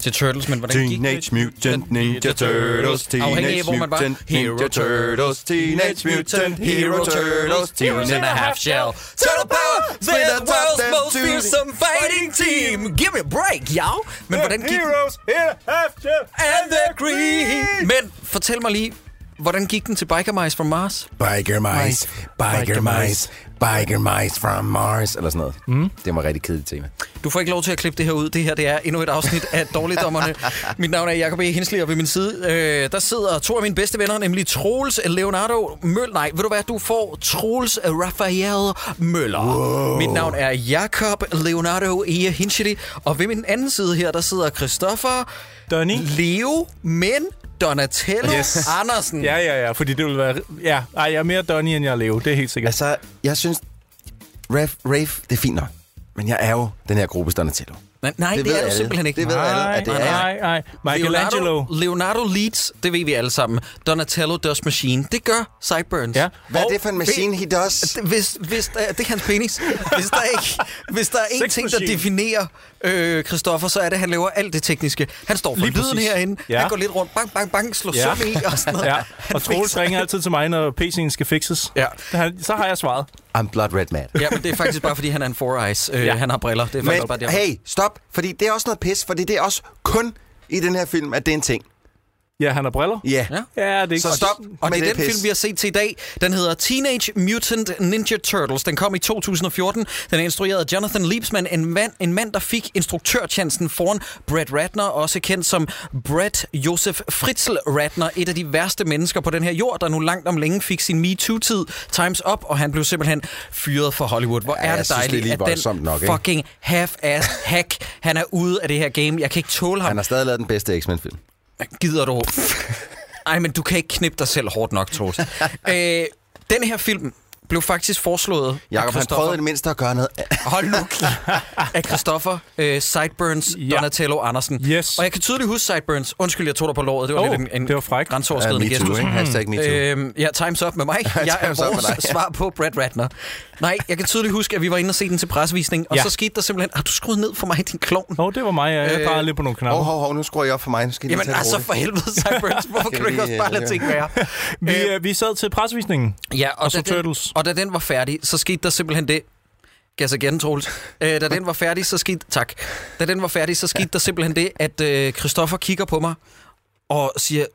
til Turtles, men hvordan gik Teenage det? Mutant Ninja Turtles, af, Teenage var. Mutant Hero Ninja Turtles, Teenage Mutant Hero Turtles, two and a half shell. Turtle power, they're the world's most fearsome fighting team. Give me a break, y'all. Men hvordan gik Heroes here have shell And the green. Men fortæl mig lige, hvordan gik den til Biker Mice from Mars? Biker mice, biker mice, biker mice from Mars, eller sådan noget. Mm. Det var rigtig kedeligt tema. Du får ikke lov til at klippe det her ud. Det her det er endnu et afsnit af Dårligdommerne. Mit navn er Jacob E. Hensley, og ved min side, øh, der sidder to af mine bedste venner, nemlig Troels Leonardo Møller. Nej, ved du hvad? Du får Troels Raphael Møller. Wow. Mit navn er Jacob Leonardo E. Hensley, og ved min anden side her, der sidder Christoffer Donny. Leo, men Donatello Yes. Andersen. Ja, ja, ja, fordi det vil være... Ja, ej, jeg er mere Donny, end jeg er Leo. Det er helt sikkert. Altså, jeg synes, Raf, Rafe, det er fint nok. Men jeg er jo den her gruppe Donatello. Nej, nej det, det er du simpelthen ikke. Det ved alle, at det nej, er. nej, nej. Michelangelo. Leonardo, Leonardo Leeds, det ved vi alle sammen. Donatello does machine. Det gør Sideburns. Ja. Hvad er det for en machine, he does? Hvis, hvis der, det er hans penis. Hvis der, ikke, hvis der er en Sex ting, der definerer øh, Christoffer, så er det, at han laver alt det tekniske. Han står for Lige lyden præcis. herinde. Ja. Han går lidt rundt, bang, bang, bang, slår Ja. søm i og sådan noget. Ja, Han og Troels ringer altid til mig, når PC'en skal fixes. Ja. Han- Så har jeg svaret. I'm blood red man. ja, men det er faktisk bare, fordi han er en four eyes. Øh, Ja. Han har briller. Det er faktisk bare Men det. hey, stop, fordi det er også noget pis, fordi det er også kun i den her film, at det er en ting. Ja, han har briller. Ja. Ja. Ja, det er ikke Så stop Og med det er den pis. film, vi har set til i dag. Den hedder Teenage Mutant Ninja Turtles. Den kom i 2014. Den er instrueret af Jonathan Liebsman, en mand, en mand der fik instruktørchancen foran Brett Ratner, også kendt som Brett Joseph Fritzl Ratner, et af de værste mennesker på den her jord, der nu langt om længe fik sin MeToo-tid times up, og han blev simpelthen fyret for Hollywood. Hvor Ja, er det synes, det er dejligt, at den nok, ikke? fucking half-ass hack, han er ude af det her game. Jeg kan ikke tåle ham. Han har stadig lavet den bedste X-Men-film. Gider du? Ej, men du kan ikke knippe dig selv hårdt nok, Troels. øh, den her film blev faktisk foreslået Jakob, af han prøvede i det mindste at gøre noget. Hold nu af Christoffer øh, Sideburns Ja. Donatello Andersen. Yes. Og jeg kan tydeligt huske Sideburns. Undskyld, jeg tog dig på låret. Det var Oh, lidt en, en det var frækt. grænseoverskridende Uh, too, ikke? Hashtag me too. Øhm, ja, time's up med mig. Jeg er vores dig. svar på Brad Ratner. Nej, jeg kan tydeligt huske, at vi var inde og se den til pressevisning, og Ja. så skete der simpelthen, har du skruet ned for mig, din klovn? Åh, oh, det var mig. Jeg Øh, lidt på nogle knapper. Hov, hov, hov, nu skruer jeg op for mig. Nu skal jeg lige Jamen altså roligt. for helvede, Sideburns. Hvorfor kan du ikke også bare lade ting være? Vi, øh, vi sad til pressevisningen. Ja, og, Og så Turtles. Og da den var færdig, så skete der simpelthen det. Gas igen, Troels. Øh, da den var færdig, så skete... Tak. Da den var færdig, så skete der simpelthen det, at øh, Christoffer kigger på mig og siger,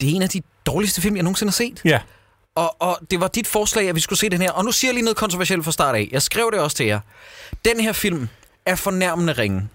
det er en af de dårligste film, jeg nogensinde har set. Ja. Og, og det var dit forslag, at vi skulle se den her. Og nu siger jeg lige noget kontroversielt fra start af. Jeg skrev det også til jer. Den her film er fornærmende ringe.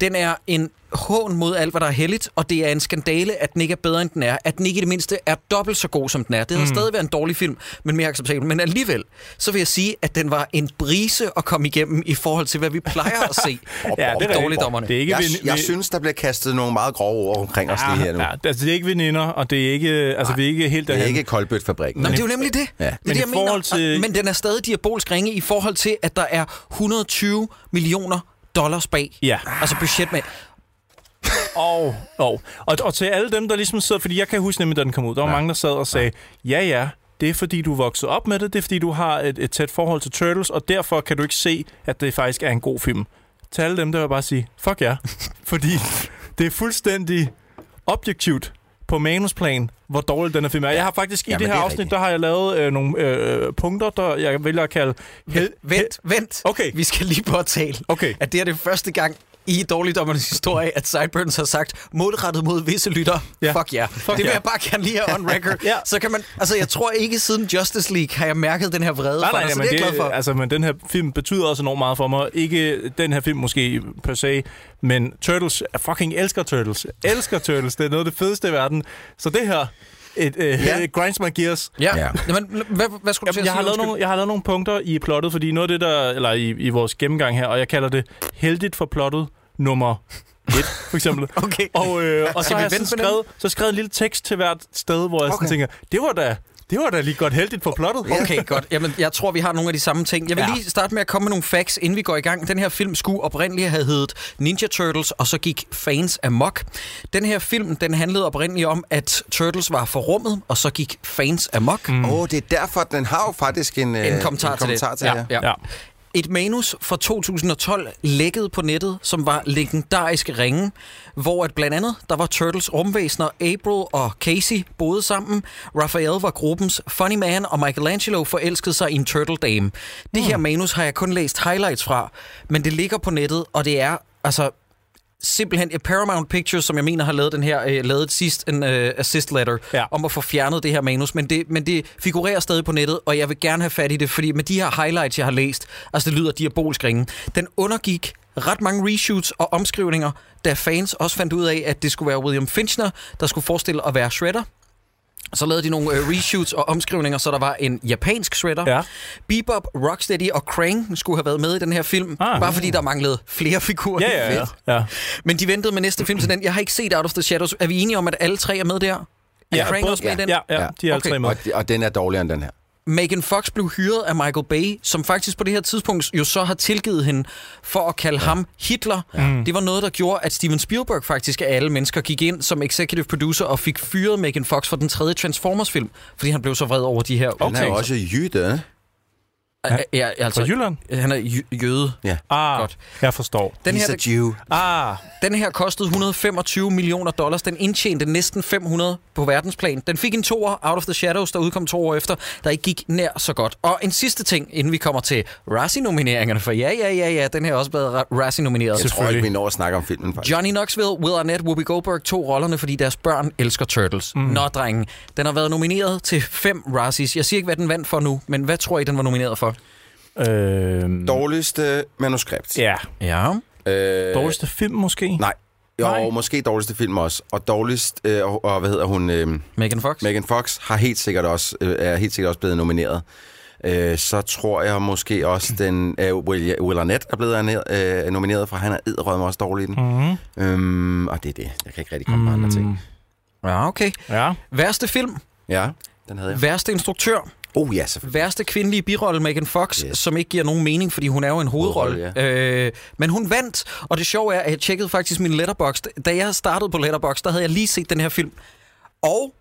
Den er en hån mod alt, hvad der er heldigt, og det er en skandale, at den ikke er bedre, end den er. At den ikke i det mindste er dobbelt så god, som den er. Det havde mm. stadig været en dårlig film, men mere acceptabel. Men alligevel, så vil jeg sige, at den var en brise at komme igennem i forhold til, hvad vi plejer at se. Ja, det er dårligdommerne. Det er ikke Jeg, ven- jeg synes, der bliver kastet nogle meget grove ord omkring os lige her nu. Ja, altså, det er ikke veninder, og det er ikke, altså, vi er ikke helt Det er derhen. ikke Koldbødt-fabrikken. Nå, men det er jo nemlig det. Ja. det, Men det i jeg mener. forhold til- Men den er stadig diabolsk ringe i forhold til, at der er 120 millioner dollars bag. Ja. Altså budget med... Og, og, og, og til alle dem, der ligesom sidder, fordi jeg kan huske nemlig, da den kom ud, der var ja. mange, der sad og sagde, ja ja, det er fordi, du vokset op med det, det er fordi, du har et, et tæt forhold til Turtles, og derfor kan du ikke se, at det faktisk er en god film. Til alle dem, der vil bare sige, fuck ja. fordi det er fuldstændig objektivt på manusplan, hvor dårlig den her film er. Jeg har faktisk i Ja, det her det afsnit, rigtigt. der har jeg lavet øh, nogle øh, punkter, der jeg vælger at kalde... Hel- Vent, vent. Okay. Vi skal lige påtale, Okay. at det er det første gang i dårligdommernes historie, at Sideburns har sagt, målrettet mod visse lytter, Ja. fuck ja. Yeah. det vil ja. jeg bare gerne lige have on record. Ja. Så kan man, altså jeg tror ikke siden Justice League har jeg mærket den her vrede Nej, nej, dig, så det er jeg glad for. altså, men den her film betyder også enormt meget for mig. Ikke den her film måske per se, men Turtles, jeg fucking elsker Turtles. Elsker Turtles, det er noget af det fedeste i verden. Så det her, et, øh, Ja. grinds my gears. Ja. Ja. Jamen, hvad, hvad skulle du til Jeg, har lavet nogle, jeg har lavet nogle punkter i plottet, fordi noget af det der, eller i, i vores gennemgang her, og jeg kalder det heldigt for plottet nummer 1, for eksempel. Okay. Og, øh, og så har vi jeg med skrevet, så skrevet en lille tekst til hvert sted, hvor jeg. Okay. sådan tænker, det var da, det var da lige godt heldigt på plottet. Okay, godt. Jamen, jeg tror, vi har nogle af de samme ting. Jeg vil Ja. lige starte med at komme med nogle facts, inden vi går i gang. Den her film skulle oprindeligt have heddet Ninja Turtles, og så gik fans amok. Den her film, den handlede oprindeligt om, at Turtles var for rummet, og så gik fans amok. Åh, oh, det er derfor, den har jo faktisk en, øh, En kommentar, en til kommentar det. til det. ja. Ja. Et manus fra 2012 lækkede på nettet, som var legendariske ringe, hvor at blandt andet der var Turtles rumvæsener, April og Casey boede sammen. Raphael var gruppens funny man, og Michelangelo forelskede sig i en Turtle Dame. Det her manus har jeg kun læst highlights fra, men det ligger på nettet, og det er altså simpelthen et Paramount Pictures, som jeg mener har lavet den her, øh, lavet et sidst en øh, assist letter Ja. om at få fjernet det her manus, men det, men det figurerer stadig på nettet, og jeg vil gerne have fat i det, fordi med de her highlights, jeg har læst, altså det lyder diabolsk ringe, den undergik ret mange reshoots og omskrivninger, da fans også fandt ud af, at det skulle være William Finchner, der skulle forestille at være Shredder. Så lavede de nogle øh, reshoots og omskrivninger, så der var en japansk Shredder. Ja. Bebop, Rocksteady og Krang skulle have været med i den her film, Ah. bare fordi der manglede flere figurer. Ja, ja, ja. ja. Men de ventede med næste film til den. Jeg har ikke set Out of the Shadows. Er vi enige om, at alle tre er med der? Er Ja, Krang også med i den? Ja, ja, Ja. de er alle Okay. tre med. Og, og den er dårligere end den her. Megan Fox blev hyret af Michael Bay, som faktisk på det her tidspunkt jo så har tilgivet hende for at kalde ja. ham Hitler. Ja. Det var noget, der gjorde, at Steven Spielberg faktisk af alle mennesker gik ind som executive producer og fik fyret Megan Fox for den tredje Transformers-film, fordi han blev så vred over de her Den er udtalelser. jo også jyde. Ja, ja, Fra altså, Jylland? han er jø- jøde. Ah, Godt. jeg forstår. Den He's her, a Jew. Ah, Den her kostede 125 millioner dollars. Den indtjente næsten 500 på verdensplan. Den fik en toer, Out of the Shadows, der udkom to år efter, der ikke gik nær så godt. Og en sidste ting, inden vi kommer til Razzie-nomineringerne, for ja, ja, ja, ja, den her er også blevet Ra- Razzie-nomineret. Jeg tror ikke, vi når at snakke om filmen, faktisk. Johnny Knoxville, Will Arnett, Whoopi Goldberg tog rollerne, fordi deres børn elsker Turtles. Mm. Nå, drenge. Den har været nomineret til fem Razzies. Jeg siger ikke, hvad den vandt for nu, men hvad tror I, den var nomineret for? Øh, Dårligste manuskript. ja. Ja. Øh, Dårligste film måske? Nej. Jo, Nej. måske dårligste film også. Og dårligst, øh, og, og hvad hedder hun, øh, Megan Fox? Megan Fox, har helt sikkert også, øh, er helt sikkert også blevet nomineret. Øh, så tror jeg måske også, den øh, Will, Will Arnett er blevet øh, nomineret, for han er edderrødme også dårlig i den. Mm-hmm. Øhm, og det er det. Jeg kan ikke rigtig komme på andre ting. Ja, okay. Ja. Værste film, Ja, den havde jeg. værste instruktør, Oh ja, selvfølgelig. værste kvindelige birolle, Megan Fox, yes. Som ikke giver nogen mening, fordi hun er jo en hovedrolle. Hovedrolle, øh, men hun vandt, og det sjove er, at jeg tjekkede faktisk min letterbox. Da jeg startede på letterbox, der havde jeg lige set den her film. Og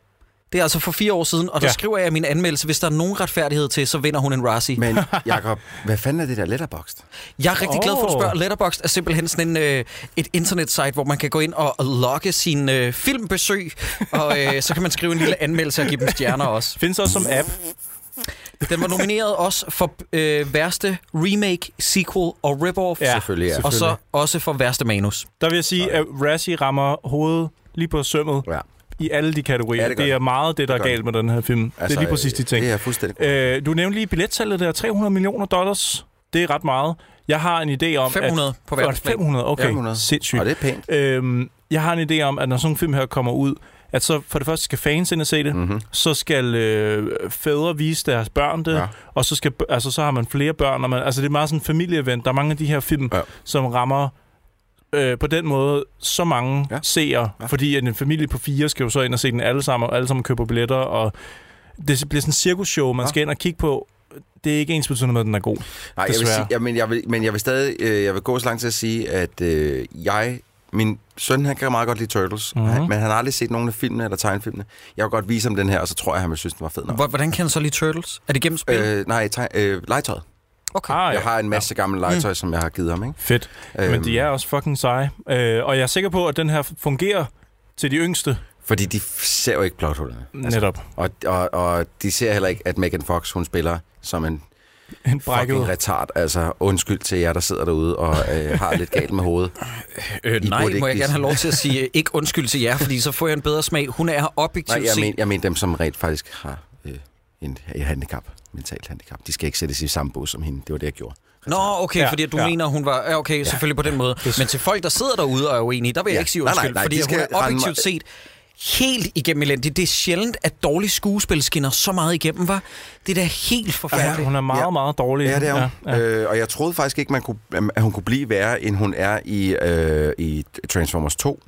det er altså for fire år siden, og der Ja. ja. skriver jeg i min anmeldelse, hvis der er nogen retfærdighed til, så vinder hun en Razzie. Men... Jacob, hvad fanden er det der letterboxd? Jeg er rigtig oh. glad for, at du spørger. Letterboxd er simpelthen sådan en, øh, et internetsite, hvor man kan gå ind og logge sin øh, filmbesøg, og øh, så kan man skrive en lille anmeldelse og give dem stjerner også. Findes også som app. Den var nomineret også for øh, værste remake, sequel og rip-off. Ja, Selvfølgelig, ja. Og så også for værste manus. Der vil jeg sige, at Razzie rammer hovedet lige på sømmet Ja. i alle de kategorier. Ja, det det, er meget det, der Det er galt med den her film. Altså, det er lige præcis de ting. Det er fuldstændig. Øh, du nævnte lige billettallet der, 300 millioner dollars. Det er ret meget. Jeg har en idé om, 500 at... på verdensplan. 500? Okay, 500. sindssygt. Og det er pænt. Øhm, jeg har en idé om, at når sådan en film her kommer ud, at så for det første skal fans ind og se det, Mm-hmm. så skal øh, fædre vise deres børn det, Ja. og så, skal, altså, så har man flere børn. Og man, altså, det er meget sådan en familieevent. Der er mange af de her film, Ja. som rammer øh, på den måde så mange Ja. seere, Ja. fordi at en familie på fire skal jo så ind og se den alle sammen, og alle sammen køber billetter, og det bliver sådan en cirkusshow, man Ja. skal ind og kigge på. Det er ikke ens betydende med, at den er god. Nej, jeg vil sige, ja, men, jeg vil, men jeg vil stadig øh, jeg vil gå så langt til at sige, at øh, jeg, min søn, han kan meget godt lide Turtles, Mhm. mm-hmm. han, men han har aldrig set nogen af filmene eller tegnefilmene. Jeg vil godt vise ham den her, og så tror jeg, han vil synes, den var fed nok. Hvor- Hvordan kan han så lide Turtles? Er det gennem spil? Øh, nej, teg, øh, legetøj. okay. Ah, Jeg har en masse gammel legetøj, mm. som jeg har givet ham, ikke? Fedt. Øhm, Men de er også fucking seje. Øh, og jeg er sikker på, at den her fungerer til de yngste. Fordi de ser jo ikke plothullerne. Altså, Netop. Og, og, og de ser heller ikke, at Megan Fox, hun spiller som en En brækket. fucking retard. Altså, undskyld til jer, der sidder derude og øh, har lidt galt med hovedet. Øh, I nej, må jeg gerne have lov til at sige ikke undskyld til jer, fordi så får jeg en bedre smag. Hun er objektivt Nej, jeg set... mener jeg men dem, som rent faktisk har øh, en, et handicap, mentalt handicap. De skal ikke sættes i samme bås som hende. Det var det, jeg gjorde. Nå, okay, ja, Ja, fordi du ja. mener, hun var... Ja, okay, selvfølgelig på den måde. Men til folk, der sidder derude og er uenige, der vil jeg Ja. ikke sige Nej, nej, undskyld, nej, fordi hun skal er objektivt mig- set helt igennem elendigt. Det er sjældent, at dårlige skuespil skinner så meget igennem, var. Det er da helt forfærdeligt. Ja, hun er meget, Ja. meget dårlig. Ja, det er hun. Ja. ja. Øh, og jeg troede faktisk ikke, man kunne, at hun kunne blive værre, end hun er i, øh, i Transformers 2,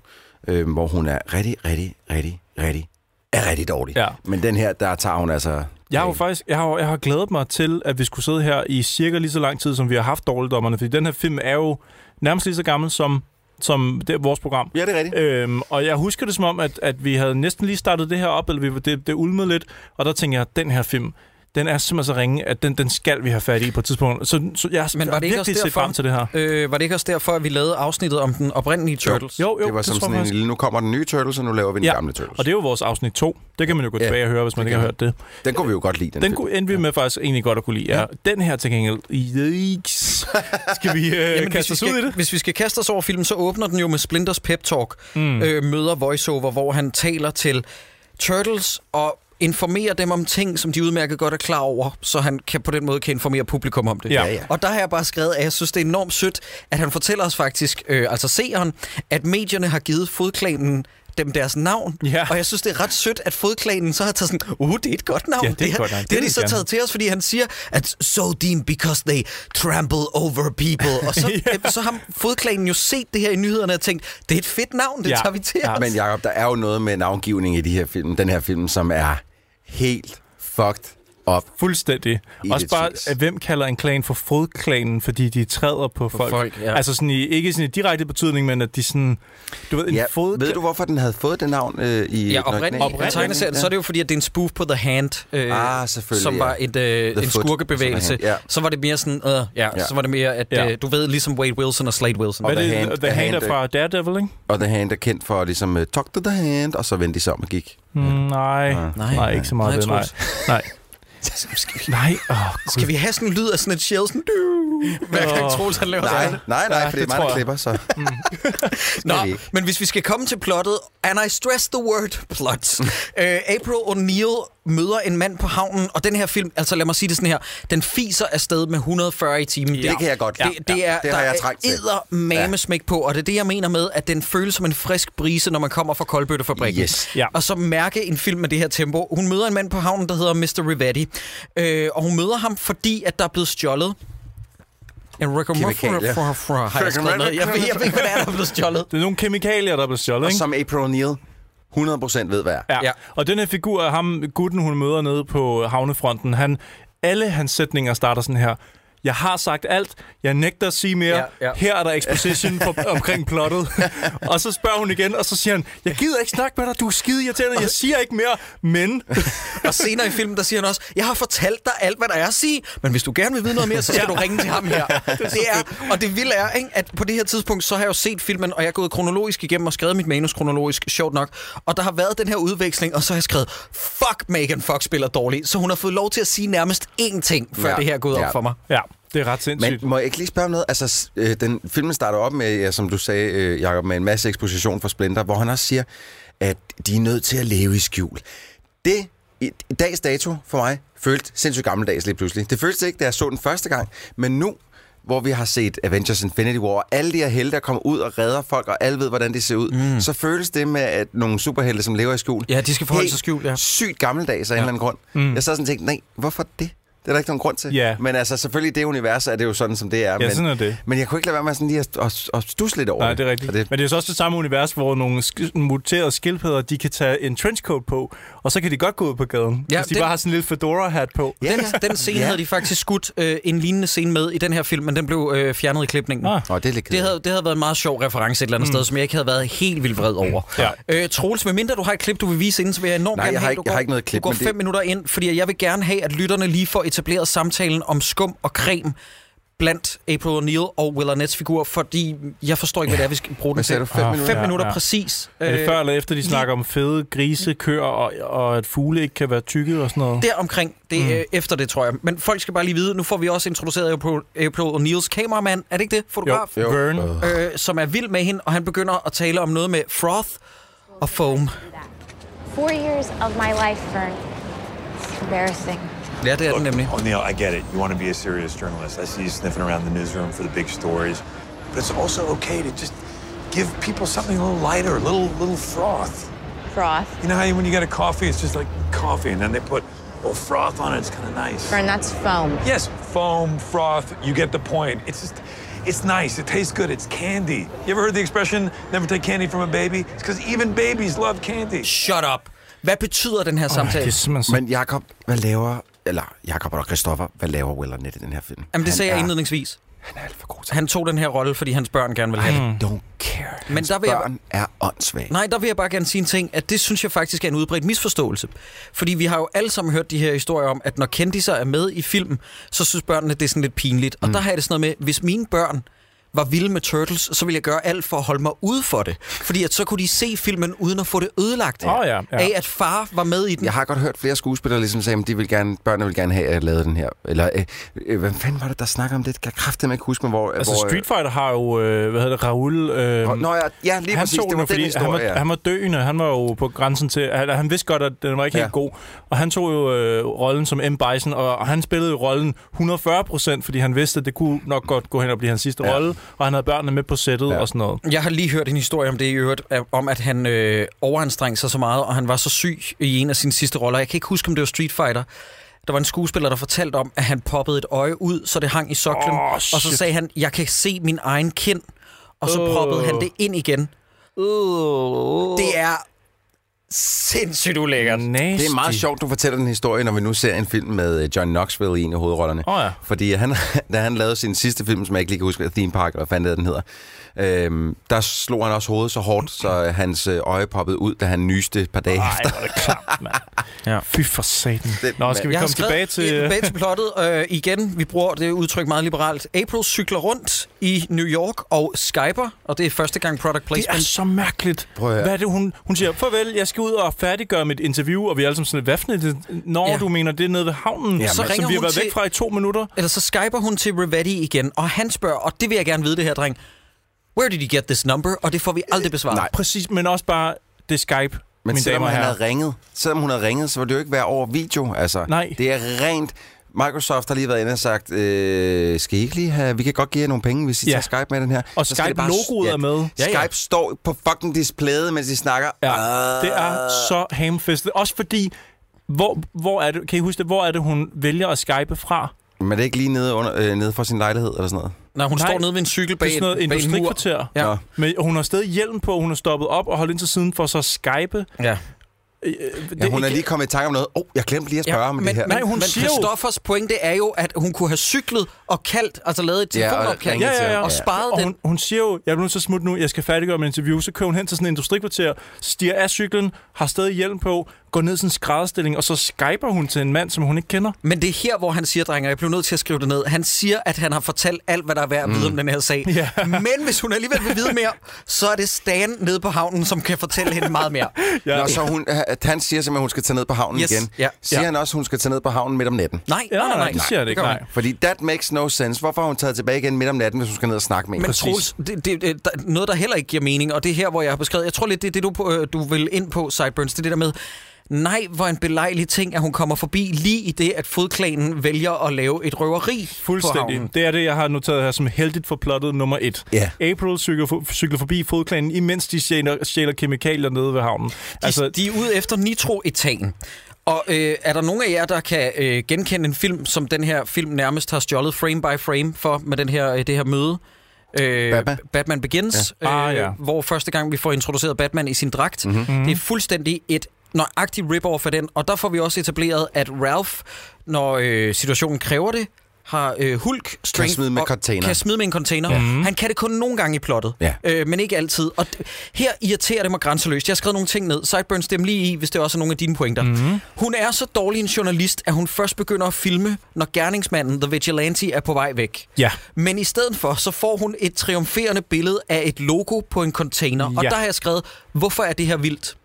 øh, hvor hun er rigtig, rigtig, rigtig, rigtig, er rigtig dårlig. Ja. Men den her, der tager hun altså... Jeg har jo faktisk jeg har, jeg har glædet mig til, at vi skulle sidde her i cirka lige så lang tid, som vi har haft dårligdommerne, fordi den her film er jo nærmest lige så gammel som, som det, vores program. Ja, det er rigtigt. Øhm, og jeg husker det som om, at, at vi havde næsten lige startet det her op, eller vi, det, det ulmede lidt, og der tænkte jeg, den her film, den er simpelthen så ringe, at den, den skal vi have fat i på et tidspunkt. Så, så jeg Men var har det ikke virkelig også set derfor- frem til det her. Øh, var det ikke også derfor, at vi lavede afsnittet om den oprindelige Turtles? Jo, jo, det var som tror sådan en lille, nu kommer den nye Turtles, og nu laver vi den Ja, gamle Turtles. Og det er jo vores afsnit 2. Det kan man jo gå Ja, tilbage og høre, hvis man det ikke har hørt det. Den kunne vi jo godt lide, den, Den film. kunne endte vi med faktisk egentlig godt at kunne lide. Ja. Den her til gengæld, yikes. skal vi øh, Jamen, kaste hvis, os vi ud i skal, det? hvis vi skal kaste os over filmen, så åbner den jo med Splinters pep talk, mm. øh, møder voiceover, hvor han taler til Turtles og informerer dem om ting, som de udmærket godt er klar over, så han kan på den måde kan informere publikum om det. Ja. Ja, ja. Og der har jeg bare skrevet, at jeg synes, det er enormt sødt, at han fortæller os faktisk, øh, altså seeren, at medierne har givet fodklanen dem deres navn. Ja. Og jeg synes, det er ret sødt, at fodklanen så har taget sådan, uh, det er et godt navn. Ja, det er et har- godt navn. Det, Det har de så jeg taget til os, fordi han siger, at so deep because they trample over people. Og så, Ja. så har fodklanen jo set det her i nyhederne og tænkt, det er et fedt navn, det Ja. tager vi til Ja, os. Men Jacob, der er jo noget med navngivning i de her film, den her film, som er helt fucked up. Fuldstændig. I Også bare, at hvem kalder en klan for fodklanen, fordi de træder på, folk. folk, ja. Altså sådan i, ikke sådan i direkte betydning, men at de sådan... Du ved, en Ja, fod... ved du, hvorfor den havde fået det navn øh, i Ja, oprindeligt, tegneserien, så er det jo fordi, at det er en spoof på The Hand, øh, Ah, selvfølgelig, som ja. var et, øh, The en Foot, skurkebevægelse. The ja. Så var det mere sådan, øh, ja, ja, Ja. så var det mere, at Ja. øh, du ved, ligesom Wade Wilson og Slade Wilson. Og er The det? Hand- The The Hand er fra Daredevil, ikke? Og The Hand er kendt for ligesom, uh, talk to the hand, og så vendte de sig om og gik. Mm, nej. Nej. nej, nej, ikke så meget Nej, det, nej. Skal vi, Nej, åh, skal vi have sådan en lyd af sådan et shell, sådan, du, hver gang. Troels han laver Nej, nej, nej, Ja, for det er det mig, der klipper, så... Nå, vi ikke. men hvis vi skal komme til plottet, and I stress the word plot. øh, April O'Neil møder en mand på havnen, og den her film, altså lad mig sige det sådan her, den fiser afsted med 140 i timen. Det kan jeg godt. Det, det er, Det har der jeg trængt til. eddermamesmæk på, og det er det, jeg mener med, at den føles som en frisk brise, når man kommer fra Koldbøttefabrikken. Yes. Ja. Og så mærke en film med det her tempo. Hun møder en mand på havnen, der hedder Mr. Rivetti, øh, og hun møder ham, fordi at der er blevet stjålet en Kemikalier. har jeg skrevet ned. Jeg ved, jeg ved ikke, hvad det er, der er blevet stjålet. Det er nogle kemikalier, der er blevet stjålet, Og ikke? som April O'Neil 100% ved, hvad er. Ja. Ja. ja. Og den her figur af ham, gutten, hun møder nede på havnefronten, han, alle hans sætninger starter sådan her. Jeg har sagt alt. Jeg nægter at sige mere. Ja, ja. Her er der exposition for, omkring plottet. og så spørger hun igen, og så siger han, jeg gider ikke snakke med dig, du er skide irriterende, jeg siger ikke mere, men... Og senere i filmen, der siger han også, jeg har fortalt dig alt, hvad der er at sige, men hvis du gerne vil vide noget mere, så skal du ringe til ham her. Det er, og det vilde er, ikke, at på det her tidspunkt, så har jeg jo set filmen, og jeg er gået kronologisk igennem og skrevet mit manus kronologisk, sjovt nok. Og der har været den her udveksling, og så har jeg skrevet, fuck, Megan Fox spiller dårligt. Så hun har fået lov til at sige nærmest én ting, før Ja. det her er gået Ja. op for mig. Ja, det er ret sindssygt. Men må jeg ikke lige spørge om noget? Altså, øh, den filmen starter op med, ja, som du sagde, øh, Jacob, med en masse eksposition for Splinter, hvor han også siger, at de er nødt til at leve i skjul. Det, i, i dags dato for mig, føltes sindssygt gammeldags lige pludselig. Det føltes ikke, da jeg så den første gang, men nu, hvor vi har set Avengers Infinity War, og alle de her helte, der kommer ud og redder folk, og alle ved, hvordan de ser ud, mm. så føles det med, at nogle superhelte, som lever i skjul, Ja, de skal forholde sig skjult, ja. sygt gammeldags af ja. en eller anden grund. Mm. Jeg sad sådan og tænkte, nej, hvorfor det? Det er der ikke nogen grund til. Ja. Men altså, selvfølgelig i det univers er det jo sådan, som det er. Ja, men, sådan er det. Men jeg kunne ikke lade være med sådan lige at, at, at stusse lidt over Nej, det er rigtigt. Og Det... Men det er så også det samme univers, hvor nogle sk- muterede skildpadder, de kan tage en trenchcoat på, og så kan de godt gå ud på gaden, Ja, hvis de det- bare har sådan en lille fedora-hat på. ja, Den, den scene Ja. havde de faktisk skudt øh, en lignende scene med i den her film, men den blev øh, fjernet i klipningen. Ah. Åh, det er lidt Det havde, det havde været en meget sjov reference et eller andet mm. sted, som jeg ikke havde været helt vildt vred over. Ja. Øh, Troels, medmindre du har et klip, du vil vise inden, så vil jeg enormt Nej, gerne jeg har have, ikke- du jeg går, har ikke noget klip, du går det- fem minutter ind, fordi jeg vil gerne have, at lytterne lige får etableret samtalen om skum og creme blandt April O'Neil og Will Arnett's figur, fordi jeg forstår ikke, hvad det er, vi skal bruge den til. du? Fem Ah, minutter? Fem Ja, minutter ja. præcis. Er det Øh, før eller efter, de snakker om fede grise, køer, og, og at fugle ikke kan være tykke og sådan noget? Der omkring, det er mm. efter det, tror jeg. Men folk skal bare lige vide, nu får vi også introduceret April, April O'Neil's kameramand. Er det ikke det? Fotograf? Jo. Vern. øh, som er vild med hende, og han begynder at tale om noget med froth og foam. Four years of my life, Vern. It's embarrassing. Ja, det er den nemlig. O'Neill, I get it. You want to be a serious journalist. I see you sniffing around the newsroom for the big stories. But it's also okay to just give people something a little lighter, a little, little froth. froth. You know how you, when you get a coffee, it's just like coffee, and then they put a little froth on it. It's kind of nice. Fern, that's foam. Yes, foam, froth, you get the point. It's just, it's nice. It tastes good. It's candy. You ever heard the expression, never take candy from a baby? It's because even babies love candy. Shut up. Hvad betyder den her Det samtale? er simpelthen så... Men Jakob, hvad laver... Eller Jakob og Christoffer, hvad laver Will Arnett i den her film? Jamen, det Han sagde jeg er- indledningsvis. Han er alt for god til Han tog den her rolle, fordi hans børn gerne vil have det. Don't care. Men Hans der vil jeg- børn er åndssvage. Nej, der vil jeg bare gerne sige en ting, at det synes jeg faktisk er en udbredt misforståelse. Fordi vi har jo alle sammen hørt de her historier om, at når kendiser er med i film, så synes børnene, det er sådan lidt pinligt. Og mm. der har jeg det sådan noget med, hvis mine børn var vilde med Turtles, så ville jeg gøre alt for at holde mig ude for det. Fordi at så kunne de se filmen uden at få det ødelagt Åh, ja, ja. af, at far var med i den. Jeg har godt hørt flere skuespillere ligesom sige, at de vil gerne, børnene vil gerne have, at jeg lavede den her. Eller, øh, øh, hvad fanden var det, der snakker om det? Jeg kan kraftedeme ikke huske, hvor... Altså, hvor, Street Fighter har jo, øh, hvad hedder det, Raoul... Øh, Øh, Nå ja, ja, lige han præcis. tog Det var den, den fordi han var, historie, ja. han var døende. Han var jo på grænsen til... Han, han vidste godt, at den var ikke Ja. helt god. Og han tog jo øh, rollen som M. Bison, og, og han spillede jo rollen 140 procent, fordi han vidste, at det kunne nok godt gå hen og blive hans sidste Ja. rolle. Og han havde børnene med på sættet Ja. og sådan noget. Jeg har lige hørt en historie om det i øvrigt, om at han øh, overanstrengte sig så meget, og han var så syg i en af sine sidste roller. Jeg kan ikke huske, om det var Street Fighter. Der var en skuespiller, der fortalte om, at han poppede et øje ud, så det hang i soklen. Åh, og så sagde han, jeg kan se min egen kind. Og så Øh. proppede han det ind igen. Uh, Det er sindssygt ulækkert. nasty. Det er meget sjovt, du fortæller den historie, når vi nu ser en film med øh, John Knoxville i en af hovedrollerne. Åh ja. Fordi han, da han lavede sin sidste film, som jeg ikke lige kan huske, Theme Park, eller hvad fanden det den hedder, øhm, der slog han også hovedet så hårdt, så øh, hans øh, øje poppede ud, da han nyste et par dage Ej, efter. hvor er det klamt, mand. Ja. Fy for satan. Det- Nå, skal vi Jeg komme tilbage til... tilbage til plottet. Øh, igen, vi bruger det udtryk meget liberalt. April cykler rundt i New York og skyper, og det er første gang product Det placement. er så mærkeligt. Hvad er det, hun, hun siger? Farvel, jeg skal ud og færdiggøre mit interview, og vi er alle sammen sådan, hvad for når Ja. du mener, det er nede ved havnen, Ja, så som ringer vi har hun været til- væk fra i to minutter. Eller så skyper hun til Rivetti igen, og han spørger, og det vil jeg gerne vide det her, dreng. Where did you get this number? Og det får vi aldrig besvaret. nej. Præcis, men også bare, det er Skype, Men mine selvom damer han havde ringet, selvom hun havde ringet, så ville det jo ikke være over video. Altså, Nej. Det er rent... Microsoft har lige været inde og sagt, øh, skal I ikke lige have... Vi kan godt give jer nogle penge, hvis I Ja. tager Skype med den her. Og Skype-logoet er med. Ja, ja. Skype står på fucking displayet, mens de snakker. Ja, Ah. det er så hamfistet. Også fordi, hvor, hvor er det, kan I huske det, hvor er det, hun vælger at skype fra? Men er det ikke lige nede, under, øh, nede for sin lejlighed eller sådan noget? Når hun Nej, står nede ved en cykel Det bag, er sådan noget bag en mur. Ja. Nå. Men hun har stadig hjelm på, hun er stoppet op og holdt ind til siden for så at skype. Ja. Øh, Ja, hun er lige kommet i tanke om noget. Åh, oh, jeg glemte lige at spørge om men, det her. Men, Nej, hun men siger jo- Christoffers pointe er jo, at hun kunne have cyklet og kaldt, altså lavet et Ja, og telefonopkald, ringet Ja, ja, ja. og sparet Og den. hun, hun siger jo, jeg er nødt til at smutte nu, jeg skal færdiggøre min interview. Så kører hun hen til sådan en industrikvarter, stiger af cyklen, har stadig hjelm på, går ned i sådan en skrædderstilling, og så skyper hun til en mand, som hun ikke kender. Men det er her, hvor han siger, drenge, og jeg blev nødt til at skrive det ned. Han siger, at han har fortalt alt, hvad der er værd at vide om den her sag. Ja. Men hvis hun alligevel vil vide mere, så er det Stan nede på havnen, som kan fortælle hende meget mere. Ja. Nå, så hun, at han siger simpelthen, at hun skal tage ned på havnen Yes, igen. ja. Siger Ja. han også, at hun skal tage ned på havnen midt om natten? Nej, Ja, nej, nej, nej. det siger jeg det ikke, nej. Fordi that makes no sense. Hvorfor har hun taget tilbage igen midt om natten, hvis hun skal ned og snakke med en? Men. Troels, det, det, det, der, noget, der heller ikke giver mening, og det er her, hvor jeg har beskrevet, jeg tror lidt, det er det, du, øh, du vil ind på, Sideburns, det er det der med, nej, hvor en belejlig ting, at hun kommer forbi lige i det, at fodklanen vælger at lave et røveri på Fuldstændig. havnen. Det er det, jeg har noteret her som heldigt for plottet nummer et. Ja. April cykler, for- cykler forbi fodklanen, imens de stjæler, stjæler kemikalier nede ved havnen. De, altså, de er ude efter nitroetan. Og øh, er der nogen af jer, der kan øh, genkende en film, som den her film nærmest har stjålet frame by frame for med den her, øh, det her møde? Øh, Batman? Batman Begins, Ja. Ah, ja. øh, hvor første gang vi får introduceret Batman i sin dragt. Mm-hmm. Det er fuldstændig et nøjagtigt rip-off af den, og der får vi også etableret, at Ralph, når øh, situationen kræver det, har øh, Hulk strength smide med og container. kan smide med en container. Ja. Han kan det kun nogle gange i plottet, Ja. øh, men ikke altid. Og d- her irriterer det mig grænseløst. Jeg har skrevet nogle ting ned. Sideburns dem lige i, hvis det også er nogle af dine pointer. Mm-hmm. Hun er så dårlig en journalist, at hun først begynder at filme, når gerningsmanden, The Vigilante, er på vej væk. Ja. Men i stedet for, så får hun et triumferende billede af et logo på en container. Og Ja. der har jeg skrevet, hvorfor er det her vildt?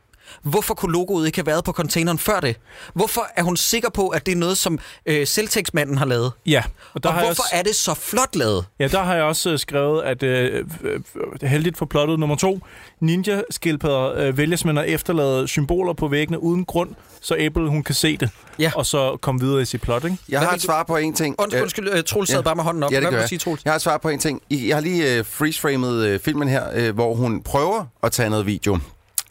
Hvorfor kunne logoet ikke have været på containeren før det? Hvorfor er hun sikker på, at det er noget, som øh, selvtægtsmanden har lavet? Ja, og der og har hvorfor også... er det så flot lavet? Ja, der har jeg også øh, skrevet, at øh, øh, heldigt for plottet nummer to, ninja-skildpadder øh, vælger simpelthen at efterlade symboler på væggene uden grund, så April hun kan se det, Ja. og så komme videre i sit plot, ikke? Jeg Hvad har et du- svar på en ting. Undskyld, Øh, undskyld uh, Troels sad ja. bare med hånden op. Ja, det Hvad gør jeg. sige, Troels? Jeg har et svar på en ting. Jeg har lige uh, freeze-framet uh, filmen her, uh, hvor hun prøver at tage noget video.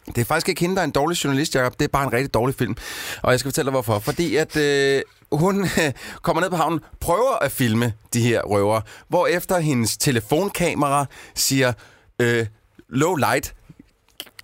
Det er faktisk ikke hende, der er en dårlig journalist, Jacob. Det er bare en rigtig dårlig film. Og jeg skal fortælle dig, hvorfor. Fordi at øh, hun kommer ned på havnen, prøver at filme de her røver, hvor efter hendes telefonkamera siger øh, low light,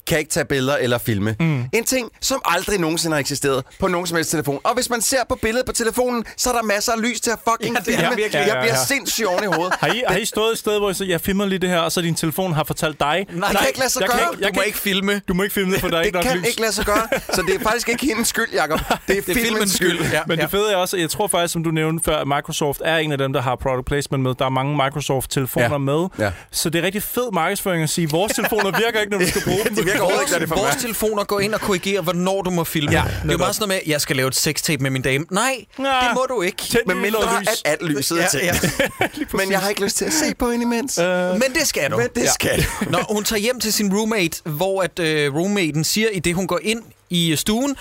kan ikke tage billeder eller filme. Mm. En ting, som aldrig nogensinde har eksisteret på nogen som helst telefon. Og hvis man ser på billedet på telefonen, så er der masser af lys til at fucking Ja, det er filme. virkelig. Jeg Ja, ja, bliver ja. sindssygt oven i hovedet. Har I, har I stået et sted, hvor I siger, jeg filmer lige det her, og så din telefon har fortalt dig? Nej, Det kan ikke lade sig jeg kan gøre. ikke- jeg Du må kan ikke filme. Du må ikke filme det, for der er Det ikke nok kan lys. ikke lade sig gøre. Så det er faktisk ikke hendes skyld, Jacob. Det er, Det er filmens skyld. Ja, Men det fede er også, jeg tror faktisk, som du nævnte før, at Microsoft er en af dem, der har product placement med. Der er mange Microsoft-telefoner Ja. med. Ja. Så det er rigtig fed markedsføring at sige, vores telefoner virker ikke, når du skal bruge dem. Virker overhovedet ikke, når det for Vores mig. telefoner går ind og korrigerer, hvornår du må filme. Ja, det er jo meget sådan noget med, jeg skal lave et sextape med min dame. Nej, Nej. det må du ikke. Tænd Med lige mindre, lys. at alt lyset er Ja, til. ja. Men jeg har ikke lyst til at se på hende imens. Men det skal du. Men det skal du. Når hun tager hjem til sin roommate, hvor at øh, roommaten siger, i det hun går ind i stuen,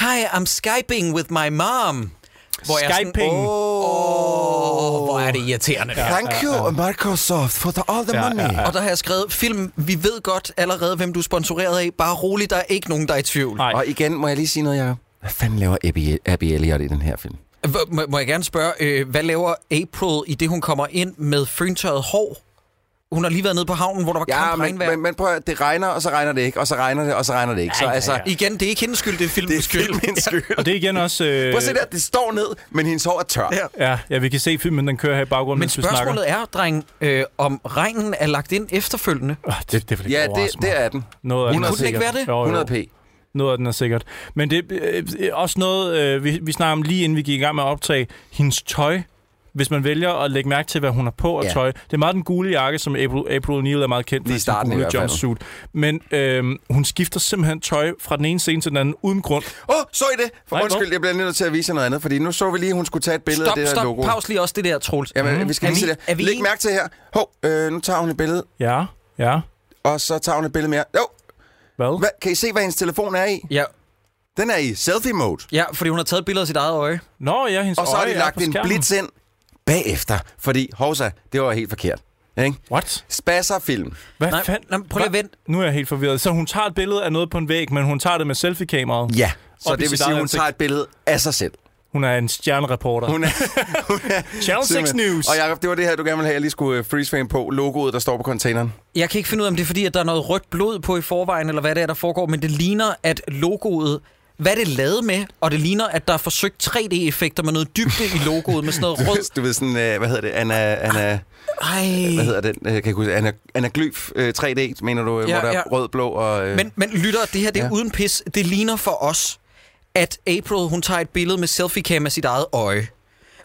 Hi, I'm skyping with my mom. Hvor jeg sådan, Skyping. Åh, hvor er det irriterende. Ja. Thank you, Microsoft, for the, all the Ja, money. ja, ja. Og der har jeg skrevet, film, vi ved godt allerede, hvem du er sponsoreret af. Bare rolig, der er ikke nogen, der er i tvivl. Nej. Og igen må jeg lige sige noget, Jacob. Hvad fanden laver Abby, Abby Elliot i den her film? Må, må jeg gerne spørge, øh, hvad laver April i det, hun kommer ind med føntørret hår? Hun har lige været nede på havnen, hvor der var Ja, kamp men, regnvejr. men, men prøv at, det regner, og så regner det ikke, og så regner det, og så regner det ikke. Så Ja, ja, altså, ja. Igen, det er ikke hendes skyld, det er det filmens er skyld. filmens skyld. Og det er igen også... Øh, Prøv at se der, det står ned, men hendes hår er tør. Ja. Ja, ja, vi kan se filmen, den kører her i baggrunden, Men mens vi snakker. spørgsmålet er, dreng, øh, om regnen er lagt ind efterfølgende. Oh, det, det vil ikke Ja, det, det er den. Noget af den er 100 Kunne den ikke sikkert. være det? Jo, jo. 100 p. Noget af den er sikkert. Men det er øh, også noget, øh, vi, vi snakker om lige inden vi gik i gang med at optage, hendes tøj. Hvis man vælger at lægge mærke til, hvad hun har på af Ja. tøj. Det er meget den gule jakke, som April, April O'Neil er meget kendt for. I sin gule jumpsuit. Men øh, hun skifter simpelthen tøj fra den ene scene til den anden, uden grund. Åh, oh, så I det? For Nej, undskyld, hvor? jeg bliver nødt til at vise jer noget andet, fordi nu så vi lige, at hun skulle tage et billede Stop, af det stop, der logo. pause lige også det der, Troels. Jamen, Mhm. vi skal lige se det. vi Læg mærke til her. Hov, øh, nu tager hun et billede, Ja, ja. og så tager hun et billede mere. Jo, Hvad? hvad, kan I se, hvad hendes telefon er i? Ja, Den er i selfie-mode. ja, fordi hun har taget et billede af sit eget øje. Nå, ja, hendes Og så har de lagt en blitz ind bagefter, fordi, hovsa, det var helt forkert. Ikke? What? Spasser-film. Hvad Nej, fanden? nej, prøv lige at vente. Nu er jeg helt forvirret. Så hun tager et billede af noget på en væg, men hun tager det med selfie-kameraet. Ja, så det vil sige, at hun tager et billede af sig selv. Hun er en stjernereporter. Hun er, hun er Channel 6 simpelthen- News. Og Jacob, det var det her, du gerne ville have, jeg lige skulle øh, freeze frame på. Logoet, der står på containeren. Jeg kan ikke finde ud af, om det er fordi, at der er noget rødt blod på i forvejen, eller hvad det er, der foregår, men det ligner, at logoet hvad er det lavet med? Og det ligner, at der er forsøgt 3D-effekter med noget dybde i logoet, med sådan noget rød. Du ved sådan, øh, hvad hedder det, Anna, Anna, Ej. hvad hedder den, øh, kan jeg ikke huske, Anna, anaglyf øh, 3D, mener du, øh, Ja, hvor der ja. er rød, blå og... Øh, Men, men lytter, det her det er ja. uden pis. Det ligner for os, at April hun tager et billede med selfie-cam af sit eget øje.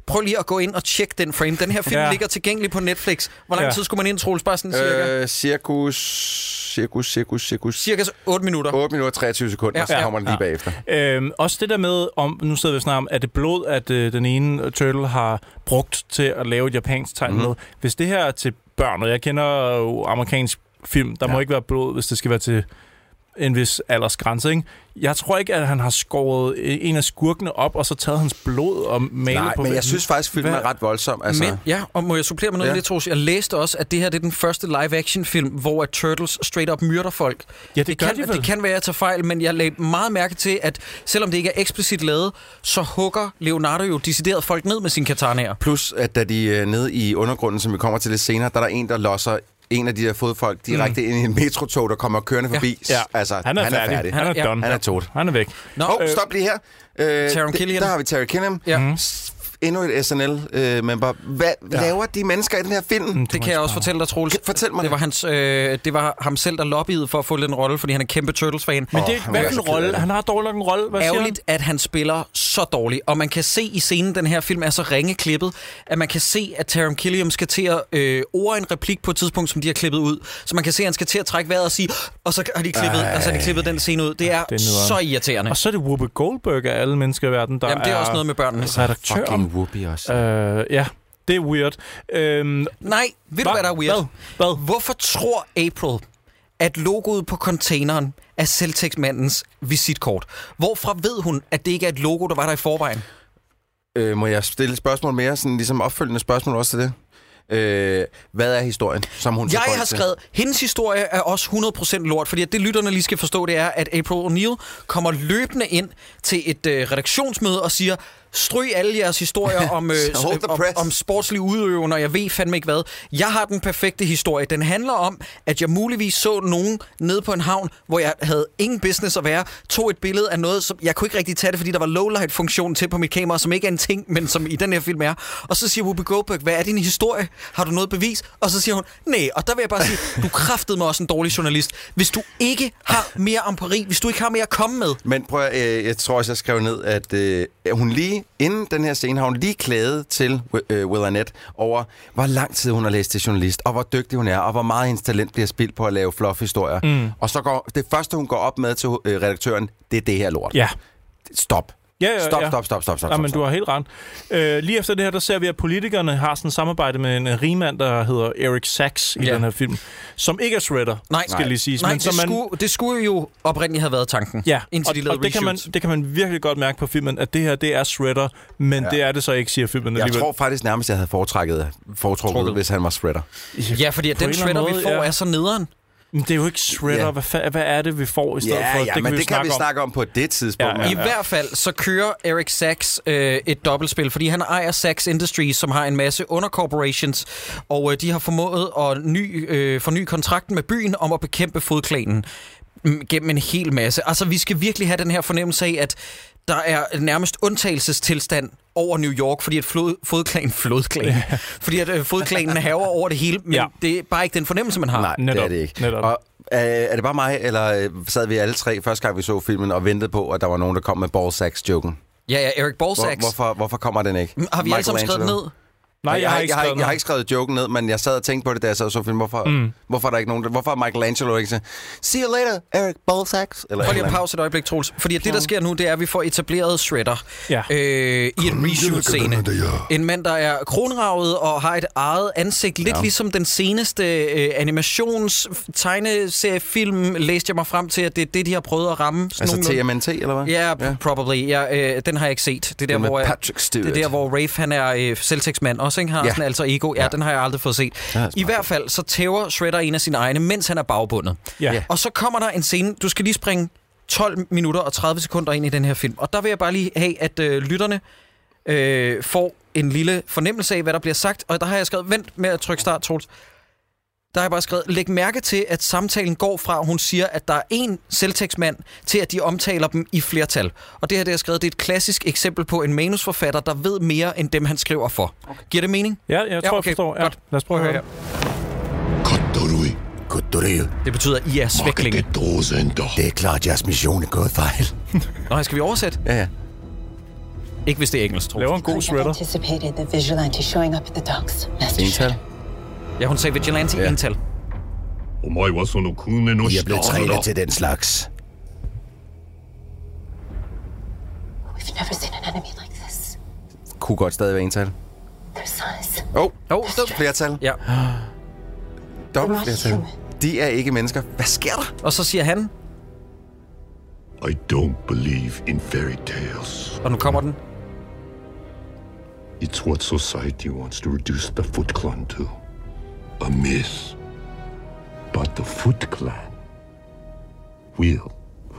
Prøv lige at gå ind og tjekke den frame. Den her film Ja. ligger tilgængelig på Netflix. Hvor lang Ja. tid skulle man ind, Troels? Bare sådan cirka? øh, cirkus, cirkus, cirkus, cirkus, Cirka 8 minutter. 8 minutter og 23 sekunder, Ja. så kommer den lige Ja. bagefter. Øhm, også det der med, om nu sidder vi snakker om, er det blod, at øh, den ene turtle har brugt til at lave et japansk tegn Mhm. med. Hvis det her er til børn, og jeg kender jo amerikansk film, der ja. må ikke være blod, hvis det skal være til en vis aldersgrænse, ikke? Jeg tror ikke, at han har skåret øh, en af skurkene op, og så taget hans blod og malet Nej, på men jeg synes faktisk, filmen Hvad- er ret voldsom. Altså, Men, ja, og må jeg supplere med noget Ja. lidt, Troels? Jeg læste også, at det her det er den første live-action-film, hvor at Turtles straight up myrder folk. Ja, det, gør kan, de vel. det kan være, at jeg tager fejl, men jeg lagde meget mærke til, at selvom det ikke er eksplicit lavet, så hugger Leonardo jo decideret folk ned med sin katanaer. Plus, at da de er nede i undergrunden, som vi kommer til lidt senere, der er der en, der losser en af de der fodfolk direkte mm. ind i en metrotog, der kommer kørende forbi. Ja. Altså, Han er, han færdig. er færdig. Han er Ja. Han er tot. Han er væk. Nå, oh, stop lige her. Øh, Taron Killian. Der har vi Terry Killiam. Ja. Mhm. Endnu et SNL-member. Hvad Ja. laver de mennesker i den her film? Mm, Det kan jeg også fortælle dig, Troels. Fortæl mig det. Var hans, øh, det var ham selv, der lobbyede for at få den rolle, fordi han er kæmpe Turtles-fan. Men det, han for så en rolle? det. Han har dårlig nok en rolle. Hvad siger ærgerligt, at han spiller så dårligt. Og man kan se i scenen, den her film er så ringe klippet, at man kan se, at Taron Killiam skal til at øh, ord en replik på et tidspunkt, som de har klippet ud. Så man kan se, at han skal til at trække vejret og sige, og så har de klippet, og så har de klippet den scene ud. Det er, Det er så irriterende. Og så er det Whoopi Goldberg af alle mennesker i verden, der Jamen, det er også noget med børnene. redaktør. Fucking Whoopi også. Øh, ja, det er weird. Øhm, Nej, ved du, Hva? hvad der er weird? Hvad? Hvad? Hvorfor tror April, at logoet på containeren er Celtex-mandens visitkort? Hvorfra ved hun, at det ikke er et logo, der var der i forvejen? Øh, må jeg stille et spørgsmål mere, sådan ligesom opfølgende spørgsmål også til det? Øh, hvad er historien, som hun Jeg har til? skrevet, hendes historie er også 100% lort, fordi at det lytterne lige skal forstå, det er, at April O'Neil kommer løbende ind til et øh, redaktionsmøde og siger, stryg alle jeres historier om, øh, om, om sportslige udøvende, og jeg ved fandme ikke hvad. Jeg har den perfekte historie. Den handler om, at jeg muligvis så nogen nede på en havn, hvor jeg havde ingen business at være, tog et billede af noget, som jeg kunne ikke rigtig tage det, fordi der var lowlight-funktion til på mit kamera, som ikke er en ting, men som i den her film er. Og så siger Whoopi Goldberg, hvad er din historie? Har du noget bevis? Og så siger hun, nej. Og der vil jeg bare sige, du kræftede mig også en dårlig journalist. Hvis du ikke har mere empiri, hvis du ikke har mere at komme med, Men prøv at, øh, jeg tror også, jeg skrev ned, at øh, hun lige, inden den her scene, har hun lige klaget til øh, Will Arnett over, hvor lang tid hun har læst til journalist, og hvor dygtig hun er, og hvor meget hendes talent bliver spildt på at lave fluff-historier. Mm. Og så går det første, hun går op med til øh, redaktøren, det er det her lort. Ja. Stop. Ja, ja, Stop, ja. stop, stop, stop, stop. Ja, men stop. du har helt ret. Øh, lige efter det her, der ser vi, at politikerne har sådan et samarbejde med en rigmand, der hedder Eric Sachs i Ja. den her film, som ikke er Shredder, Nej. skal lige siges. nej, men det, som man, skulle, det skulle jo oprindeligt have været tanken, Ja, indtil og, de lavede og det, kan man, det kan man virkelig godt mærke på filmen, at det her, det er Shredder, men ja. det er det så ikke, siger filmen Jeg alligevel. tror faktisk nærmest, jeg havde foretrækket, foretrukket, Trukket. hvis han var shredder. Ja, fordi at den shredder, vi får, ja. er så nederen. Men det er jo ikke Shredder. Ja. Hvad, fa- hvad er det, vi får i stedet Ja, for? ja, det kan men vi det kan vi snakke om. snakke om på det tidspunkt. Ja, men- I hvert fald så kører Eric Sachs øh, et dobbeltspil, fordi han ejer Sachs Industries, som har en masse undercorporations, og øh, de har formået at ny, øh, forny kontrakten med byen om at bekæmpe fodklanen mm, gennem en hel masse. Altså, vi skal virkelig have den her fornemmelse af, at der er nærmest undtagelsestilstand over New York, fordi at flod, fodklan, flodklan, fordi at øh, fodklanen haver over det hele, men Ja. det er bare ikke den fornemmelse, man har. Nej, det Netop, er det ikke. netop. Og, øh, er det bare mig, eller øh, sad vi alle tre første gang, vi så filmen, og ventede på, at der var nogen, der kom med ballsacks-joken? Ja, ja, Eric Hvor, Ballsacks. hvorfor, hvorfor kommer den ikke? Har vi alle sammen skrevet ned? Nej, jeg, har ikke jeg, har skrevet ikke, jeg har ikke skrevet joken ned, men jeg sad og tænkte på det, da jeg sad og så film. Hvorfor, mm. hvorfor er der ikke nogen, hvorfor er Michelangelo ikke så, See you later, Eric Ballsacks? Eller Prøv lige at pause et øjeblik, Troels. Fordi det, der sker nu, det er, at vi får etableret Shredder Ja. øh, i en reshoot-scene. En mand, der er kronravet og har et eget ansigt. Lidt ja. ligesom den seneste øh, animations-tegneseriefilm, læste jeg mig frem til, at det er det, de har prøvet at ramme. Sådan Altså. TMNT, eller hvad? Ja, yeah, probably. Ja, øh, den har jeg ikke set. Det er der, hvor, jeg, Patrick Stewart. det er der, hvor Rafe han er øh, selvtægtsmand også, ikke? Har Ja. sådan altså ego. Ja, Ja. den har jeg aldrig fået set. I hvert fald, så tæver Shredder en af sine egne, mens han er bagbundet. Ja. Og så kommer der en scene, du skal lige springe 12 minutter og 30 sekunder ind i den her film. Og der vil jeg bare lige have, at øh, lytterne øh, får en lille fornemmelse af, hvad der bliver sagt. Og der har jeg skrevet, vent med at trykke start, Troels. Der har jeg bare skrevet, læg mærke til, at samtalen går fra, at hun siger, at der er en selvtægtsmand, til at de omtaler dem i flertal. Og det her, det har jeg skrevet, det er et klassisk eksempel på en manusforfatter, der ved mere end dem, han skriver for. Okay. Giver det mening? Ja, jeg tror, Ja, jeg okay, forstår. Ja. godt. Lad os prøve at høre. Goddag. Det betyder, I er svæklinge. Det er klart, jeres mission er gået fejl. Nå, skal vi oversætte? Ja, ja. Ikke hvis det er engelsk, Troels. Laver en god Shredder. anticipated the vigilante showing up at the docks. Master Ental. Ja, hun sagde vigilante ja. intel. I er blevet trænet til den slags. We've never seen an enemy like this. Kunne godt stadig være ental. Åh, oh, oh, stop. flertal. Ja. Dobbelt flertal. De er ikke mennesker. Hvad sker der? Og så siger han... I don't believe in fairy tales. Og nu kommer den. It's what society wants to reduce the Foot Clan to. A myth. But the Foot Clan will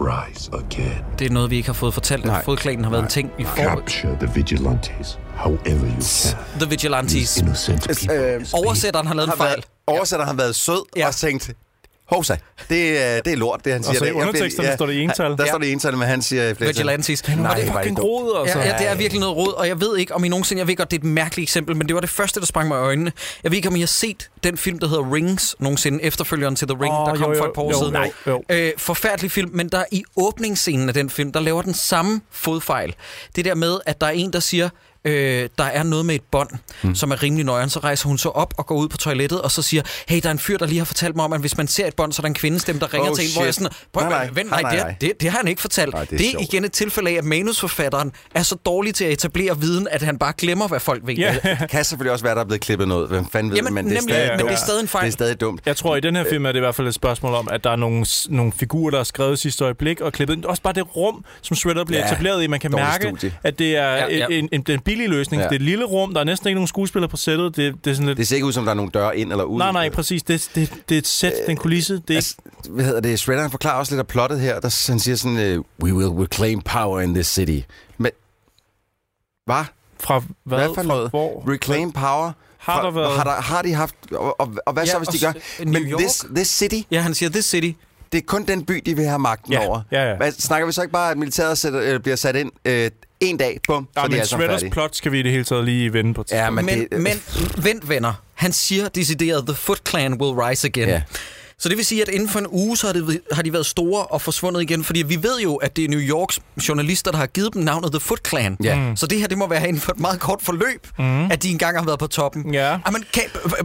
rise again. Det er noget, vi ikke har fået fortalt, Nej. at fodklanen har været en ting. Vi får Capture the vigilantes however you can. The Vigilantes. Innocent people. Øh, Oversætteren har lavet en har fejl. været, oversætter har været sød Ja. og tænkt, Hovsa, det, er- det er lort, det han siger. så i der. Jeg bliver- underteksterne står det i ental. Der Ja. står det i ental, men han siger i flertal. Vigilantes. Nej, Og det, er Fucking rod, altså. ja, ja, det er virkelig noget råd, og jeg ved ikke, om I nogensinde... Jeg ved godt, det er et mærkeligt eksempel, men det var det første, der sprang mig i øjnene. Jeg ved ikke, om I har set den film, der hedder Rings nogensinde, efterfølgeren til The Ring, Åh, der kom jo, jo, for et par år jo, siden. jo. Øh, forfærdelig film, men der i åbningsscenen af den film, der laver den samme fodfejl. Det der med, at der er en, der siger, øh, der er noget med et bånd, mm. som er rimelig nøjeren. Så rejser hun så op og går ud på toilettet, og så siger, hey, der er en fyr, der lige har fortalt mig om, at hvis man ser et bånd, så er der en kvindestemme, der ringer Oh, til en, hvor jeg er shit. sådan, prøv Nej, at nej. vent, Nej, nej, nej, det, nej. det, det har han ikke fortalt. Nej, det er det er sjovt. igen et tilfælde af, at manusforfatteren er så dårlig til at etablere viden, at han bare glemmer, hvad folk ved. Ja. Det kan selvfølgelig også være, der er blevet klippet noget. Hvem fanden ved, Jamen, men det er nemlig, stadig men dumt. det er stadig en fejl. Det er stadig dumt. Jeg tror, i den her film er det i hvert fald et spørgsmål om, at der er nogle, nogle figurer, der er skrevet i sidste øjeblik og klippet. Også bare det rum, som Shredder bliver Ja, etableret i. Man kan mærke, studie. at det er Ja, ja. En, en, den billig løsning. Ja. Det er et lille rum, der er næsten ikke nogen skuespillere på sættet. Det, det er sådan lidt... Det ser ikke ud, som der er nogen døre ind eller ud. Nej, nej, præcis. Det, det, det er et sæt, det er en kulisse. Det er Altså, hvad hedder det? Shredder han forklarer også lidt af plottet her. Der, han siger sådan, uh, we will reclaim power in this city. Men, hvad? fra hvad? Hvad for noget? Hvor? Reclaim power? Har der været- Har, der, har de haft... Og, og, og hvad Ja, så, hvis de gør? New Men York? this, this city, Ja, han siger, this city. det er kun den by, de vil have magten Ja, over. ja, ja. Hvad, snakker vi så ikke bare, at militæret sætter, øh, bliver sat ind øh, en dag, bum, så Ja, er de men alle sammen Shredders færdige. plot skal vi i det hele taget lige vende på Ja, men, Men, det, men vent, venner. Han siger decideret, the Foot Clan will rise again. Ja. Så det vil sige, at inden for en uge, så har, det, har de været store og forsvundet igen. Fordi vi ved jo, at det er New Yorks journalister, der har givet dem navnet The Foot Clan. Ja. Mm. Så det her, det må være inden for et meget kort forløb, mm. at de engang har været på toppen. Ja. Jamen, kan,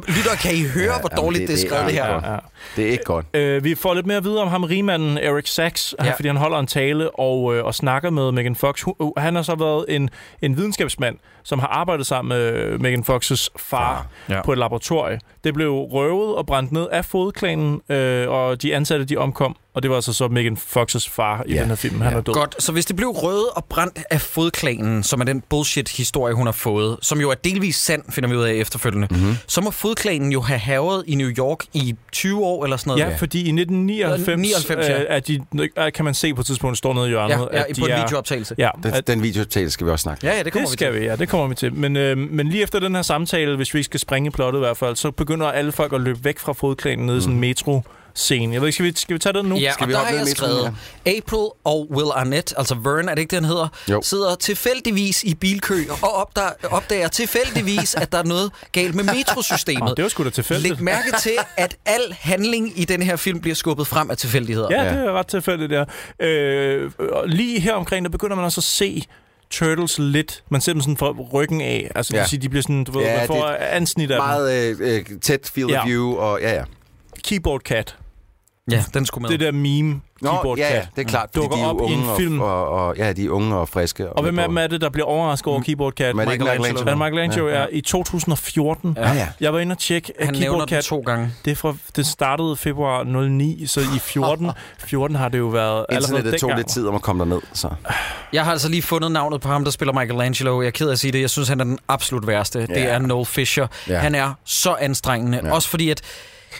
lytter, kan I høre, Ja, hvor dårligt det, det- det er skrevet, det her? ja. Det er ikke godt. Øh, vi får lidt mere at vide om ham, rigmanden Eric Sachs, ja. Fordi han holder en tale og, øh, og snakker med Megan Fox. Uh, Han har så været en, en videnskabsmand, som har arbejdet sammen med Megan Foxes far Ja. ja. på et laboratorie. Det blev røvet og brændt ned af fodklanen, øh, og de ansatte de omkom, og det var altså så Megan Foxes far i Ja. den her film. Han Ja. er død. Godt, så hvis det blev røde og brændt af fodklanen, som er den bullshit-historie, hun har fået, som jo er delvis sand, finder vi ud af efterfølgende, Mhm. mm-hmm. så må fodklanen jo have havet i New York i 20 år eller sådan noget. Ja, fordi i 1999 99, ja. øh, er de, kan man se på et tidspunkt, står nede i hjørnet, ja, ja at de på en er, videooptagelse. Ja, Den, at, den videotale skal vi også snakke. Ja, ja, det kommer det vi skal til. vi, ja, det kommer vi til. Men, øh, men lige efter den her samtale, hvis vi skal springe plottet i hvert fald, så begynder alle folk at løbe væk fra fodklanen nede i sådan en metro scene. Jeg ved ikke, skal vi, skal vi tage den nu? Ja, Skal og vi der hoppe har jeg skrevet, April og Will Arnett, altså Vern, er det ikke det, han hedder, Jo. sidder tilfældigvis i bilkø og opdager, opdager tilfældigvis, at der er noget galt med metrosystemet. Nå, det var sgu da tilfældigt. Læg mærke til, at al handling i den her film bliver skubbet frem af tilfældigheder. Ja, Ja. det er ret tilfældigt, ja. Øh, og lige her omkring, der begynder man også at se Turtles lidt. Man ser dem sådan fra ryggen af. Altså, det Ja. vil sige, de bliver sådan, du ved, Ja, man får det- ansnit af dem. Meget øh, øh, tæt field Ja. of view, og ja, ja. Keyboard Cat. ja den skulle med. Det der meme, Nå, Keyboard ja, ja, Cat. det er klart, fordi Dukker de er op i en film. Og, og, og, ja, de er unge og friske. Og hvem af dem er det, der bliver overrasket over Keyboard Cat? Men er det ikke Michelangelo? Michelangelo? Er det Michelangelo? Ja, I 2014. Ja, ja. Jeg var inde og tjekke at Han nævner Keyboard Cat. to gange. Det, er fra, det startede februar 09, så i 14, 14 har det jo været allerede Internettet tog dengang. lidt tid om at komme derned, så... Jeg har altså lige fundet navnet på ham, der spiller Michelangelo. Jeg er ked af at sige det. Jeg synes, han er den absolut værste. Det Ja. er Noel Fisher. Ja. Han er så anstrengende. Ja. Også fordi, at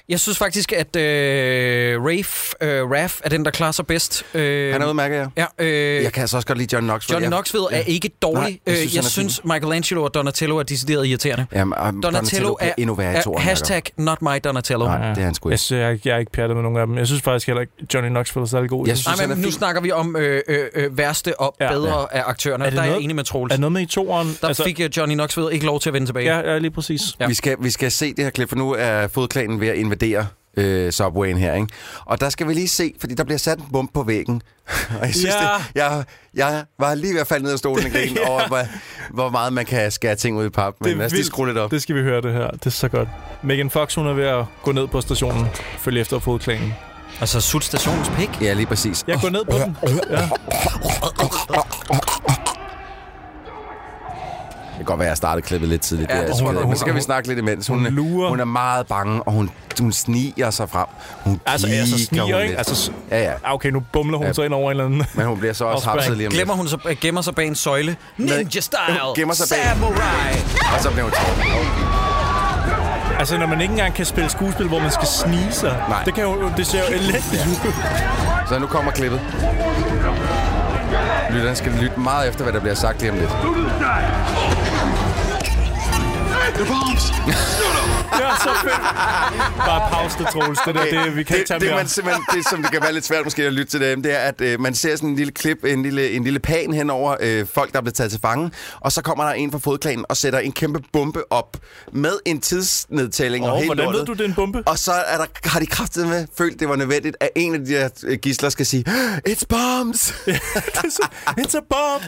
jeg synes faktisk, at øh, Rafe, øh, Raff er den, der klarer sig bedst. Øh, Han er udmærket, ja. Ja, øh, Jeg kan altså også godt lide John Knoxville. Johnny Jeg- Knoxville er ikke dårlig. Nej, jeg jeg synes, jeg synes Michelangelo og Donatello er decideret irriterende. Jamen, um, Donatello kan er, endnu værre i er hashtag not my Donatello. Nej, det er han sgu Jeg, ikke. synes, jeg, jeg er ikke pjattet med nogen af dem. Jeg synes faktisk heller ikke, Johnny Knoxville er særlig god. Jeg synes, Nej, men nu fin. snakker vi om øh, øh, øh, værste og Ja. bedre af aktørerne. Er det Der er jeg noget- enig med Troels. Er det noget med i toeren? Der altså, fik øh, Johnny Knoxville ikke lov til at vende tilbage. Ja, ja, lige præcis. Ja. Vi, skal, vi skal se det her klip, for nu er fodklanen ved at invadere øh, Subwayen her, ikke? Og der skal vi lige se, fordi der bliver sat en bump på væggen. og jeg synes, Ja. det, jeg, jeg var lige ved at falde ned af stolen og grine over, hvor, hvor meget man kan skære ting ud i pap. Men lad os lige skrue lidt op. Det skal vi høre det her. Det er så godt. Megan Fox, hun er ved at gå ned på stationen. Følge efter fodklanen. Altså, Sud Stations pik. Ja, lige præcis. Jeg går ned på den. Ja. Det kan godt være, at jeg startede klippet lidt tidligt. Ja, Ja, det tror jeg. men så kan vi snakke lidt imens. Hun, Hun lurer. hun er meget bange, og hun, hun sniger sig frem. Hun Altså, altså sniger, ikke? Altså, Ja, ja. Ah, Okay, nu bumler hun Ja. så ind over en eller anden. Men hun bliver så også hapset lige om. Glemmer hun så, gemmer sig bag en søjle. Ninja style. Hun gemmer sig bag- Samurai. Og så bliver hun taget. Altså, når man ikke engang kan spille skuespil, hvor man skal snige sig. Nej. Det, kan jo, det ser jo elendigt ud. Så nu kommer klippet. Lytteren skal lytte meget efter, hvad der bliver sagt lige om lidt. Det er så fedt. Bare pause det, Troels. Det, der, det, vi kan ikke tage det, det, mere. man simpelthen, det, som det kan være lidt svært måske at lytte til dem, det er, at øh, man ser sådan en lille klip, en lille, en lille pan henover øh, folk, der er blevet taget til fange, og så kommer der en fra fodklanen og sætter en kæmpe bombe op med en tidsnedtælling og Åh, helt hvordan ved lortet. du, det er en bombe? Og så er der, har de kraftet med følt, det var nødvendigt, at en af de der øh, gisler skal sige, It's bombs! It's a bomb!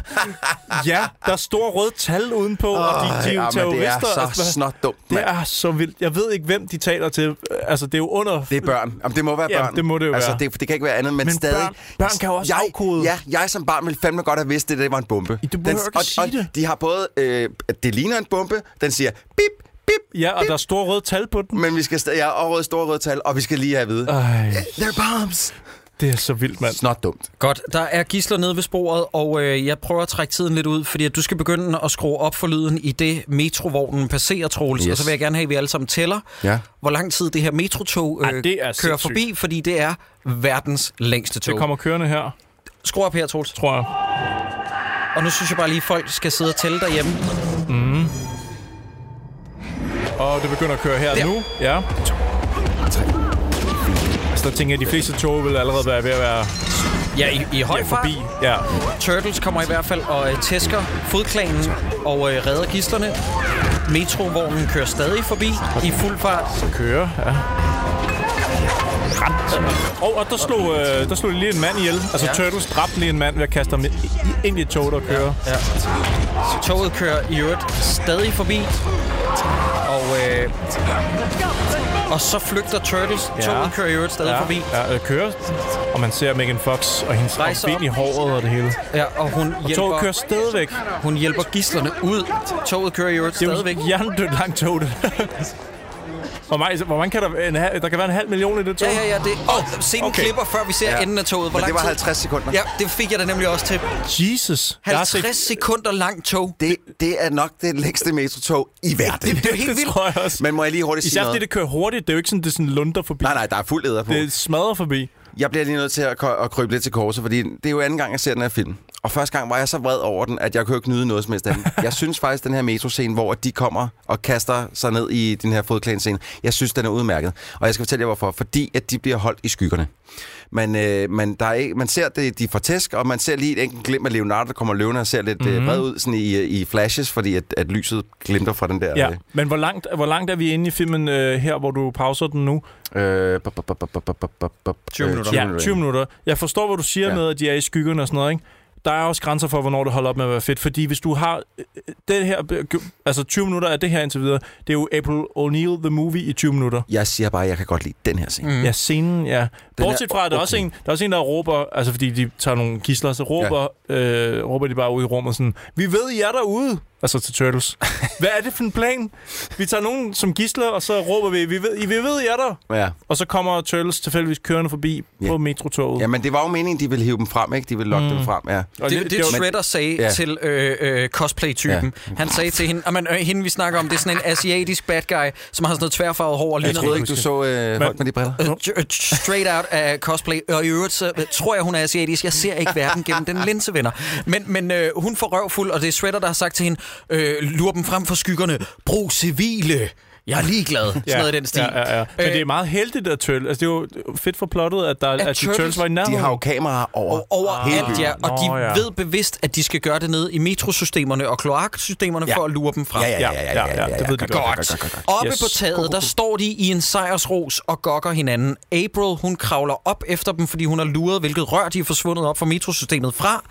Ja, der er store røde tal udenpå, og de, de er jo ja, terrorister. det er så Altså, snot dumt, Det mand. er så vildt. Jeg ved ikke, hvem de taler til. Altså, det er jo under... Det er børn. Jamen, det må være Ja, børn. det må det jo altså, være. Det, det kan ikke være andet, men, Men stadig... børn- børn kan jo også jeg, afkode. Ja, jeg som barn ville fandme godt have vidst, det, det var en bombe. Du behøver ikke og, sige og det. de har både... Øh, det ligner en bombe. Den siger bip, bip, Ja, og der er store røde tal på den. men vi skal. Ja, og røde, store røde tal, og vi skal lige have at vide. Ej, They're bombs! Det er så vildt, mand. Snot dumt. Godt, der er gisler nede ved sporet, og øh, jeg prøver at trække tiden lidt ud, fordi at du skal begynde at skrue op for lyden i det metrovognen passerer, Troels. Yes. Og så vil jeg gerne have, at vi alle sammen tæller, Ja. hvor lang tid det her metrotog Ej, øh, det er kører sindssygt. forbi, fordi det er verdens længste tog. Det kommer kørende her, Skru op her, Troels. tror jeg. Og nu synes jeg bare lige, at folk skal sidde og tælle derhjemme. Og det begynder at køre her Der. nu. Ja. Så tænker jeg, at de fleste tog vil allerede være ved at være Ja, i, i høj ja, forbi. Ja. Turtles kommer i hvert fald og øh, tæsker fodklanen og øh, redder gislerne. Metrovognen kører stadig forbi i fuld fart. Kører, ja. Og, og der, slog, øh, der slog lige en mand ihjel. Altså, Ja. ja. Turtles dræbte lige en mand ved at kaste ham ind i et tog, der kører. Ja. Toget kører i øvrigt stadig forbi. Og, øh, og så flygter Turtles. Ja. Toget kører i øvrigt stadig Ja, forbi. ja, øh, kører. Og man ser Megan Fox og hendes ben i håret og det hele. Ja, og hun Og toget kører hjælper, stadigvæk. hun hjælper gislerne ud. Toget kører i øvrigt Det er stadigvæk. jo langt tog, det. Hvor mange, hvor mange kan der, en, halv- der kan være en halv million i det tog? Ja, ja, ja. Det, oh, scenen okay. okay. klipper, før vi ser ja. Enden af toget. Hvor Men lang det var tid? 50 sekunder. Ja, det fik jeg da nemlig også til. Jesus. Jeg har 50 sekunder langt tog. Det, det er nok det længste metrotog i verden. Det er jo helt det vildt. tror jeg også. Men må jeg lige hurtigt sige Især fordi noget? det kører hurtigt. Det er jo ikke sådan, det er sådan lunder forbi. Nej, nej, der er fuld æder på. Det smadrer forbi. Jeg bliver lige nødt til at, at krybe lidt til korset, fordi det er jo anden gang, jeg ser den her film. Og første gang var jeg så vred over den, at jeg kunne ikke nyde noget som helst af den. Jeg synes faktisk, den her metroscene, hvor de kommer og kaster sig ned i den her fodklædenscene, jeg synes, den er udmærket. Og jeg skal fortælle jer, hvorfor. Fordi at de bliver holdt i skyggerne. Man, øh, man, der er ikke, man ser, det, de får tæsk, og man ser lige et enkelt glimt af Leonardo, der kommer løvende og ser lidt mm-hmm. vred mhm. ud sådan i, øh, i flashes, fordi at, at lyset glimter fra den der. Ja. Øh. Men hvor langt, hvor langt er vi inde i filmen øh, her, hvor du pauser den nu? Øh, 20 øh, minutter. Ja, 20 minutter. Jeg forstår, hvad du siger med, at de er i skyggerne og sådan noget, ikke? Der er også grænser for, hvornår det holder op med at være fedt. Fordi hvis du har øh, den her... Altså 20 minutter af det her indtil videre, det er jo April O'Neil The Movie i 20 minutter. Jeg siger bare, at jeg kan godt lide den her scene. Mm. Ja, scenen, ja. Bortset er fra, at der, er også okay. en, der er også en, der råber, altså fordi de tager nogle gisler, så råber, ja. øh, råber de bare ud i rummet sådan, vi ved, I er derude. Altså til Turtles. Hvad er det for en plan? Vi tager nogen som gisler, og så råber vi, vi ved, I vi ved, I er der. Ja. Og så kommer Turtles tilfældigvis kørende forbi Ja. på metrotoget. ja, men det var jo meningen, de ville hive dem frem, ikke? De ville lokke mm. dem frem, ja. Og Det, det, det var- Shredder sagde Ja. til øh, øh, cosplay-typen. Ja. Han sagde til hende, amen, øh, hende vi snakker om, det er sådan en asiatisk bad guy, som har sådan noget tværfarvet hår og Jeg ligner noget ikke, du så øh, folk med de briller. øh, øh, straight out af cosplay. Og i øvrigt, så øh, tror jeg, hun er asiatisk. Jeg ser ikke verden gennem den linsevenner. Men, men øh, hun får røvfuld, og det er Shredder, der har sagt til hende, øh, lur dem frem for skyggerne. Brug civile. Jeg er ligeglad. Sådan noget i den stil. Ja, ja, ja. Men Øh, det er meget heldigt at Turtles. Altså, det er jo fedt for plottet, at, der, at, at de Turtles- Turtles var i nærheden. De har jo kameraer over. Og overalt, byen. ja. Og de Nå, ja. ved bevidst, at de skal gøre det ned i metrosystemerne og kloaksystemerne Ja. for at lure dem frem. Ja, ja, ja, ja, ja, ja, ja, det ved de godt, godt. godt, godt, godt, godt. Oppe Yes. på taget, der står de i en sejrsros og gokker hinanden. April, hun kravler op efter dem, fordi hun har luret, hvilket rør de er forsvundet op fra metrosystemet fra.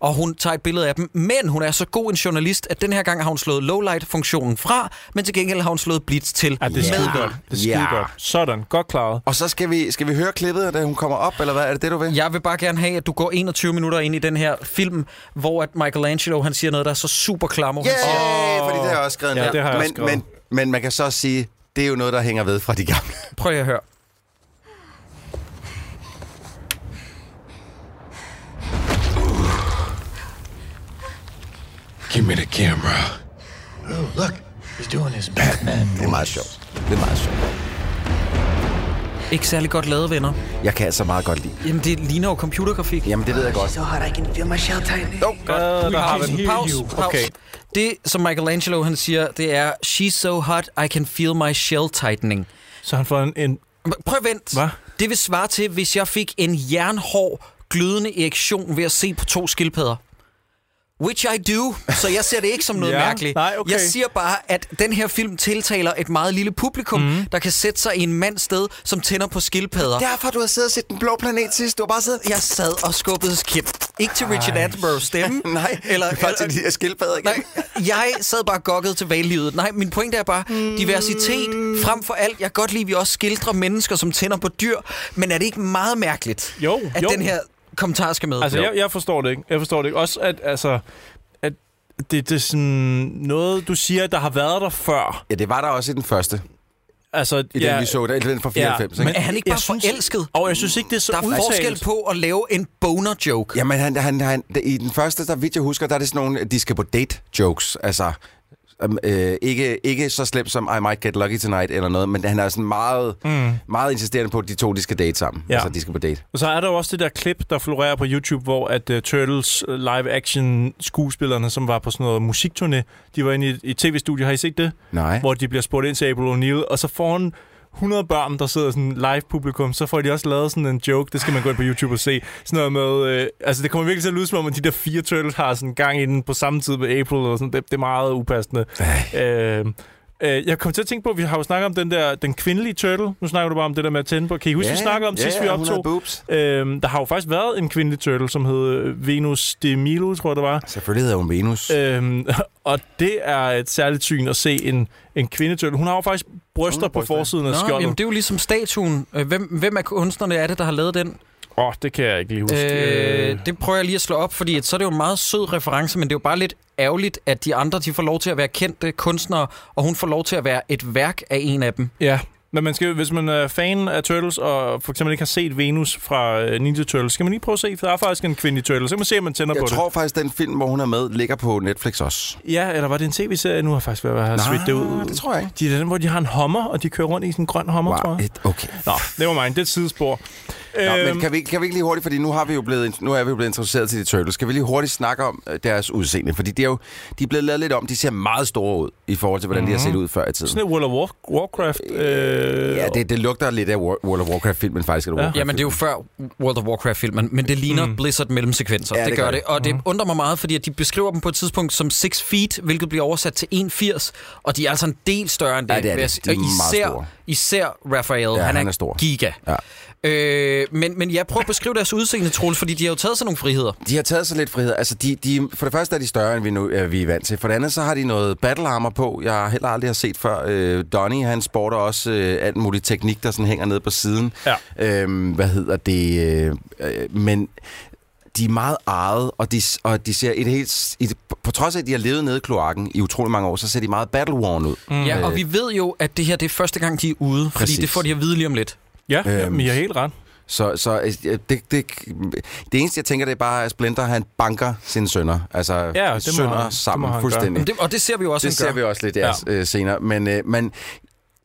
Og hun tager et billede af dem. Men hun er så god en journalist, at den her gang har hun slået lowlight-funktionen fra, men til gengæld har hun slået blitz til. Ja, det er skide godt. Det er skide Ja. godt. Sådan, godt klaret. Og så skal vi, skal vi høre klippet, da hun kommer op, eller hvad er det det, du vil? Jeg vil bare gerne have, at du går 21 minutter ind i den her film, hvor at Michelangelo han siger noget, der er så super klammer. Han siger, Yeah, fordi det har jeg også skrevet Ja, ned. det har jeg men, skrevet. men, men man kan så også sige, det er jo noget, der hænger ved fra de gamle. Prøv lige at høre. Give me the camera. Oh, look. He's doing his Batman. Det er meget sjovt. Det er meget sjovt. Ikke særlig godt lavet, venner. Jeg kan altså meget godt lide. Jamen, det ligner jo computergrafik. Jamen, det ved jeg godt. So hot I can feel my shell tightening. Jo, Uh, der har vi den. pause, pause. Okay. Det, som Michelangelo han siger, det er, She's so hot, I can feel my shell tightening. Så han får en... en Prøv at vent. Hvad? Det vil svare til, hvis jeg fik en jernhård, glødende erektion ved at se på to skildpadder. Which I do, så jeg ser det ikke som noget Ja, mærkeligt. nej, okay. Jeg siger bare, at den her film tiltaler et meget lille publikum, mm. der kan sætte sig i en mands sted, som tænder på skildpadder. Derfor, du har siddet og set Den Blå Planet sidst. Du har bare siddet... Jeg sad og skubbede skib. Ikke til Richard Attenborough's stemme. Nej, eller, var til de her skildpadder igen. Nej, jeg sad bare gokket til valglivet. Nej, min pointe er bare diversitet frem for alt. Jeg kan godt lide, at vi også skildrer mennesker, som tænder på dyr. Men er det ikke meget mærkeligt, Jo, at jo. den her kommentar skal med? Altså, jeg, jeg forstår det ikke. Jeg forstår det ikke. Også at, altså, at det, det er sådan noget, du siger, der har været der før. Ja, det var der også i den første. altså... I den, vi så, der, den fra 94, men ikke? Er han ikke jeg bare synes- forelsket? Og jeg synes ikke, det er så Der er udtalt. forskel på at lave en boner-joke. Jamen, han, han, han, i den første, der vidt jeg husker, der er det sådan nogle, de skal på date-jokes. Altså, um, øh, ikke, ikke så slemt som I might get lucky tonight eller noget, men han er sådan meget, mm. meget insisterende på, at de to de skal date sammen. Ja. Altså, de skal på date. Og så er der jo også det der klip, der florerer på YouTube, hvor at uh, Turtles uh, live-action skuespillerne, som var på sådan noget musikturné, de var inde i et tv-studie. Har I set det? Nej. Hvor de bliver spurgt ind til April O'Neil, og så foran 100 børn, der sidder sådan live-publikum, så får de også lavet sådan en joke, det skal man gå ind på YouTube og se. Sådan noget med, øh, altså det kommer virkelig til at lyde som om, at de der fire Turtles har sådan gang i den på samme tid med April, og sådan, det, det er meget upassende. Øh, øh, jeg kom til at tænke på, at vi har jo snakket om den der, den kvindelige turtle. Nu snakker du bare om det der med at tænde på. Kan I huske, Ja, vi snakkede om ja, sidst, vi optog? boobs. Øhm, der har jo faktisk været en kvindelig turtle, som hed Venus de Milo, tror jeg det var. Selvfølgelig hedder hun Venus. Øhm, og det er et særligt syn at se en, en kvindeturtle. Hun har jo faktisk bryster har på bryster. forsiden af Nå, skjoldet. jamen, det er jo ligesom statuen. Øh, Hvem, hvem af kunstnerne er det, der har lavet den? Åh, oh, det kan jeg ikke lige huske. Øh, det prøver jeg lige at slå op, fordi at så er det jo en meget sød reference, men det er jo bare lidt ærgerligt, at de andre de får lov til at være kendte kunstnere, og hun får lov til at være et værk af en af dem. Ja, men man skal, hvis man er fan af Turtles, og for eksempel ikke har set Venus fra øh, Ninja Turtles, skal man lige prøve at se, for der er faktisk en kvindelig Turtle. Så kan man se, om man tænder Jeg på tror faktisk, den film, hvor hun er med, ligger på Netflix også. det. Ja, eller var det en tv-serie? Nu har jeg faktisk været at have Nej, det ud. det tror jeg ikke. De er den, hvor de har en hummer, og de kører rundt i sådan en grøn hummer, tror Wow, jeg. et, okay. Nå, det var mig. Det er et sidespor. Nå, Øhm, men kan vi, ikke- kan vi ikke lige hurtigt, fordi nu, har vi jo blevet, nu er vi jo blevet introduceret til de Turtles, skal vi lige hurtigt snakke om øh, deres udseende? Fordi de er jo de er blevet lavet lidt om. De ser meget store ud i forhold til, hvordan mm-hmm. de har set ud før i tiden. Sådan et World of War- Warcraft. Øh, Ja, det, det lugter lidt af War- World of Warcraft-filmen faktisk. Eller Ja. Warcraft Jamen, det er jo før World of Warcraft-filmen, men det ligner mm. Blizzard mellemsekvenser. Ja, det, det gør det. det. Og det undrer mig meget, fordi at de beskriver dem på et tidspunkt som 6 feet, hvilket bliver oversat til 1,80, og de er altså en del større end det. Ja, det er det. De er især, store. især Raphael, Ja, han, han er er stor. giga. Ja. Øh, men, men jeg prøver at beskrive deres udseende, Troels, fordi de har jo taget sig nogle friheder. De har taget sig lidt frihed. Altså, de, de, for det første er de større, end vi, nu, øh, vi er vant til. For det andet, så har de noget battle armor på, jeg heller aldrig har set før. Øh, Donnie, han sporter også øh, alt muligt teknik, der sådan hænger ned på siden. Ja. Øhm, hvad hedder det? Øh, øh, men de er meget ejet, og de, og de ser et helt... Et, på trods af, at de har levet nede i kloakken i utrolig mange år, så ser de meget battle-worn ud. Mm. Ja, og Øh, vi ved jo, at det her det er første gang, de er ude, fordi Præcis. det får de at vide lige om lidt. Ja, Øhm, øhm, I har helt ret. Så, så øh, det, det, det eneste, jeg tænker, det er bare, at Splinter, han banker sine sønner. Altså, Ja, det sønner han- det sammen han fuldstændig. Jamen, det, og det ser vi jo også, Det ser vi også lidt ja. Øh, senere. Men, øh, men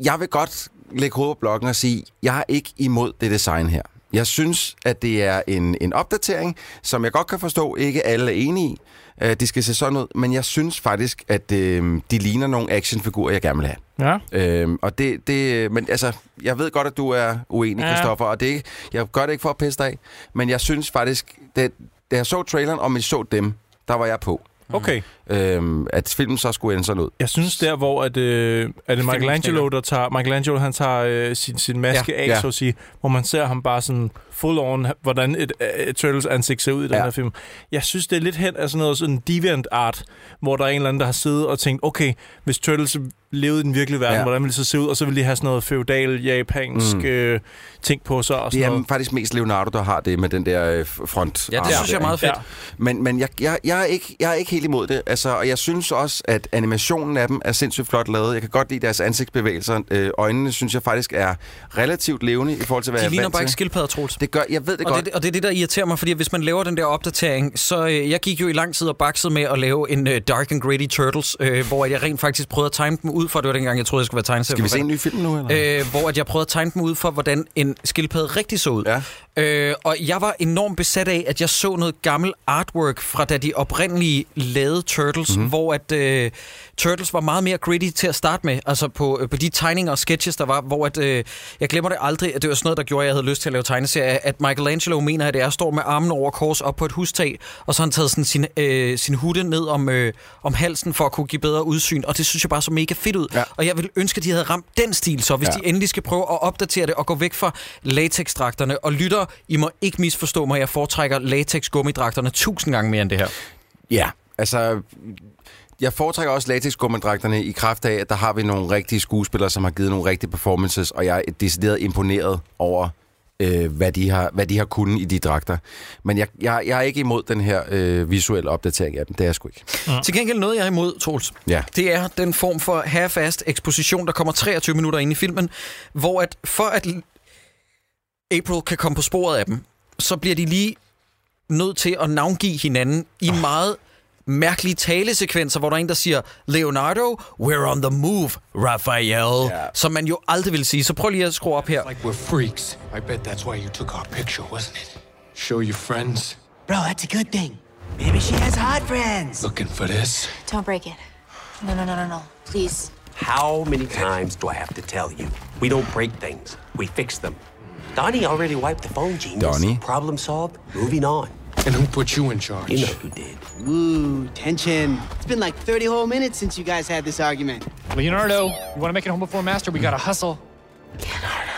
jeg vil godt lægge hovedet på blokken og sige, jeg er ikke imod det design her. Jeg synes, at det er en, en opdatering, som jeg godt kan forstå, ikke alle er enige i. Øh, det skal se sådan ud, men jeg synes faktisk, at øh, de ligner nogle actionfigurer, jeg gerne vil have. Ja. Øhm, og det, det, men altså, jeg ved godt, at du er uenig, Ja. Kristoffer, og det, jeg gør det ikke for at pisse dig af, men jeg synes faktisk, det, da jeg så traileren, og vi så dem, der var jeg på, Okay. Øhm, at filmen så skulle ende sådan ud. Jeg synes der, hvor at, øh, er det Michelangelo, der tager, Michelangelo, han tager øh, sin, sin maske Ja. af, Ja. så at sige, hvor man ser ham bare sådan full on, hvordan et, øh, et Turtles ansigt ser ud i den Ja. her film. Jeg synes, det er lidt hen af sådan noget sådan deviant art, hvor der er en eller anden, der har siddet og tænkt, okay, hvis Turtles levede i den virkelige verden, ja. Ja. hvordan ville det så se ud? Og så ville de have sådan noget feudal, japansk mm. øh, ting på sig og Det sådan er noget. faktisk mest Leonardo, der har det med den der øh, front. Ja, det synes jeg er meget fedt. Men, men jeg, jeg, jeg, er ikke, jeg er ikke helt imod det. Altså, og jeg synes også, at animationen af dem er sindssygt flot lavet. Jeg kan godt lide deres ansigtsbevægelser. Øh, øjnene synes jeg faktisk er relativt levende i forhold til, hvad De jeg er ligner vant bare ikke til. skildpadder, Troels. Det gør, jeg ved det Og godt. det, og det er det, der irriterer mig, fordi hvis man laver den der opdatering, så øh, jeg gik jo i lang tid og baksede med at lave en øh, Dark and Gritty Turtles, øh, hvor jeg rent faktisk prøvede at tegne dem ud for, det var dengang, jeg troede, jeg skulle være tegneserie. Skal vi se en ny film nu, eller? øh, hvor at jeg prøvede at tegne dem ud for, hvordan en skildpadde rigtig så ud. Ja. Øh, og jeg var enormt besat af, at jeg så noget gammel artwork fra da de oprindelige lavede Turtles, Mhm. mm-hmm. hvor at øh, Turtles var meget mere gritty til at starte med. Altså på, øh, på de tegninger og sketches, der var, hvor at, øh, jeg glemmer det aldrig, at det var sådan noget, der gjorde, at jeg havde lyst til at lave tegneserie, at Michelangelo mener, at jeg står med armen over kors op på et hustag, og så har han taget sådan sin, øh, sin hutte ned om, øh, om halsen for at kunne give bedre udsyn, og det synes jeg bare så mega fedt ud. Ja. Og jeg vil ønske, at de havde ramt den stil, så hvis ja. de endelig skal prøve at opdatere det og gå væk fra latexdragterne. Og lytter, I må ikke misforstå mig, jeg foretrækker latex-gummidragterne tusind gange mere end det her. Ja, altså... Jeg foretrækker også latexgummidragterne i kraft af, at der har vi nogle rigtige skuespillere, som har givet nogle rigtige performances, og jeg er decideret imponeret over øh, hvad, de har, hvad de har kunnet i de dragter. Men jeg, jeg, jeg er ikke imod den her øh, visuelle opdatering af dem. Det er jeg sgu ikke. Mm. Til gengæld noget, jeg er imod, Troels. Ja. Det er den form for half-assed eksposition, der kommer 23 minutter ind i filmen, hvor at for at April kan komme på sporet af dem, så bliver de lige nødt til at navngive hinanden i oh. meget mærkelige talesekvenser, hvor der er en, der siger, Leonardo, we're on the move, Raphael, yeah. som man jo aldrig vil sige. Så prøv lige at skrue op her. Like we're freaks. I bet that's why you took our picture, wasn't it? Show your friends. Bro, that's a good thing. Maybe she has hot friends. Looking for this? Don't break it. No, no, no, no, no. Please. How many times do I have to tell you? We don't break things. We fix them. Donnie already wiped the phone, genius. Donnie? Problem solved. Moving on. And who put you in charge? You know who did. Ooh, tension. It's been like 30 whole minutes since you guys had this argument. Leonardo, you want to make it home before Master? We gotta hustle. Leonardo.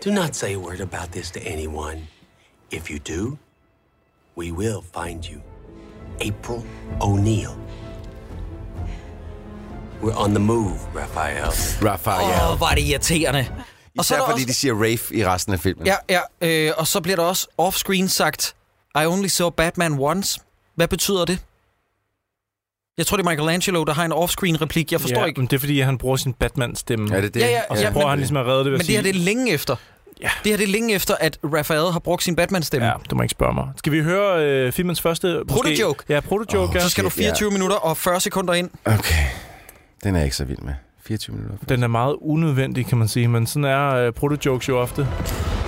Do not say a word about this to anyone. If you do, we will find you. April O'Neil. We're on the move, Raphael. Raphael. Åh, oh, hvor er det irriterende. Og så er fordi også- de siger Rafe i resten af filmen. Ja, ja, øh, og så bliver der også off-screen sagt, I only saw Batman once. Hvad betyder det? Jeg tror, det er Michelangelo, der har en off-screen replik. Jeg forstår ja, ikke. Men det er, fordi han bruger sin Batman-stemme. Er det det? Ja, ja, Og så ja, prøver men- han ligesom at redde det ved Men det her sige... det er længe efter. Ja. Det her det er længe efter, at Raphael har brugt sin Batman-stemme. Ja, du må ikke spørge mig. Skal vi høre øh, filmens første... Proto-joke. Ja, proto-joke, Åh, ja. Så skal du 24 minutter og 40 sekunder ind. Okay. Den er jeg ikke så vild med. 24 minutter. Den er meget unødvendig, kan man sige, men sådan er øh, proto-jokes jo ofte.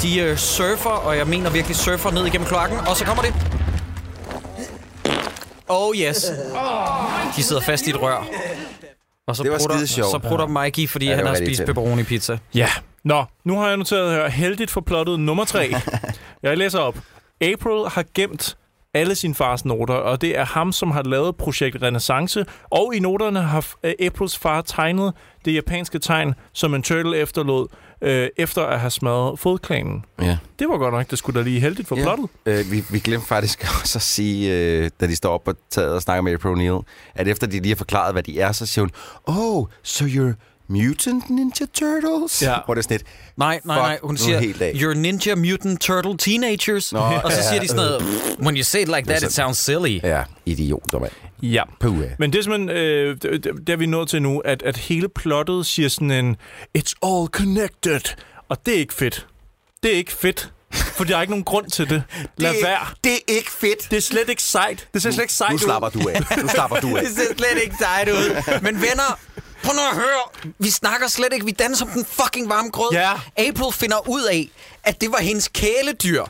De øh, surfer, og jeg mener virkelig surfer ned igennem kloakken, og så kommer det. Oh yes. De sidder fast i et rør. Og så Det var prutter, sjovt. så prutter Mikey, fordi Ja, ja, det han har spist pepperoni pizza. Ja. Nå, nu har jeg noteret her. Heldigt for plottet nummer tre. jeg læser op. April har gemt alle sine fars noter, og det er ham, som har lavet projekt Renaissance, og i noterne har øh, Aprils far tegnet det japanske tegn, som en turtle efterlod, øh, efter at have smadret fodklanen. Ja. Det var godt nok, det skulle da lige heldigt for Ja. plottet. Øh, vi, vi glemte faktisk også at sige, øh, da de står op på taget og snakker med April O'Neil, at efter de lige har forklaret, hvad de er, så siger hun, Oh, so you're mutant ninja turtles? Ja. Hvor det er sådan lidt, Nej, nej, nej. Hun nu siger, you're ninja mutant turtle teenagers. Nå, og så ja. siger de sådan noget, when you say it like that, it sounds silly. ja, idioter, mand. Ja. Puh, Men det er simpelthen, øh, det, det er vi nået til nu, at, at hele plottet siger sådan en, it's all connected. Og det er ikke fedt. Det er ikke fedt. For der er ikke nogen grund til det. Lad det, er- være. Det er ikke fedt. Det er slet ikke sejt. Det ser slet ikke sejt Nu ud. slapper du af. Nu slapper du af. Det ser slet ikke sejt ud. Men venner, prøv nu at høre. Vi snakker slet ikke. Vi danser som den fucking varme grød. Ja. April finder ud af, at det var hendes kæledyr.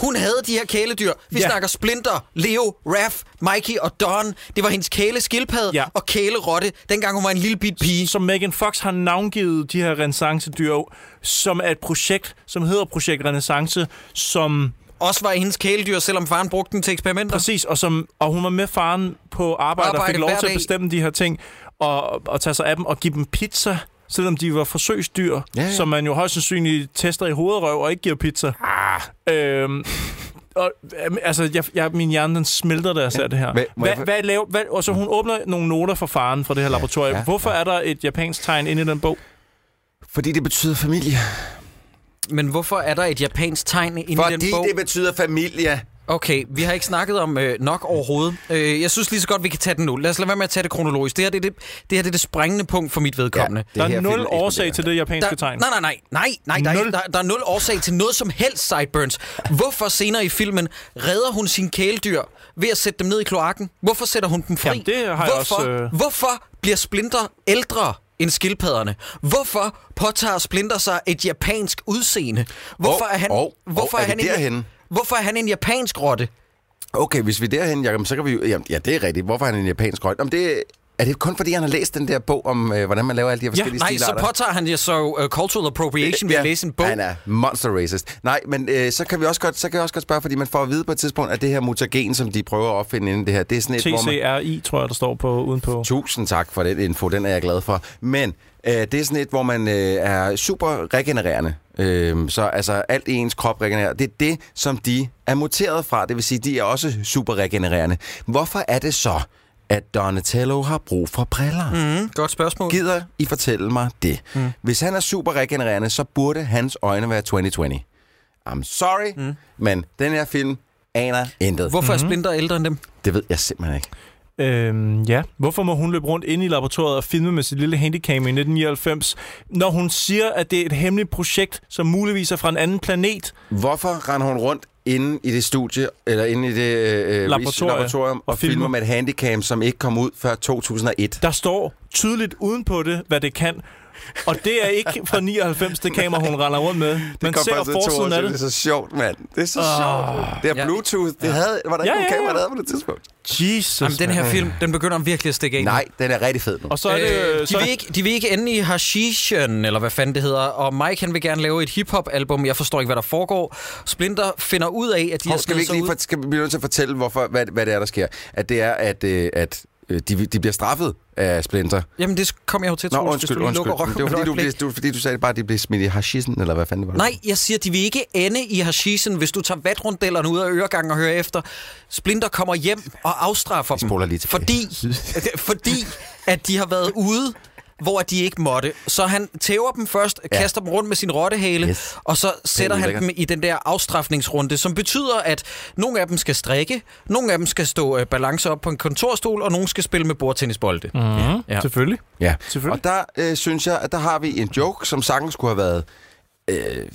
Hun havde de her kæledyr. Vi Ja. snakker Splinter, Leo, Raph, Mikey og Don. Det var hendes kæleskildpadde Ja. og kælerotte, dengang hun var en lille bit pige. Som Megan Fox har navngivet de her renaissance-dyr, som er et projekt, som hedder Projekt Renaissance, som Også var hendes kæledyr, selvom faren brugte den til eksperimenter. Præcis, og, som, og hun var med faren på arbejde, Arbejde og fik lov til at bestemme de her ting, og, og tage sig af dem, og give dem pizza, selvom de var forsøgsdyr, Ja, ja, ja. ja. som man jo højst sandsynligt tester i hovedrøv og ikke giver pizza. Ah. Øhm, og, øhm, altså, jeg, jeg, min hjerne den smelter, da jeg ser det her. Hvad- Hvad, jeg- hvad, laver, hvad, og så hun åbner nogle noter for faren fra det her laboratorium. ja, Hvorfor er der et japansk tegn inde i den bog? Fordi det betyder familie. Men hvorfor er der et japansk tegn inde i Fordi den bog? det betyder familie. Okay, vi har ikke snakket om øh, nok overhovedet. Øh, jeg synes lige så godt, vi kan tage den nu. Lad os lade være med at tage det kronologisk. Det her det, er det, det, her, det er det springende punkt for mit vedkommende. det Der er nul årsag til det japanske der, tegn. Nej, nej, nej. Nej, nej der, er, Nul. ikke- der, der er nul årsag til noget som helst sideburns. Hvorfor senere i filmen redder hun sine kæledyr ved at sætte dem ned i kloakken? Hvorfor sætter hun dem fri? Jamen, det har jeg hvorfor, også, øh- hvorfor bliver Splinter ældre end skildpadderne? Hvorfor påtager Splinter sig et japansk udseende? Hvorfor Hov, er han, hov, hvorfor hov, er er han vi en, derhenne? Hvorfor er han en japansk rotte? Okay, hvis vi er derhen, Jacob, så kan vi jo... Jamen, ja, det er rigtigt. Hvorfor er han en japansk rotte? Om det, er det kun fordi, han har læst den der bog om, øh, hvordan man laver alle de her Ja, forskellige nej, så stilarter? påtager han jo så uh, cultural appropriation ved at læse en bog. Han er monster racist. Nej, men øh, så kan vi også godt, så kan jeg også godt spørge, fordi man får at vide på et tidspunkt, at det her mutagen, som de prøver at opfinde inden det her, det er sådan et, hvor man... TCRI, tror jeg, der står på udenpå. Tusind tak for den info, den er jeg glad for. Men øh, det er sådan et, hvor man øh, er super regenererende. Øh, så altså alt i ens krop regenererer. Det er det, som de er muteret fra. Det vil sige, de er også super regenererende. Hvorfor er det så, at Donatello har brug for briller? Mm, godt spørgsmål. Gider I fortælle mig det? Mm. Hvis han er super regenererende, så burde hans øjne være 2020. I'm sorry, mm. men den her film aner intet. Hvorfor er Splinter ældre end dem? Det ved jeg simpelthen ikke. Øhm, ja. Hvorfor må hun løbe rundt inde i laboratoriet og filme med sit lille handicam i 1999, når hun siger, at det er et hemmeligt projekt, som muligvis er fra en anden planet? Hvorfor render hun rundt inde i det studie, eller inde i det øh, Laboratorie. laboratorium, og, Og og filmer. filmer. med et handicam, som ikke kom ud før 2001? Der står tydeligt uden på det, hvad det kan. Og det er ikke fra 99, det kamera, hun render rundt med. Man kom ser forsiden af 22. det. Det er så sjovt, mand. Det er så Ah. sjovt. Det er Ja. Bluetooth. Det havde, var der Ja, ikke nogen ja, kamera, ja. der havde på det tidspunkt? Jesus. Jamen, den her film, den begynder virkelig at stikke af. nu. Nej, den er rigtig fed nu. Og så er det... Øh, de, så... vil ikke, de vil ikke ende i hashishen, eller hvad fanden det hedder. Og Mike, han vil gerne lave et hip-hop-album. Jeg forstår ikke, hvad der foregår. Splinter finder ud af, at de har Hov, skal vi ikke sig lige ud. for, skal vi nødt til at fortælle, hvorfor, hvad, hvad det er, der sker? At det er, at, øh, at øh, de, de bliver straffet af Splinter. Jamen, det kom jeg jo til, Nå, Troels, undskyld, hvis du undskyld. lukker Det var, fordi du, blev, det var fordi, du sagde bare, at de blev smidt i hashisen, eller hvad fanden det var? Nej, jeg siger, de vil ikke ende i hashishen, hvis du tager vatrundellerne ud af øregangen og hører efter. Splinter kommer hjem og afstraffer dem. spoler lige tilbage. Fordi, fordi at de har været ude hvor de ikke måtte. Så han tæver dem først, ja. Kaster dem rundt med sin rottehale, Yes. og så sætter han dem i den der afstraffningsrunde, som betyder, at nogle af dem skal strikke, nogle af dem skal stå øh, balance op på en kontorstol, og nogle skal spille med bordtennisbolde. Mm, ja. Ja. Selvfølgelig. Ja, Selvfølgelig. og der øh, synes jeg, at der har vi en joke, som sagtens skulle have været øh,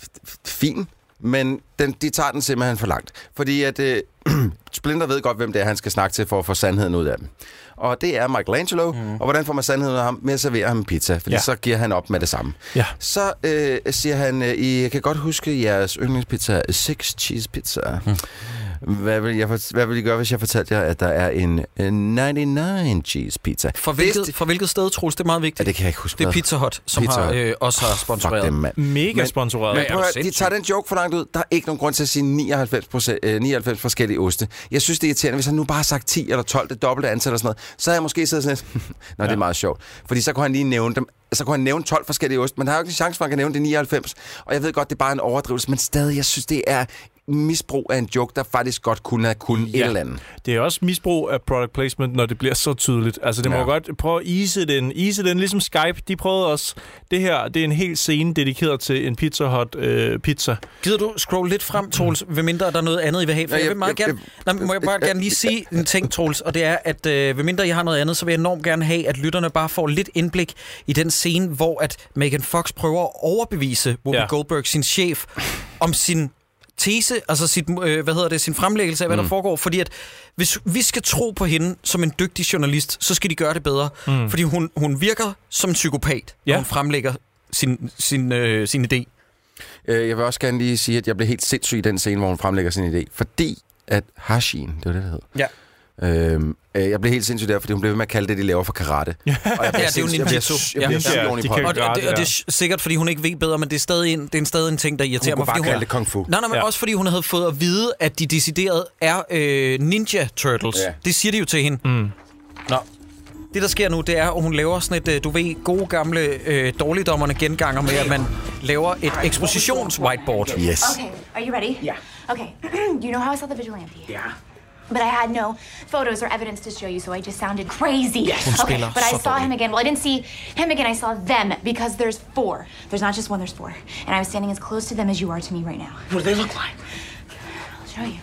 fin, men den, de tager den simpelthen for langt. Fordi at øh, Splinter ved godt, hvem det er, han skal snakke til for at få sandheden ud af dem. Og det er Michelangelo, mm. og hvordan får man sandheden af ham? Med at servere ham en pizza, fordi Ja. ja. så giver han op med det samme. Ja. Så øh, siger han, øh, I kan godt huske jeres yndlingspizza, Six Cheese Pizza. Mm. Hvad, vil jeg, hvad vil I gøre, hvis jeg fortalte jer, at der er en, en 99 cheese pizza? For hvilket, for hvilket sted, Troels? Det er meget vigtigt. Ja, det kan jeg ikke huske. Det er. Pizza Hut, som Pizza har, øh, også har Fuck sponsoreret. dem. Mega Men- sponsoreret. Men er prøv at, de tager den joke for langt ud. Der er ikke nogen grund til at sige 99, procent, øh, 99 forskellige oste. Jeg synes, det er irriterende. Hvis han nu bare har sagt 10 eller 12, det dobbelte antal og sådan noget, så havde jeg måske siddet sådan lidt, Nå, det er meget sjovt. Fordi så kunne han lige nævne dem. Så kunne han nævne 12 forskellige oste, men der er jo ikke en chance for, at han kan nævne det 99. Og jeg ved godt, det er bare en overdrivelse, men stadig, jeg synes, det er misbrug af en joke, der faktisk godt kunne have kunnet ja. et eller andet. Det er også misbrug af product placement, når det bliver så tydeligt. Altså, det må Ja. godt prøve at ease den. Ease den, ligesom Skype. De prøvede også... Det her, det er en hel scene dedikeret til en Pizza Hut øh, pizza. Gider du scroll lidt frem, Troels, ved mindre der er noget andet, I vil have? For Ja, jeg, jeg- vil meget jeg- gerne, nej, må jeg bare gerne lige sige en ting, Troels, og det er, at øh, ved mindre jeg har noget andet, så vil jeg enormt gerne have, at lytterne bare får lidt indblik i den scene, hvor at Megan Fox prøver at overbevise Whoopi ja. Goldberg, sin chef, om sin tese, altså sit, øh, hvad hedder det, sin fremlæggelse af, hvad mm. der foregår. Fordi at hvis vi skal tro på hende som en dygtig journalist, så skal de gøre det bedre. Mm. Fordi hun, hun virker som en psykopat, Ja. når hun fremlægger sin, sin, øh, sin idé. Øh, Jeg vil også gerne lige sige, at jeg blev helt sindssyg i den scene, hvor hun fremlægger sin idé. Fordi at Hashin, det var det, det hed. Ja. Øhm, øh, jeg blev helt sindssyg der, fordi hun blev ved med at kalde det, de laver for karate. Ja. Og jeg Ja, det er jo ninjutsu. jeg bliver syg oven i Og, og, det, og det er sikkert, fordi hun ikke ved bedre, men det er stadig en, det er en, stadig en ting, der irriterer Hun mig. kunne bare kalde hun, det kung fu. Nej, nej, men Ja. også fordi hun havde fået at vide, at de decideret er øh, Ninja Turtles. Ja. Ja. Det siger de jo til hende. Mm. Nå. Det, der sker nu, det er, at hun laver sådan et, øh, du ved, gode gamle øh, dårligdommerne genganger med, at man laver et ekspositions-whiteboard. Yes. Okay, are you ready? Yeah. Okay, you know how I saw the vigilante? Yeah. But I had no photos or evidence to show you, so I just sounded crazy. Yes. Okay, but I saw him again. Well, I didn't see him again. I saw them because there's four. There's not just one, there's four. And I was standing as close to them as you are to me right now. What do they look like? I'll show you.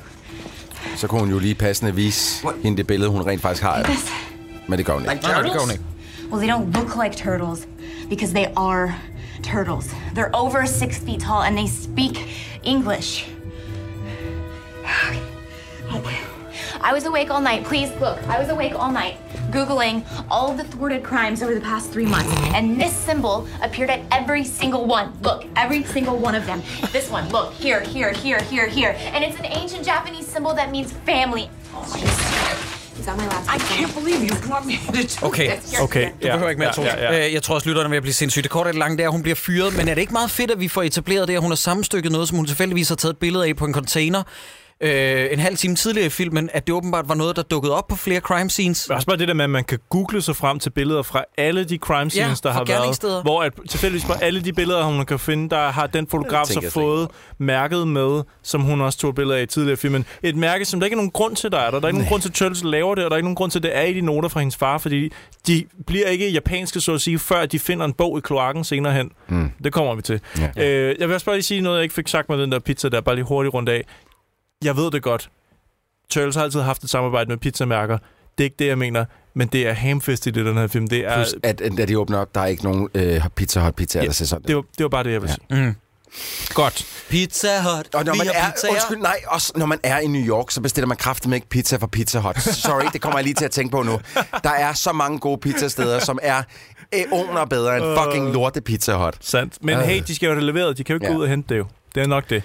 Så kunne hun jo lige passende vise hende det billede, hun rent faktisk har. af. This. Men det gør hun ikke. Nej, nej, det gør hun ikke. Well, they don't look like turtles because they are turtles. They're over six feet tall and they speak English. I was awake all night. Please look. I was awake all night, Googling all the thwarted crimes over the past three months. And this symbol appeared at every single one. Look, every single one of them. This one, look, here, here, here, here, here. And it's an ancient Japanese symbol that means family. Oh, Is that my laptop? I can't believe you brought me to Okay. this. Okay, Du behøver ikke mere, Troels. ja, ja. Øh, Jeg tror også, lytterne vil blive sindssygt. Det korte og det lange, det er, at hun bliver fyret. Men er det ikke meget fedt, at vi får etableret det, at hun har sammenstykket noget, som hun tilfældigvis har taget et billede af på en container? Øh, en halv time tidligere i filmen, at det åbenbart var noget, der dukkede op på flere crime scenes. Også bare det der med, at man kan google sig frem til billeder fra alle de crime scenes, Ja, der har været. Hvor at, tilfældigvis på alle de billeder, hun kan finde, der har den fotograf så fået mærket med, som hun også tog billeder af i tidligere i filmen. Et mærke, som der ikke er nogen grund til, der er der. Der er ikke nogen grund til, at Turtles laver det, og der er ikke nogen grund til, at det er i de noter fra hendes far, fordi de bliver ikke japanske, så at sige, før de finder en bog i kloakken senere hen. Mm. Det kommer vi til. Ja. Øh, jeg vil også bare lige sige noget, jeg ikke fik sagt med den der pizza der, bare lige hurtigt rundt af. Jeg ved det godt. Turtles har altid haft et samarbejde med pizzamærker. Det er ikke det, jeg mener, men det er hamfest i det, den her film. Det er, Plus, at, at da de åbner op, der er ikke nogen øh, Pizza Hut pizza, der ser sådan det, var, det var bare det, jeg ville Ja. sige. Mm. Godt. Pizza Hut. Og når man er, pizzaer. undskyld, nej, også når man er i New York, så bestiller man kraftigt ikke pizza fra Pizza Hut. Sorry, det kommer jeg lige til at tænke på nu. Der er så mange gode pizzasteder, som er æoner bedre end fucking lorte Pizza Hut. Sandt. Men Øh. hey, de skal jo have det leveret. De kan jo ikke Ja. gå ud og hente det jo. Det er nok det.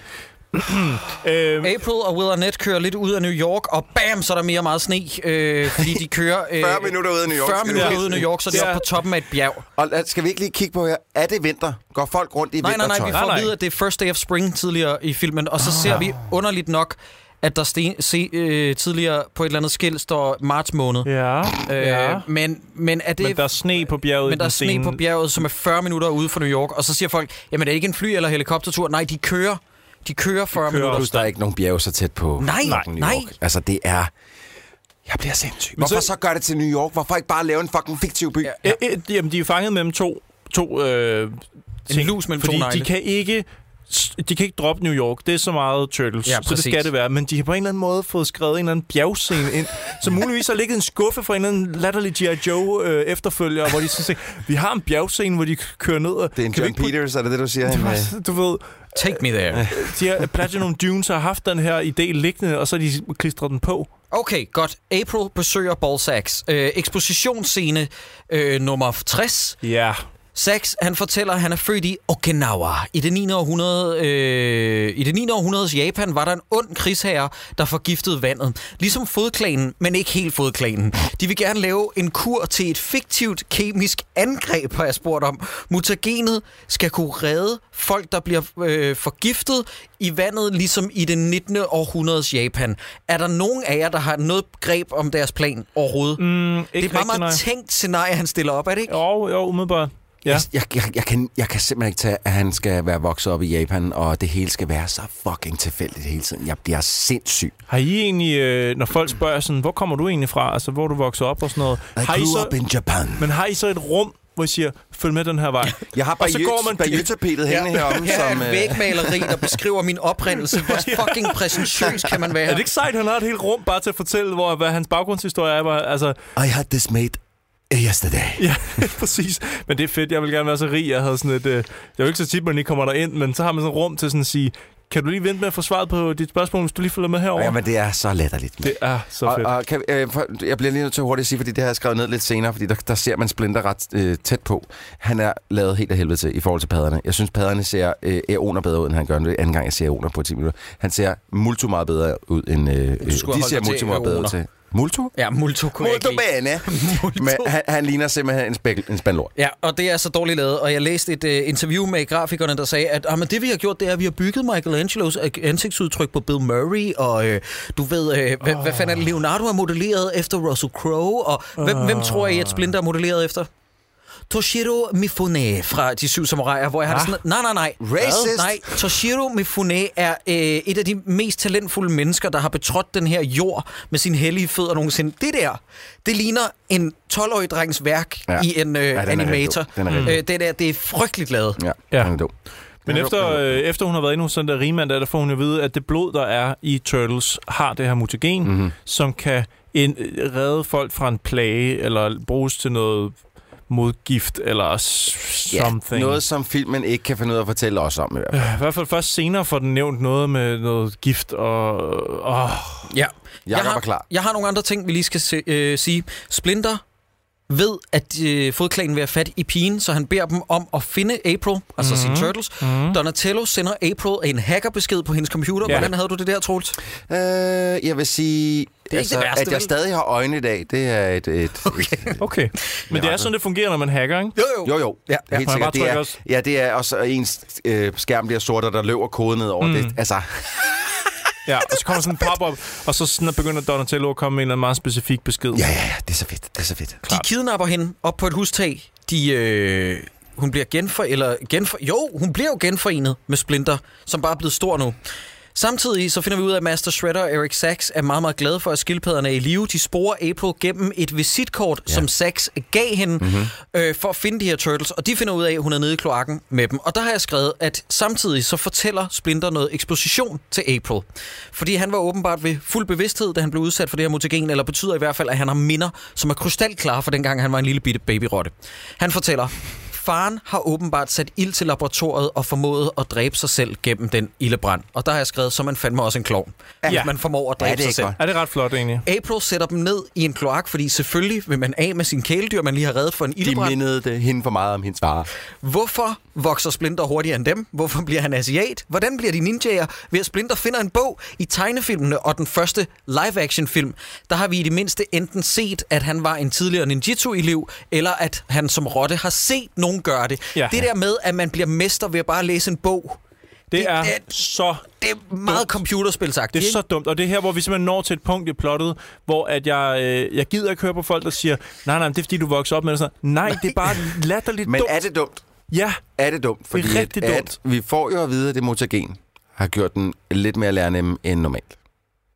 øhm, April og Will Arnett kører lidt ud af New York, og bam, så er der mere meget sne, øh, fordi de kører... Øh, 40 minutter ude af New York. 40 Skal minutter ude af New York, så de er Ja. oppe på toppen af et bjerg. Og skal vi ikke lige kigge på her? Er det vinter? Går folk rundt i Nej, nej, nej, vintertøj? vi Nej, får nej. at vide, at det er First Day of Spring tidligere i filmen, og så ser vi underligt nok, at der sten, se, øh, tidligere på et eller andet skilt står marts måned. ja, Øh, ja. men, men er det... Men der er sne på bjerget men der er sne scene. på bjerget, som er 40 minutter ude fra New York, og så siger folk, jamen det er ikke en fly- eller helikoptertur. Nej, de kører. De kører 40 kører minutter. Plus, der er ikke nogen bjerge så tæt på Nej, New nej. York. Altså, det er... Jeg bliver sindssyg. Men Hvorfor så- så gør det til New York? Hvorfor ikke bare lave en fucking fiktiv by? Ja. Ja. Øh, jamen, de er fanget mellem to, to øh, ting. lus mellem to fordi negle. de kan ikke de kan ikke droppe New York. Det er så meget Turtles. Ja, så det skal det være. Men de har på en eller anden måde fået skrevet en eller anden bjergscene ind, som muligvis har ligget en skuffe for en eller anden latterlig G.I. Joe øh, efterfølger, hvor de så siger, vi har en bjergscene, hvor de kører ned. Og, Det er en John Peters, er det det, du siger? Han, øh, Du ved, Take me there. de her Platinum Dunes har haft den her idé liggende, og så de klistret den på. Okay, godt. April besøger Ballsacks. Øh, ekspositionsscene øh, nummer 60. Ja. Sax, han fortæller, at han er født i Okinawa. I det 9. århundrede, øh, i det 9. århundredes Japan var der en ond krigsherre, der forgiftede vandet. Ligesom fodklanen, men ikke helt fodklanen. De vil gerne lave en kur til et fiktivt kemisk angreb, har jeg spurgt om. Mutagenet skal kunne redde folk, der bliver øh, forgiftet i vandet, ligesom i det 19. århundredes Japan. Er der nogen af jer, der har noget greb om deres plan overhovedet? Mm, det er et meget tænkt scenarie, han stiller op, er det ikke? Jo, jo, umiddelbart. Ja. Jeg, jeg, jeg, kan, jeg kan simpelthen ikke tage, at han skal være vokset op i Japan, og det hele skal være så fucking tilfældigt hele tiden. Jeg bliver sindssyg. Har I egentlig, øh, når folk spørger sådan, hvor kommer du egentlig fra? Altså, hvor er du vokset op og sådan noget? I har I grew så, up in Japan. men har I så et rum, hvor I siger, følg med den her vej? Jeg har Og så går man- barjøtapetet hængende heromme. Her er som, et øh, vægmaleri, der beskriver min oprindelse. Hvor fucking præsentøs kan man være? Er det ikke sejt, han har et helt rum bare til at fortælle, hvor, hvad hans baggrundshistorie er? Altså, I had this made yesterday. ja, præcis. Men det er fedt, jeg vil gerne være så rig. Jeg havde sådan et... Øh, jeg er jo ikke så tit, man lige kommer derind, men så har man sådan rum til sådan at sige, kan du lige vente med at få svaret på dit spørgsmål, hvis du lige følger med herover? Jamen, det er så latterligt. det er så Og, fedt. og kan, øh, for, jeg bliver lige nødt til at hurtigt at sige, fordi det har jeg skrevet ned lidt senere, fordi der, der ser man Splinter ret øh, tæt på. Han er lavet helt af helvede til i forhold til paderne. Jeg synes, paderne ser øh, æoner bedre ud, end han gør. Det er anden gang, jeg ser æoner på 10 minutter. Han ser multo meget bedre ud, end øh, øh, de ser til meget bedre ud til. Multo? Ja, multo kunne jeg Multo ikke lide. bene. Men han, han ligner simpelthen en, spæk, en spand lort. Ja, og det er så dårligt lavet. Og jeg læste et uh, interview med grafikerne, der sagde, at ah, men det vi har gjort, det er, at vi har bygget Michelangelos øh, ansigtsudtryk på Bill Murray, og øh, du ved, øh, hvad, hvad fanden er det, Leonardo er modelleret efter Russell Crowe, og hvem, hvem tror I, at Splinter er modelleret efter? Toshiro Mifune fra De Syv Samuraier, hvor jeg har det sådan, nej, nej, nej. Racist. Nej, Toshiro Mifune er øh, et af de mest talentfulde mennesker, der har betrådt den her jord med sine hellige fødder nogensinde. Det der, det ligner en 12-årig drengs værk Ja. i en øh, Ja, den er animator. dum. Den er rigtig øh, det, der, det er frygteligt lavet. Ja, Ja. han er dum. Men efter, øh, efter hun har været inde hos den der rigmand, der, der får hun jo at vide, at det blod, der er i Turtles, har det her mutagen, Mhm. mm-hmm. som kan ind, øh, redde folk fra en plage, eller bruges til noget modgift, eller s- Ja, something. noget, som filmen ikke kan finde ud af at fortælle os om. I hvert fald. Øh, I hvert fald først senere får den nævnt noget med noget gift og... Åh, Ja. Jakob har, er klar. Jeg har nogle andre ting, vi lige skal se, øh, sige. Splinter ved, at øh, fodklanen vil have fat i pigen, så han beder dem om at finde April, altså mm-hmm. sine Turtles. Mm-hmm. Donatello sender April en hackerbesked på hendes computer. Ja. Hvordan havde du det der, Troels? Øh, jeg vil sige, ikke altså, det værste, at jeg vel? stadig har øjne i dag, det er et... et okay. okay. Men det er sådan, det fungerer, når man hacker, ikke? Jo, Jo, jo. Ja, Det er helt sikkert. Det er, også. ja, det er også ens øh, skærm bliver sort, og der løber kode ned over. Mm. Det, altså, Ja, og så kommer sådan en pop-up, og så sådan, begynder Donatello at komme med en eller anden meget specifik besked. Ja, ja, ja, det er så fedt. Det er så fedt. De kidnapper hende op på et hustag. De, øh, hun bliver genfor, eller genfor, jo, hun bliver jo genforenet med Splinter, som bare er blevet stor nu. Samtidig så finder vi ud af, at Master Shredder og Eric Sachs er meget, meget glade for, at skildpadderne er i live. De sporer April gennem et visitkort, ja. som Sachs gav hende mm-hmm. øh, for at finde de her turtles. Og de finder ud af, at hun er nede i kloakken med dem. Og der har jeg skrevet, at samtidig så fortæller Splinter noget eksposition til April. Fordi han var åbenbart ved fuld bevidsthed, da han blev udsat for det her mutagen, eller betyder i hvert fald, at han har minder, som er krystalklare for dengang, han var en lille bitte babyrotte. Han fortæller, faren har åbenbart sat ild til laboratoriet og formået at dræbe sig selv gennem den ildebrand. Og der har jeg skrevet, så man fandme også en klovn. Ja. Ja. Hvis man formår at Ja, dræbe er sig selv. godt. Er det ret flot, egentlig? April sætter dem ned i en kloak, fordi selvfølgelig vil man af med sin kæledyr, man lige har reddet for en De ildebrand. mindede det, hende for meget om hendes far. Hvorfor vokser Splinter hurtigere end dem? Hvorfor bliver han asiat? Hvordan bliver de ninjaer? Ved at Splinter finder en bog i tegnefilmene og den første live-action film, der har vi i det mindste enten set, at han var en tidligere ninjitsu-elev, eller at han som rotte har set nogen gøre det. Ja. Det der med, at man bliver mester ved at bare læse en bog, Det er det- så det er meget Dumt. computerspilsagtigt. Det er ikke? så dumt, og det er her, hvor vi simpelthen når til et punkt i plottet, hvor at jeg, øh, jeg gider ikke høre på folk, der siger, nej, nej, men det er fordi, du voksede op med det. Sådan. Nej, det er bare latterligt Men dumt. er det dumt? Ja, Er det dumt? Fordi Det er rigtig at, dumt. At vi får jo at vide, at det mutagen har gjort den lidt mere lærnem end normalt.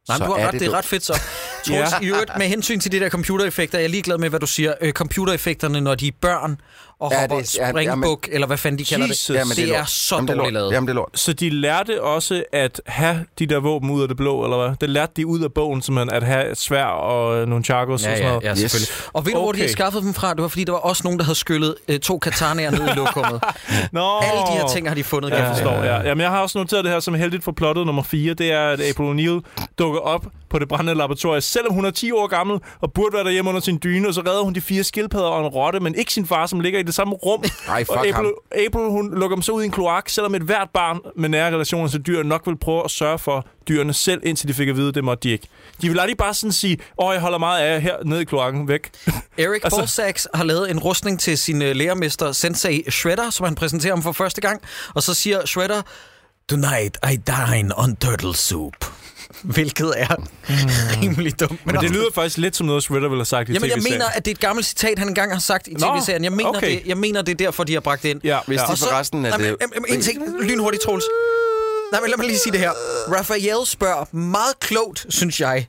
Nej, men Så du har er ret, det, det er ret fedt så. Troels, Ja. i øvrigt, med hensyn til de der computereffekter, jeg er ligeglad med, hvad du siger. Øh, computereffekterne, når de er børn og Ja, hopper det- ja, springbuk, eller hvad fanden de kalder Jesus. det. Jamen, det, det er er, lort. så Jamen, det dårligt lort. lavet. Jamen, det er lort. så de lærte også at have de der våben ud af det blå, eller hvad? Det lærte de ud af bogen, simpelthen, at have svær og nogle chakos Ja, og sådan ja, noget. ja, selvfølgelig. Og ved du, hvor de har Okay. skaffet dem fra? Det var, fordi der var også nogen, der havde skyllet øh, to katanaer ned i lokummet. Nå. Alle de her ting har de fundet, kan Ja, jeg jeg forstå. forstår, ja. Jamen, jeg har også noteret det her som heldigt for plottet nummer 4. Det er, at April O'Neil dukker op på det brændende laboratorium, selvom hun er 10 år gammel og burde være derhjemme under sin dyne, og så redder hun de fire skildpadder og en rotte, men ikke sin far, som ligger i det samme rum. Ej, fuck og April, ham. April, hun lukker dem så ud i en kloak, selvom et hvert barn med nære relationer til dyr nok vil prøve at sørge for dyrene selv, indtil de fik at vide, det måtte de ikke. De vil aldrig bare sådan sige, åh, jeg holder meget af jer her nede i kloakken, væk. Erik Altså- Balsax har lavet en rustning til sin øh, lærermester Sensei Shredder, som han præsenterer ham for første gang. Og så siger Shredder, Tonight I dine on turtle soup. Hvilket er rimelig dumt. Mm. Men det lyder faktisk lidt som noget, Shredder ville have sagt i Jamen, jeg mener, at det er et gammelt citat, han engang har sagt i tv-serien. Jeg mener, okay. det, jeg mener, det er derfor, de har bragt det ind. Ja, Hvis ja. de Og så- forresten er men, det... jamen, en ting, lynhurtigt, Troels. Nej, men lad mig lige sige det her. Raphael spørger meget klogt, synes jeg,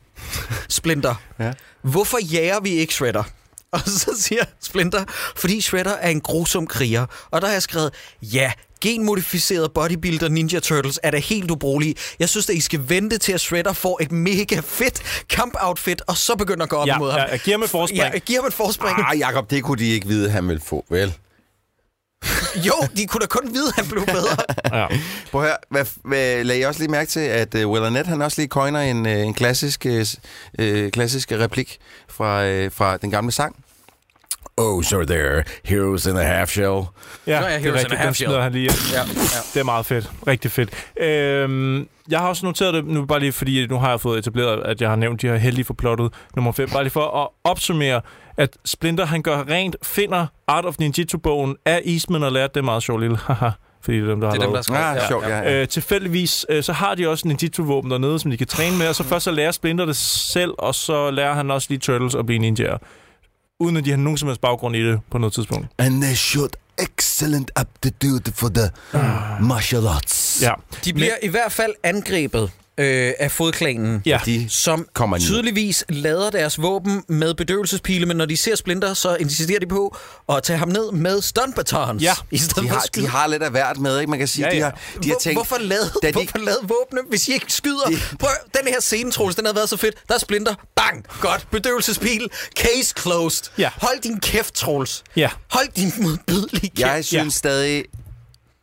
Splinter. Ja. Hvorfor jager vi ikke Shredder? Og så siger Splinter, fordi Shredder er en grusom kriger. Og der har jeg skrevet, ja, genmodificeret bodybuilder Ninja Turtles er da helt ubrugelige. Jeg synes, at I skal vente til, at Shredder får et mega fedt kampoutfit, og så begynder at gå op Ja, imod ham. ja, jeg giver ham et forspring. Ja, giver ham et forspring. Ah, Jacob, det kunne de ikke vide, han ville få, vel? Jo, de kunne da kun vide, at han blev bedre. Ja. Prøv høre, hvad, hvad, lagde I også lige mærke til, at uh, Will Arnett, han også lige coiner en, uh, en klassisk, uh, klassisk replik fra, uh, fra den gamle sang? Oh, so there, heroes in a half shell. Ja, Nå ja, det er Heroes in a rigtigt. Half Shell. han lige ja, ja. Det er meget fedt. Rigtig fedt. Øhm, jeg har også noteret det, nu bare lige fordi, nu har jeg fået etableret, at jeg har nævnt de her heldige for plottet nummer 5. Bare lige for at opsummere, at Splinter, han gør rent, finder Art of Ninjitsu-bogen af Eastman og lærte det er meget sjovt lille. Haha. Fordi det er dem, der Det er har dem, der lavet. skrev. Ah, Ja, sjovt, ja. ja. Øh, tilfældigvis, øh, så har de også ninjitsu-våben dernede, som de kan træne med, og så først så lærer Splinter det selv, og så lærer han også lige Turtles at blive ninjaer. Uden at de har nogen som helst baggrund i det på noget tidspunkt. And they showed excellent aptitude for the martial arts. Ja. De bliver i hvert fald angrebet øh, af fodklanen. Ja. De som kommer tydeligvis lader deres våben med bedøvelsespile, men når de ser Splinter, så insisterer de på at tage ham ned med stuntbatons. Ja. I stedet De for har, skyde. de har lidt af hvert med, ikke? Man kan sige, Ja, de ja. har, de har tænkt... hvorfor lade, de- hvorfor lade våbne, hvis I ikke skyder? De- Prøv, den her scene, Troels, den har været så fedt. Der er Splinter. Bang! Godt. Bedøvelsespil. Case closed. Ja. Hold din kæft, Troels. Ja. Hold din modbydelige kæft. Jeg synes stadig,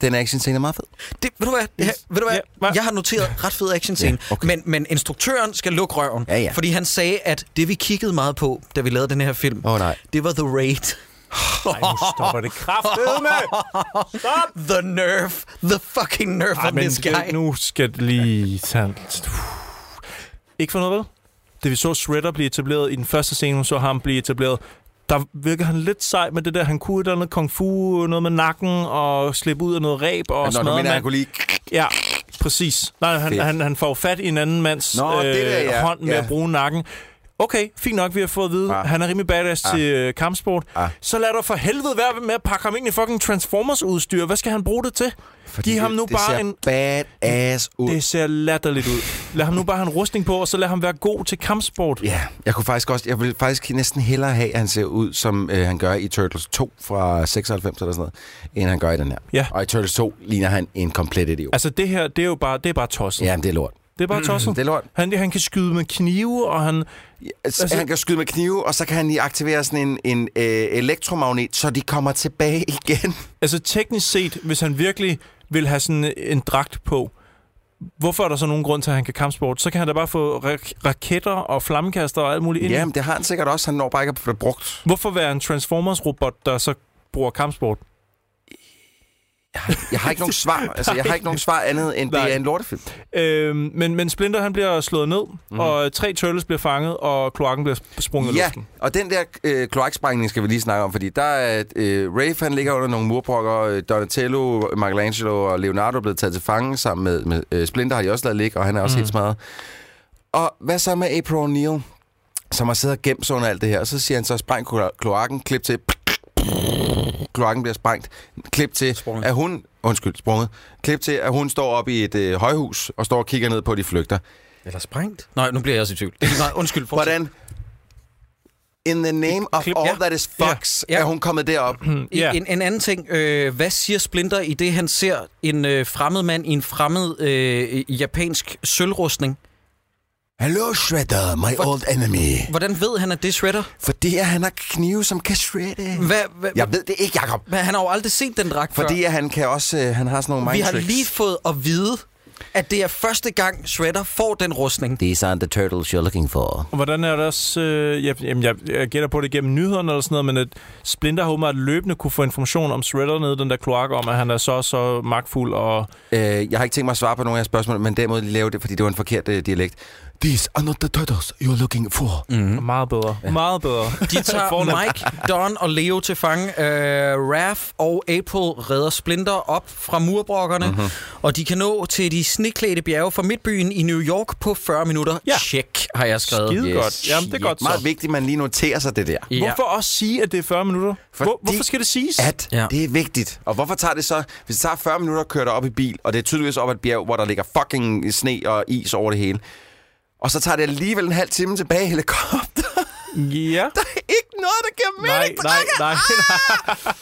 den action scene er meget fed. Det, ved du hvad? Det her, ved du hvad? Ja? Jeg har noteret ret fed action scene, Ja, okay. men, men instruktøren skal lukke røven, Ja, ja. fordi han sagde, at det vi kiggede meget på, da vi lavede den her film, Åh, nej. det var The Raid. Ej, nu stopper det kraftedeme! Stop! The nerve. The fucking nerve Ej, on men this guy. det, nu skal det lige tage... Ikke for noget, vel? Det vi så Shredder blive etableret i den første scene, så ham blive etableret, der virker han lidt sej med det der, han kunne et eller andet kung fu, noget med nakken, og slippe ud af noget ræb og Når du smadre mener, mand. han kunne lige... Ja, Præcis. Nej, han, Fedt. han, han får fat i en anden mands Nå, det der, ja. hånd med Ja. at bruge nakken. Okay, fint nok, vi har fået at vide, Ja. han er rimelig badass Ja. til øh, kampsport. Ja. Så lad dig for helvede være med at pakke ham ind i fucking Transformers-udstyr. Hvad skal han bruge det til? Fordi Giv ham nu det, bare det ser en... badass ud. Det ser latterligt ud. Lad ham nu bare have en rustning på, og så lad ham være god til kampsport. Ja, jeg kunne faktisk også, jeg vil faktisk næsten hellere have, at han ser ud, som øh, han gør i Turtles 2 fra 96 eller sådan noget, end han gør i den her. Ja. Og i Turtles 2 ligner han en komplet idiot. Altså, det her, det er jo bare, det er bare tosset. Ja, det er lort. Det er bare tosset. Det er lort. Han, han kan skyde med knive, og han... Altså, han kan skyde med knive, og så kan han lige aktivere sådan en, en øh, elektromagnet, så de kommer tilbage igen. Altså, teknisk set, hvis han virkelig vil have sådan en dragt på, hvorfor er der så nogen grund til, at han kan kampsport? Så kan han da bare få ra- raketter og flammekaster og alt muligt ind. Jamen, det har han sikkert også. Han når bare ikke at det brugt. Hvorfor være en Transformers-robot, der så bruger kampsport? Jeg har ikke nogen svar. Altså, jeg har ikke nogen svar andet, end Nej. det er en lortefilm. Øhm, men, men Splinter, han bliver slået ned, mm. og tre turtles bliver fanget, og kloakken bliver sprunget i Ja, luften. og den der øh, kloaksprængning skal vi lige snakke om, fordi der er øh, Rafe, han ligger under nogle murbrokker, øh, Donatello, Michelangelo og Leonardo er blevet taget til fange sammen med, med øh, Splinter, har de også lavet ligge, og han er også mm. helt smadret. Og hvad så med April O'Neil, som har siddet og gemt sig under alt det her, og så siger han så, spræng klo- kloakken, klip til, kloakken bliver sprængt, klip til, Sprunget. at hun, undskyld, sprunget, klip til, at hun står op i et øh, højhus, og står og kigger ned på, de flygter. Eller sprængt? Nej, nu bliver jeg også i tvivl. Det er meget. Undskyld. fortsæt. Hvordan? In the name of klip- all ja. that is fucks, Ja. er hun kommet derop. I- Ja. En, en anden ting. Øh, hvad siger Splinter i det, han ser en øh, fremmed mand i en fremmed øh, japansk sølvrustning? Hello, Shredder, my old enemy. Hvordan ved han, at det er Shredder? Fordi at han har knive, som kan shredde. Hvad, hvad, Jeg ved det ikke, Jacob. hvad, han har jo aldrig set den dragt Fordi før. at han kan også, øh, han har sådan nogle Vi mind har tricks. lige fået at vide, at det er første gang, Shredder får den rustning. These are the turtles you're looking for. Og hvordan er det også... Øh, jeg, jamen, jeg, jeg gætter på det gennem nyhederne eller sådan noget, men at Splinter har åbenbart løbende kunne få information om Shredder nede i den der kloak, om at han er så så magtfuld og... Øh, jeg har ikke tænkt mig at svare på nogle af jeres spørgsmål, men derimod lave det, fordi det var en forkert øh, dialekt. These are not the turtles you're looking for. Mm. Meget bedre. Ja. Meget bedre. De tager. Mike, Don og Leo til fange. Uh, Raph og April redder Splinter op fra murbrokkerne, Mhm. mm-hmm. og de kan nå til de sneklædte bjerge fra midtbyen i New York på 40 minutter. Ja. Check, har jeg skrevet. Skide godt. Jamen, det er godt så. Meget vigtigt, at man lige noterer sig det der. Ja. Hvorfor også sige, at det er 40 minutter? Fordi Hvor, hvorfor skal det siges? At ja. det er vigtigt. Og hvorfor tager det så... Hvis det tager 40 minutter at køre dig op i bil, og det er tydeligvis op ad et bjerg, hvor der ligger fucking sne og is over det hele, og så tager det alligevel en halv time tilbage i helikopter. Ja. Der er ikke noget, der giver Nej, mening. nej, nej.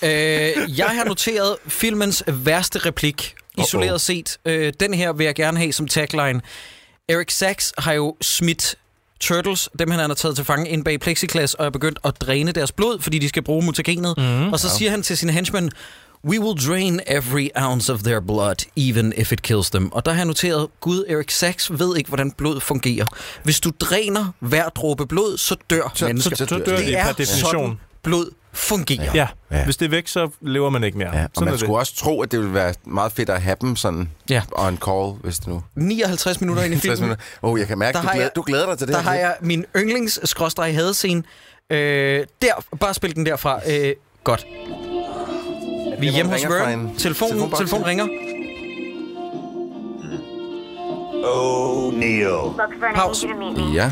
Øh, jeg har noteret filmens værste replik, isoleret set. Øh, den her vil jeg gerne have som tagline. Eric Sachs har jo smidt Turtles, dem han har taget til fange ind bag plexiglas, og er begyndt at dræne deres blod, fordi de skal bruge mutagenet. Mm, og så siger han til sine henchmen, We will drain every ounce of their blood, even if it kills them. Og der har jeg noteret, Gud, Eric Sachs ved ikke, hvordan blod fungerer. Hvis du dræner hver dråbe blod, så dør Så- mennesker. så- så dør de det per er definition. sådan, blod fungerer. Ja. Ja. Hvis det er væk, så lever man ikke mere. Ja, og Sådan man skulle også tro, at det ville være meget fedt at have dem sådan Ja. on call, hvis det nu... 59 minutter ind i 50 filmen. minutter. Åh, oh, jeg kan mærke, Der du, glæder, jeg- du glæder dig til det Der her. har jeg min yndlings hadescene. Øh, der, bare spil den derfra. Øh, godt. Vi er hjemme hos Vern. en Telefonen, telefonboks. telefon ringer. Oh, Neil. Look, Vern, Pause. need you to meet me. Ja.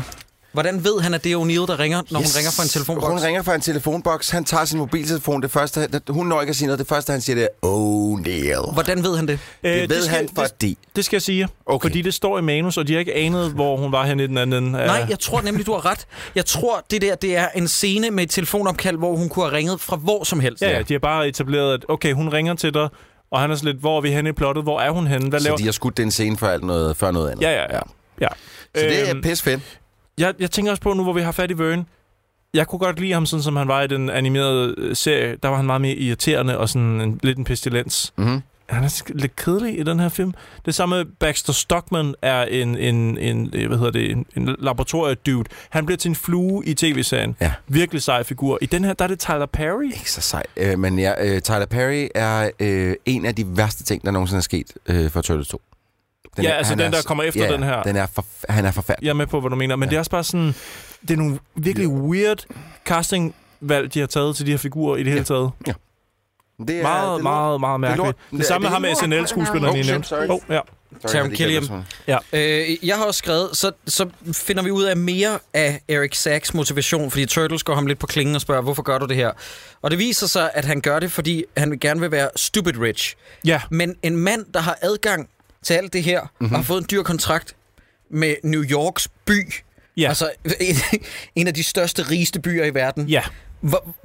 Hvordan ved han, at det er O'Neill, der ringer, når yes. hun ringer fra en telefonboks? Hun ringer fra en telefonboks. Han tager sin mobiltelefon. Det første, hun når ikke at sige noget. Det første, han siger, det er, oh, Neil. Hvordan ved han det? Det ved han, fordi... Det, det skal jeg sige. Okay. Fordi det står i manus, og de har ikke anet, hvor hun var henne i den anden. Nej, jeg tror nemlig, du har ret. Jeg tror, det der det er en scene med et telefonopkald, hvor hun kunne have ringet fra hvor som helst. Ja, ja, de har bare etableret, at okay, hun ringer til dig, og han er sådan lidt, hvor er vi henne i plottet? Hvor er hun henne? Hvad Så laver... de har skudt den scene for alt noget, før noget andet. Ja, ja, ja. ja. Så det er Øhm, pis fedt. Jeg, jeg tænker også på nu, hvor vi har fat i Vern. Jeg kunne godt lide ham, sådan som han var i den animerede øh, serie. Der var han meget mere irriterende og sådan en, lidt en pestilens. Mm-hmm. Han er lidt kedelig i den her film. Det samme Baxter Stockman er en, en, en øh, hvad hedder det, en, en laboratoriedude. Han bliver til en flue i tv-serien. Ja. Virkelig sej figur. I den her, der er det Tyler Perry. Ikke så sej. Øh, men ja, øh, Tyler Perry er øh, en af de værste ting, der nogensinde er sket øh, for Turtles 2. Ja, altså han den, er- der kommer efter den her. Den er for, han er forfærdelig. Jeg er med på, hvad du mener. Men ja. det er også bare sådan... Det er nogle virkelig weird castingvalg, de har taget til de her figurer i det hele taget. Det meget, det meget, meget Det er mærkeligt. Det, Det- samme det med er ham med. SNL-skuespilleren, Oh, I nævnte. Oh, ja. Taron Killian. Ja. Øh, jeg har også skrevet, så, så finder vi ud af mere af Eric Sachs motivation, fordi Turtles går ham lidt på klingen og spørger, hvorfor gør du det her? Og det viser sig, at han gør det, fordi han gerne vil være stupid rich. Ja. Men en mand, der har adgang til alt det her, Mhm. mm-hmm. og har fået en dyr kontrakt med New Yorks by, Ja. altså en, en af de største, rigeste byer i verden. Ja. Hvor,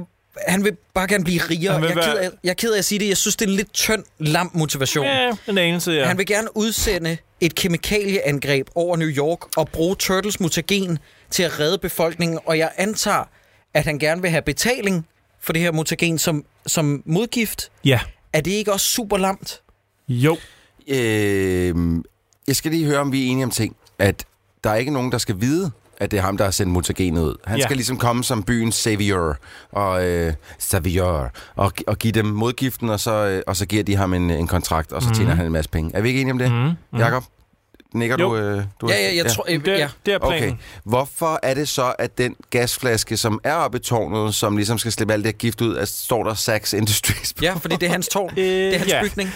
han vil bare gerne blive rigere. Jeg er, ked være- af, jeg er ked af at sige det. Jeg synes, det er en lidt tynd, lam motivation. Ja, en anelse, ja. Han vil gerne udsende et kemikalieangreb over New York og bruge Turtles mutagen til at redde befolkningen, og jeg antager, at han gerne vil have betaling for det her mutagen som, som modgift. Ja. Er det ikke også super lamt? Jo. Øh, jeg skal lige høre, om vi er enige om ting. At der er ikke nogen, der skal vide, at det er ham, der har sendt mutagenet ud. Han Ja. skal ligesom komme som byens savior og, øh, savior, og, og give dem modgiften, og så, øh, og så giver de ham en, en kontrakt, og så tjener Mhm. han en masse penge. Er vi ikke enige om det? Mhm, mhm. Jakob? Nikker Jo. du? Øh, du Ja, ja, jeg tror- øh, Det, ja. det er Okay. planen. Hvorfor er det så, at den gasflaske, som er oppe i tårnet, som ligesom skal slippe alt det her gift ud, at står der Sax Industries på? Ja, fordi det er hans tårn. Øh, det er hans ja. bygning.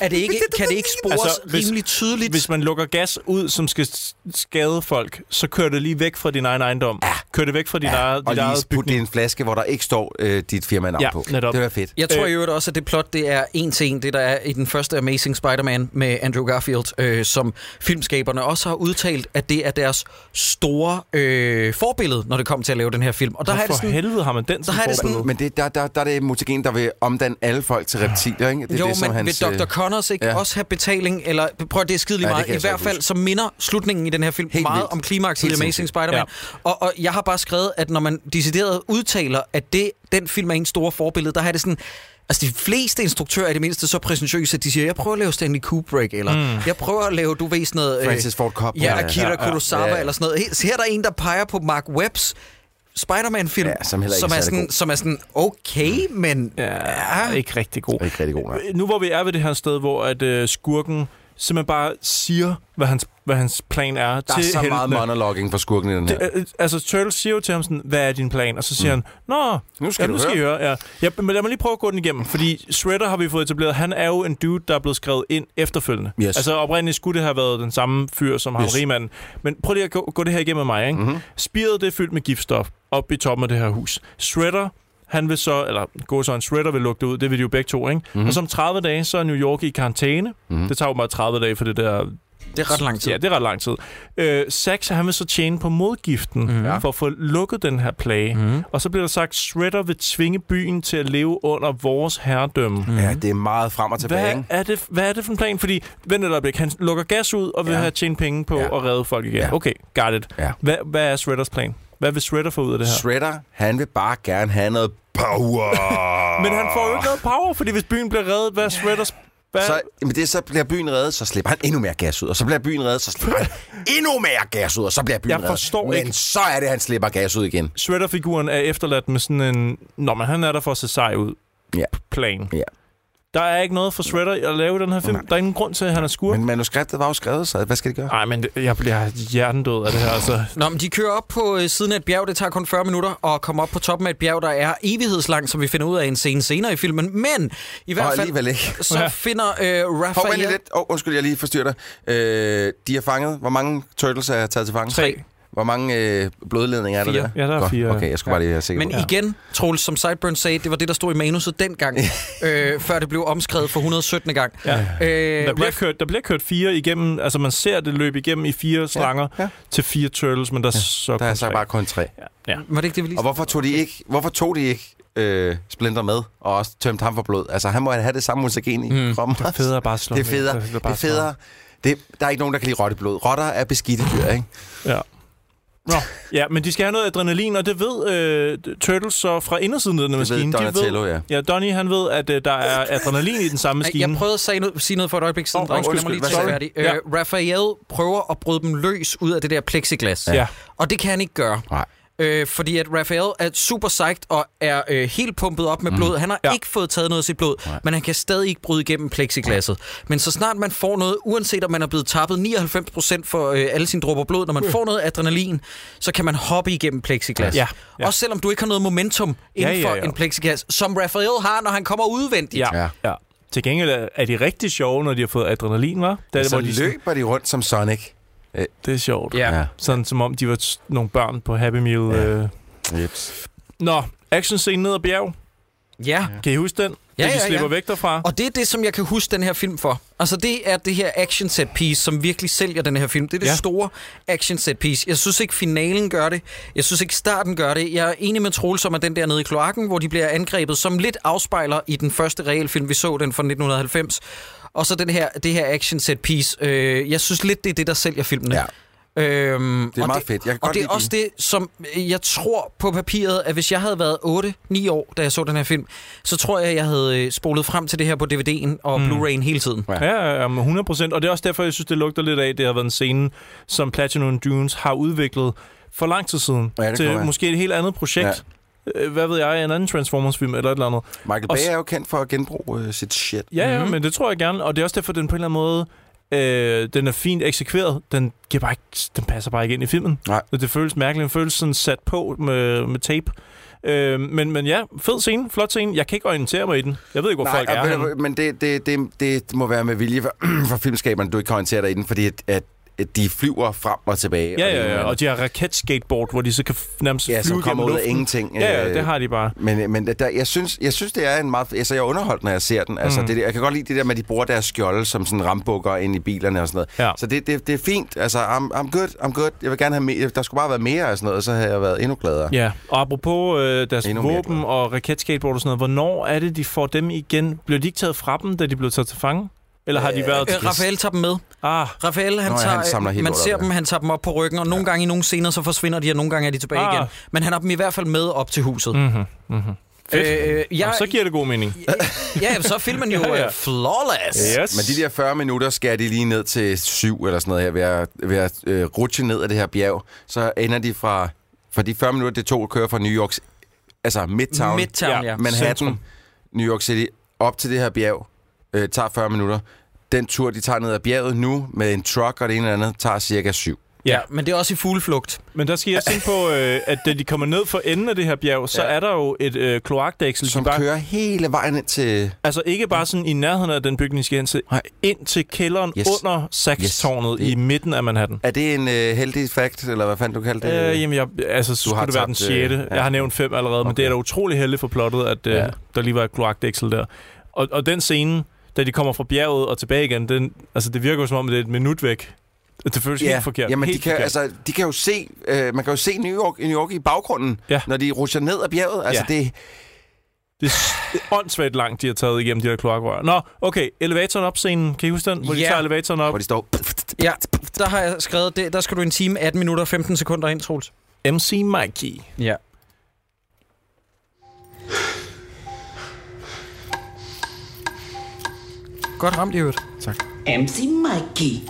Er det ikke, kan det ikke spores altså, hvis- rimelig tydeligt? Hvis man lukker gas ud, som skal skade folk, så kører det lige væk fra din egen ejendom. Ja. Kør det væk fra din ja, eget, Og dit eget lige putte det i en flaske, hvor der ikke står øh, dit firmanavn Ja, på. netop. Det var fedt. Jeg tror Øh. i øvrigt også, at det plot, det er en til en, det der er i den første Amazing Spider-Man med Andrew Garfield, øh, som filmskaberne også har udtalt, at det er deres store øh, forbillede, når det kommer til at lave den her film. Og der har det for sådan, helvede har man den der som har jeg det sådan-? Men det, der, der, der er det mutagen, der vil omdanne alle folk til reptiler, ikke? Det er jo, det, som men hans, vil øh, Dr. Connors ikke ja. også have betaling? Eller, prøv at det er skide lige Ja, meget. I hvert fald, så minder slutningen i den her film Helt meget vildt. om klimakset i Amazing. Spider-Man. Ja. Og, og jeg har bare skrevet, at når man decideret udtaler, at det, den film er en store forbillede, der har det sådan... Altså, de fleste instruktører er i det mindste så præsentøse, at de siger, jeg prøver at lave Stanley Kubrick, eller mm. jeg prøver at lave, du ved, sådan noget... øh, Francis Ford Coppola. Ja, Akira Ja, ja, ja. Kurosawa, Ja, ja, ja. eller sådan noget. Her her er der en, der peger på Mark Webbs Spider-Man-film, Ja, som som, er sådan, god. som er sådan, okay, men... Ja, ikke rigtig god. Ikke rigtig god, nej. Nu hvor vi er ved det her sted, hvor at, øh, skurken simpelthen bare siger, hvad hans, hvad hans plan er Der til er så meget heltene. monologing for skurken i den her. Det, øh, altså, Turtles siger jo til ham sådan, hvad er din plan? Og så siger mm. han, nå, Nu skal ja, du nu skal I høre." høre. Ja. Ja, men lad mig lige prøve at gå den igennem, fordi Shredder har vi fået etableret, han er jo en dude, der er blevet skrevet ind efterfølgende. Yes. Altså oprindeligt skulle det have været den samme fyr, som Yes. rigmanden. Men prøv lige at gå, gå det her igennem med mig. Ikke? Mm-hmm. Spiret det er fyldt med giftstof op i toppen af det her hus. Shredder han vil så, eller gå så en shredder vil lukke det ud, det vil de jo begge to, ikke? Mm-hmm. Og som 30 dage, så er New York i karantæne. Mm-hmm. Det tager jo bare 30 dage for det der Det er ret lang tid. Ja, det er ret lang tid. Øh, Sax, han vil så tjene på modgiften mm-hmm. for at få lukket den her plage. Mm-hmm. Og så bliver der sagt, Shredder vil tvinge byen til at leve under vores herredømme. Mm-hmm. Ja, det er meget frem og tilbage, Hvad er, det, hvad er det for en plan? Fordi, vent et øjeblik, han lukker gas ud og vil Ja. have tjent penge på Ja. ja. at redde folk igen. Ja. Okay, got it. Ja. Hvad, hvad er Shredders plan? Hvad vil Shredder få ud af det her? Shredder, han vil bare gerne have noget power. Men han får jo ikke noget power, fordi hvis byen bliver reddet, hvad er Shredders... Hvad? Så, men det, så bliver byen reddet, så slipper han endnu mere gas ud. Og så bliver byen reddet, så slipper han endnu mere gas ud. Og så bliver byen Jeg reddet. forstår Men ikke- så er det, han slipper gas ud igen. Shredder-figuren er efterladt med sådan en... Nå, men han er der for at se sej ud. Ja. Plan. Ja. Der er ikke noget for Shredder at lave den her film. Nej. Der er ingen grund til, at han er skurk. Men manuskriptet var jo skrevet, så hvad skal de gøre? Nej, men det, jeg bliver hjertendød af det her. Altså. Nå, men de kører op på øh, siden af et bjerg. Det tager kun 40 minutter at komme op på toppen af et bjerg, der er evighedslangt, som vi finder ud af i en scene senere i filmen. Men i hvert Og fald, alligevel ikke. så Ja. finder øh, Hov, vent Raphael... lige lidt. Oh, undskyld, jeg lige forstyrrer dig. Øh, de er fanget. Hvor mange turtles er taget til fange? Tre. Hvor mange øh, blodledninger er der Fire. der? Ja, der er Godt. fire. Okay, jeg skulle bare lige være sikker Men på igen, Troels, som Sideburn sagde, det var det, der stod i manuset dengang, øh, før det blev omskrevet for 117. gang. Ja. Øh, Der bliver, Raph- kørt, der bliver kørt fire igennem, altså man ser det løbe igennem i fire slanger ja. til fire turtles, men der er så Der er kun så tre. bare kun tre. Ja. ja. Var det ikke det, vi lige Og hvorfor tog de ikke, hvorfor tog de ikke øh, Splinter med, og også tømte ham for blod? Altså, han må have det samme mutagen i mm, kroppen. Det er federe bare at slå Det er federe. Det er er federe. Det, der er ikke nogen, der kan lide rotteblod. Rotter er beskidte dyr, ikke? Ja. Nå, ja, men de skal have noget adrenalin, og det ved øh, Turtles så fra indersiden af den ved maskine. de Donatello, ved, ja. Ja, Donnie, han ved, at øh, der er adrenalin i den samme maskine. Jeg prøvede at sige noget, sige noget for et øjeblik siden, oh, mig undskyld, lige hvad tage sagde færdig. Øh, Raphael prøver at bryde dem løs ud af det der plexiglas. Ja. Og det kan han ikke gøre. Nej. Øh, fordi at Raphael er super psyched og er øh, helt pumpet op med blod. Han har Ja. ja. ikke fået taget noget af sit blod, Nej. men han kan stadig ikke bryde igennem plexiglasset. Men så snart man får noget, uanset om man er blevet tappet 99% for øh, alle sine dråber blod, når man får noget adrenalin, så kan man hoppe igennem plexiglas. Ja, ja. Også selvom du ikke har noget momentum inden Ja, for ja, ja. en plexiglas, som Raphael har, når han kommer udvendigt. Ja, Ja. ja. Til gengæld er- de rigtig sjove, når de har fået adrenalin, var? Det, Så løber de rundt som Sonic. Øh, det er sjovt. Ja. Ja. Sådan som om de var t- nogle børn på Happy Meal. Ja. Øh. Jeps. Nå, actionscene ned ad bjerg. Ja. Kan I huske den? Ja, ja, slipper ja. væk derfra. Og det er det, som jeg kan huske den her film for. Altså, det er det her action set piece, som virkelig sælger den her film. Det er det Ja. ja. store action set piece. Jeg synes ikke, finalen gør det. Jeg synes ikke, starten gør det. Jeg er enig med Troels om, at den der nede i kloakken, hvor de bliver angrebet, som lidt afspejler i den første realfilm, vi så den fra 1990. Og så den her, det her action set piece. Øh, jeg synes lidt, det er det, der sælger filmene. Ja. Øhm, Det er meget fedt. Jeg kan og godt det er også det, som øh, jeg tror på papiret, at hvis jeg havde været 8-9 år, da jeg så den her film, så tror jeg, jeg havde øh, spolet frem til det her på DVD'en og Mm. Blu-ray'en hele tiden. Ja, ja, ja, med 100 procent. Og det er også derfor, jeg synes, det lugter lidt af, det har været en scene, som Platinum Dunes har udviklet for lang tid siden. Ja, det til måske et helt andet projekt. Ja. Hvad ved jeg, en anden Transformers-film eller et eller andet. Michael Og Bay s- er jo kendt for at genbruge uh, sit shit. Ja, ja, Mhm. mm-hmm. men det tror jeg gerne. Og det er også derfor, den på en eller anden måde... Øh, den er fint eksekveret. Den, giver bare ikke, den passer bare ikke ind i filmen. Nej. Det føles mærkeligt. Den føles sådan sat på med, med tape. Øh, men, men ja, fed scene, flot scene. Jeg kan ikke orientere mig i den. Jeg ved ikke, hvor Nej, folk er og hvad, men det, det, det, det må være med vilje for, for filmskaberne, du ikke kan orientere dig i den, fordi at at de flyver frem og tilbage. Ja, og ja, ja, og og de har raketskateboard, hvor de så kan nærmest Ja, flyve kommer gennem ud af ingenting. Ja, ja, øh, det har de bare. Men, men der, jeg, synes, jeg synes, det er en meget... Altså, jeg er underholdt, når jeg ser den. Altså, Mm. det, jeg kan godt lide det der med, at de bruger deres skjolde som sådan rambukker ind i bilerne og sådan noget. Ja. Så det, det, det er fint. Altså, I'm, I'm good, I'm good. Jeg vil gerne have mere. Der skulle bare være mere af sådan noget, så havde jeg været endnu gladere. Ja, og apropos øh, deres Endnu våben og raketskateboard og sådan noget, hvornår er det, de får dem igen? Bliver de ikke taget fra dem, da de blev taget til fange? Eller har de været... Øh, Raphael tager dem med. Ah, Raphael, han, Nå ja, tager, han samler helt man ser op, dem, ja. han tager dem op på ryggen, og nogle gange i nogle scener, så forsvinder de, og nogle gange er de tilbage Ah. igen. Men han har dem i hvert fald med op til huset. mm-hmm, mm-hmm. Fedt. Øh, Jeg, jeg, så giver det god mening. ja, så er filmen jo Ja, ja. øh, flawless. Yes. Men de der 40 minutter skærer de lige ned til syv eller sådan noget her, ved at, ved at øh, rutsche ned af det her bjerg. Så ender de fra, fra de 40 minutter, det tog at køre fra New Yorks, altså Midtown, Midtown, ja. ja. Manhattan, Centrum. New York City, op til det her bjerg, øh, tager 40 minutter. Den tur, de tager ned ad bjerget nu, med en truck og det ene eller andet, tager cirka syv. Ja, men det er også i fugleflugt. Men der skal jeg tænke på, øh, at da de kommer ned for enden af det her bjerg, så Ja. er der jo et øh, kloakdæksel. Som bare, kører hele vejen ind til... Altså ikke bare sådan i nærheden af den bygning, skal hen til, Nej. ind til kælderen Yes. under Saks-tårnet Yes. i midten af Manhattan. Er det en øh, heldig fact, eller hvad fanden du kaldte det? Øh, jamen, jeg, altså, skulle har det være den tabt, øh, sjette. ja. Jeg har nævnt fem allerede, okay. men det er da utrolig heldigt for plottet, at øh, Ja. der lige var et kloakdæksel der. Og, og den scene, da de kommer fra bjerget og tilbage igen, den, altså, det virker jo som om, det er et minut væk. Det føles Ja, helt forkert. Jamen, helt de kan, forkert. altså, de kan jo se, øh, man kan jo se New York, New York i baggrunden, Ja. når de rusher ned ad bjerget. Altså, Ja. det, Det er åndssvagt langt, de har taget igennem de der kloakrør. Nå, okay, elevatoren op scenen. Kan I huske den? Hvor de Ja. tager elevatoren op. hvor de står... Ja, der har jeg skrevet, det, der skal du en time, 18 minutter og 15 sekunder ind, Troels. MC Mikey. Ja. Godt ramt i øvrigt. MC Mikey.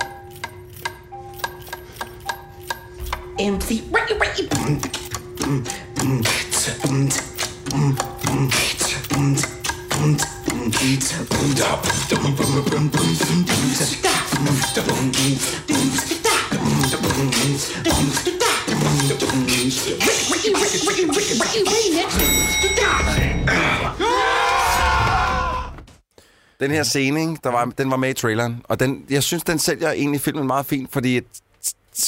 MC Den her scene, ikke, der var, den var med i traileren, og den, jeg synes, den sælger egentlig filmen meget fint, fordi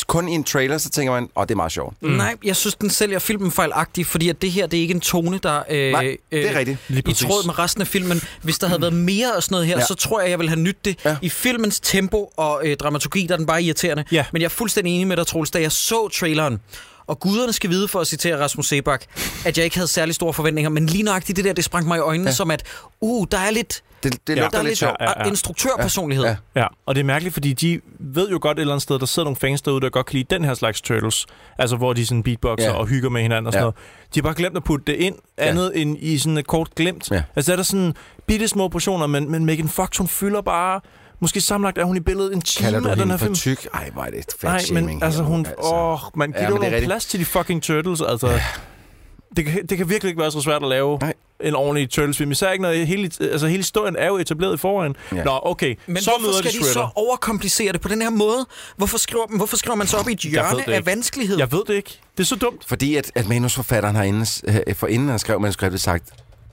kun i en trailer, så tænker man, åh, det er meget sjovt. Mm. Nej, jeg synes, den sælger filmen fejlagtigt, fordi at det her, det er ikke en tone, der øh, Nej, det er rigtigt. Lige i tråd med resten af filmen. Hvis der havde været mere af sådan noget her, ja. Så tror jeg, jeg ville have nydt det. Ja. I filmens tempo og øh, dramaturgi, der er den bare irriterende. Ja. Men jeg er fuldstændig enig med dig, Troels, da jeg så traileren, og guderne skal vide, for at citere Rasmus Sebak, at jeg ikke havde særlig store forventninger, men lige nøjagtigt det der, det sprang mig i øjnene, ja. som at, uh, der er lidt, Det, det Ja. lugter der er lidt sjovt. Ja, ja. instruktørpersonlighed. Ja. Ja, og det er mærkeligt, fordi de ved jo godt et eller andet sted, der sidder nogle fans derude, der godt kan lide den her slags Turtles. Altså, hvor de sådan beatboxer Ja. og hygger med hinanden og sådan Ja. noget. De har bare glemt at putte det ind, andet end i sådan et kort glimt. Ja. Altså, der er der sådan bitte små portioner, men, men Megan Fox, hun fylder bare... Måske sammenlagt er hun i billedet en time Kalder du af den her for film. tyk? Ej, hvor er det fat Nej, men altså hun... Åh, man giver Ja, ja, men det er jo rigtigt. plads til de fucking Turtles, altså... Det kan, det kan virkelig ikke være så svært at lave Nej. en ordentlig Turtles-film. Især ikke, når hele, altså, hele historien er jo etableret i forvejen. Ja. Ja. Nå, okay. Men så hvorfor skal de de så overkomplicere det på den her måde? Hvorfor skriver, hvorfor skriver man så op i et hjørne det af vanskelighed? Jeg ved det ikke. Det er så dumt. Fordi at, at manusforfatteren har inden, øh, for inden han skrev manuskriptet sagt,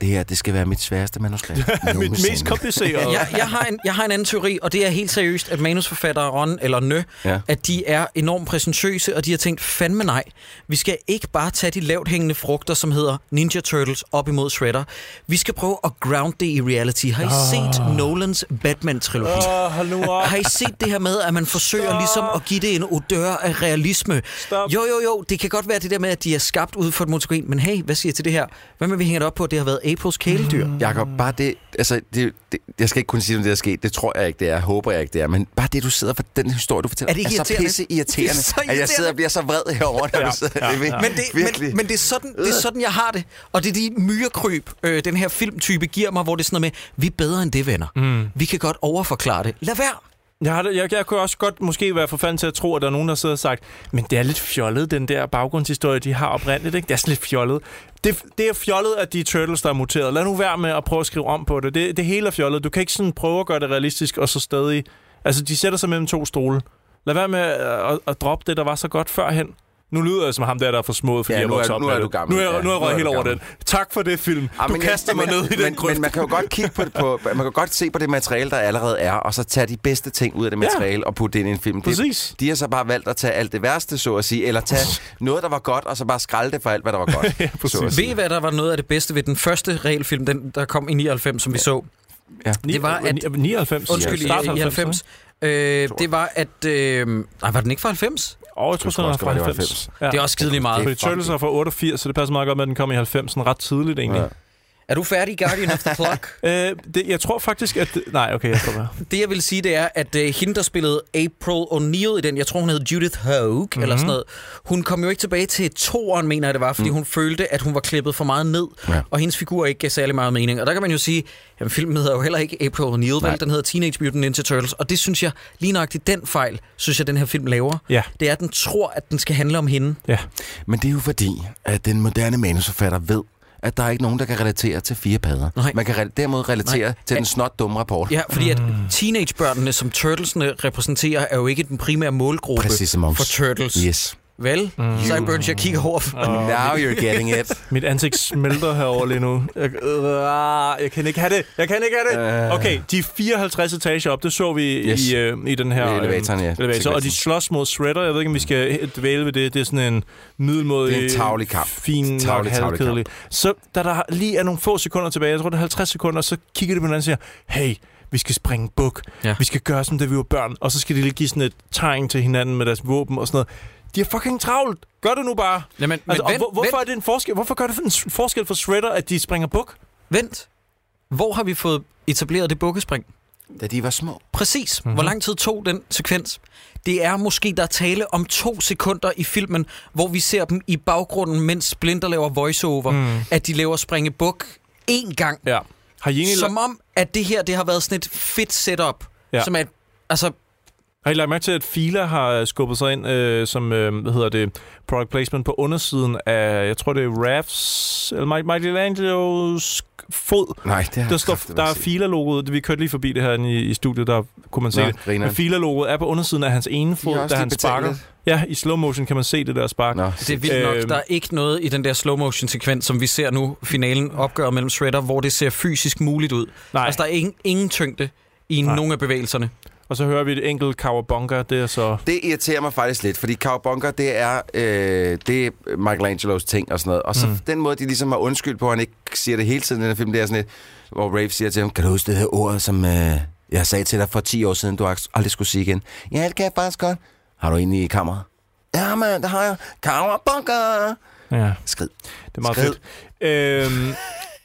det her, det skal være mit sværeste manuskript. Mit nogensinde." mest komplicerede. jeg, jeg, har en, jeg har en anden teori, og det er helt seriøst, at manusforfattere Ron eller Nø, Ja. at de er enormt præsentøse, og de har tænkt, fandme nej, vi skal ikke bare tage de lavt hængende frugter, som hedder Ninja Turtles, op imod Shredder. Vi skal prøve at ground det i reality. Har I Ah. set Nolans Batman-trilogi? Op. Har I set det her med, at man forsøger Stop. ligesom at give det en odør af realisme? Stop. Jo, jo, jo, det kan godt være det der med, at de er skabt ud for et motogen, men hey, hvad siger I til det her? Hvad med, vi hænger det op på, at det har været Aprils kæledyr? Jakob, bare det, altså, det, det, jeg skal ikke kunne sige, om det er sket. Det tror jeg ikke, det er. Håber jeg ikke, det er. Men bare det, du sidder for den historie, du fortæller, Er det ikke så irriterende? pisse irriterende, Det er så at jeg sidder irriterende. og bliver så vred herovre, når Ja, du sidder. ja, er ja. Men det, virkelig. men, men det, er sådan, det er sådan, jeg har det. Og det er de myrekryb, øh, den her filmtype giver mig, hvor det er sådan noget med, vi er bedre end det, venner. Mm. Vi kan godt overforklare det. Lad være. Jeg, har jeg, jeg kunne også godt måske være forfanden til at tro, at der er nogen, der sidder og sagt, men det er lidt fjollet, den der baggrundshistorie, de har oprindeligt. Ikke? Det er sådan lidt fjollet. Det, det er fjollet, at de er turtles, der er muteret. Lad nu være med at prøve at skrive om på det. Det, det hele er fjollet. Du kan ikke sådan prøve at gøre det realistisk, og så stadig... Altså, de sætter sig mellem to stole. Lad være med at, at, at droppe det, der var så godt førhen. Nu lyder jeg som ham der, der er for smået, fordi Ja, jeg nu er- op nu er det. du gammel. Nu er, Ja, jeg- nu er jeg røget helt over den. Tak for det, film. Ah, Du kaster mig men, ned i den grøft. Men man kan jo godt kigge på, det på, man kan jo godt se på det materiale, der allerede er, og så tage de bedste ting ud af det Ja. materiale og putte det ind i en film. Det- Præcis. De har så bare valgt at tage alt det værste, så at sige, eller tage noget, der var godt, og så bare skralde det for alt, hvad der var godt. Ja, præcis. så at Ved. I, hvad der var noget af det bedste ved den første regelfilm, den der kom i 99, som vi så? Ja. Det var, at... 99. Undskyld, i 90. Øh, det var, at... Øh, nej, var den ikke fra 90? Åh, jeg tror, den er også, fra det var 90. Ja. Det er også skideligt meget. Fordi Turtles er fra 88, så det passer meget godt med, at den kom i 90'erne ret tidligt egentlig. Ja. Er du færdig, Guardian of the Clock? Øh, det, jeg tror faktisk, at... Nej, okay, jeg med. Det, jeg vil sige, det er, at øh, hende, der spillede April O'Neil i den, jeg tror, hun hed Judith Hogue, mm-hmm. eller sådan noget, hun kom jo ikke tilbage til toeren, mener jeg det var, fordi mm. hun følte, at hun var klippet for meget ned, Ja. og hendes figur ikke gav særlig meget mening. Og der kan man jo sige, at filmen hedder jo heller ikke April O'Neil, vel? Den hedder Teenage Mutant Ninja Turtles, og det synes jeg, lige nøjagtigt den fejl, synes jeg, den her film laver. Ja. Det er, at den tror, at den skal handle om hende. Ja. Men det er jo fordi, at den moderne manusforfatter ved, at der er ikke nogen, der kan relatere til fire padder. Nej. Man kan re- derimod relatere Nej. til den snot dumme rapport. Ja, fordi at teenagebørnene, som Turtlesene repræsenterer, er jo ikke den primære målgruppe Præcis, for Turtles. Yes. Vel? Mm. Sideburns, jeg kigger over. Now you're getting it. Mit ansigt smelter herover lige nu. Jeg, øh, jeg kan ikke have det. Jeg kan ikke have det. Okay, de er 54 etager op. Det så vi Yes. i, øh, i den her... I elevatoren, ja. øh, elevator. Og de slås mod Shredder. Jeg ved ikke, om vi skal dvæle ved det. Det er sådan en middelmåde... Det er en tarvelig kamp. Fin, nok Tarvelig, tarvelig halvkedelig. Så da der lige er nogle få sekunder tilbage, jeg tror det er 50 sekunder, så kigger de på hinanden og siger, hey, vi skal springe buk. Ja. Vi skal gøre som da vi var børn. Og så skal de lige give sådan et tegn til hinanden med deres våben og sådan noget. De er fucking travlt. Gør det nu bare. Jamen, men Altså, og vent, hvor, hvorfor vent. er det en forskel? Hvorfor gør det en forskel for Shredder, at de springer buk? Vent. Hvor har vi fået etableret det bukkespring? Da de var små. Præcis. Mhm. Mm-hmm. Hvor lang tid tog den sekvens? Det er måske, der er tale om to sekunder i filmen, hvor vi ser dem i baggrunden, mens Splinter laver voiceover, Mm. mm. at de laver springe buk én gang. Ja. Har I egentlig Som om, at det her det har været sådan et fedt setup. Ja. Som at, altså, Har I lagt mærke til, at Fila har skubbet sig ind øh, som, øh, hvad hedder det, product placement på undersiden af, jeg tror det er Rafs, eller Michelangelos fod. Nej, det har Der, står, der er Fila-logoet, vi kørte lige forbi det her i, i studiet, der kunne man se Nå, det. grineren. Men Fila-logoet er på undersiden af hans ene fod, da han sparker. lidt. Ja, i slow motion kan man se det der spark. Nå, det er vildt nok. Øhm. Der er ikke noget i den der slow motion sekvens, som vi ser nu, finalen opgør mellem Shredder, hvor det ser fysisk muligt ud. Nej. Altså, der er ingen, ingen tyngde i Nej. nogen af bevægelserne. Og så hører vi et enkelt Kawabunga, det er så... Det irriterer mig faktisk lidt, fordi Cowabunga, det er, øh, det er Michelangelos ting og sådan noget. Og så Mm. den måde, de ligesom har undskyld på, at han ikke siger det hele tiden i den her film, det er sådan lidt, hvor Rafe siger til ham, kan du huske det her ord, som øh, jeg sagde til dig for 10 år siden, du aldrig skulle sige igen? Ja, det kan jeg faktisk godt. Har du egentlig i kammeret? Ja, mand, det har jeg. Cowabunga! Ja, Skrid. det er meget Skrid. fedt. Øhm,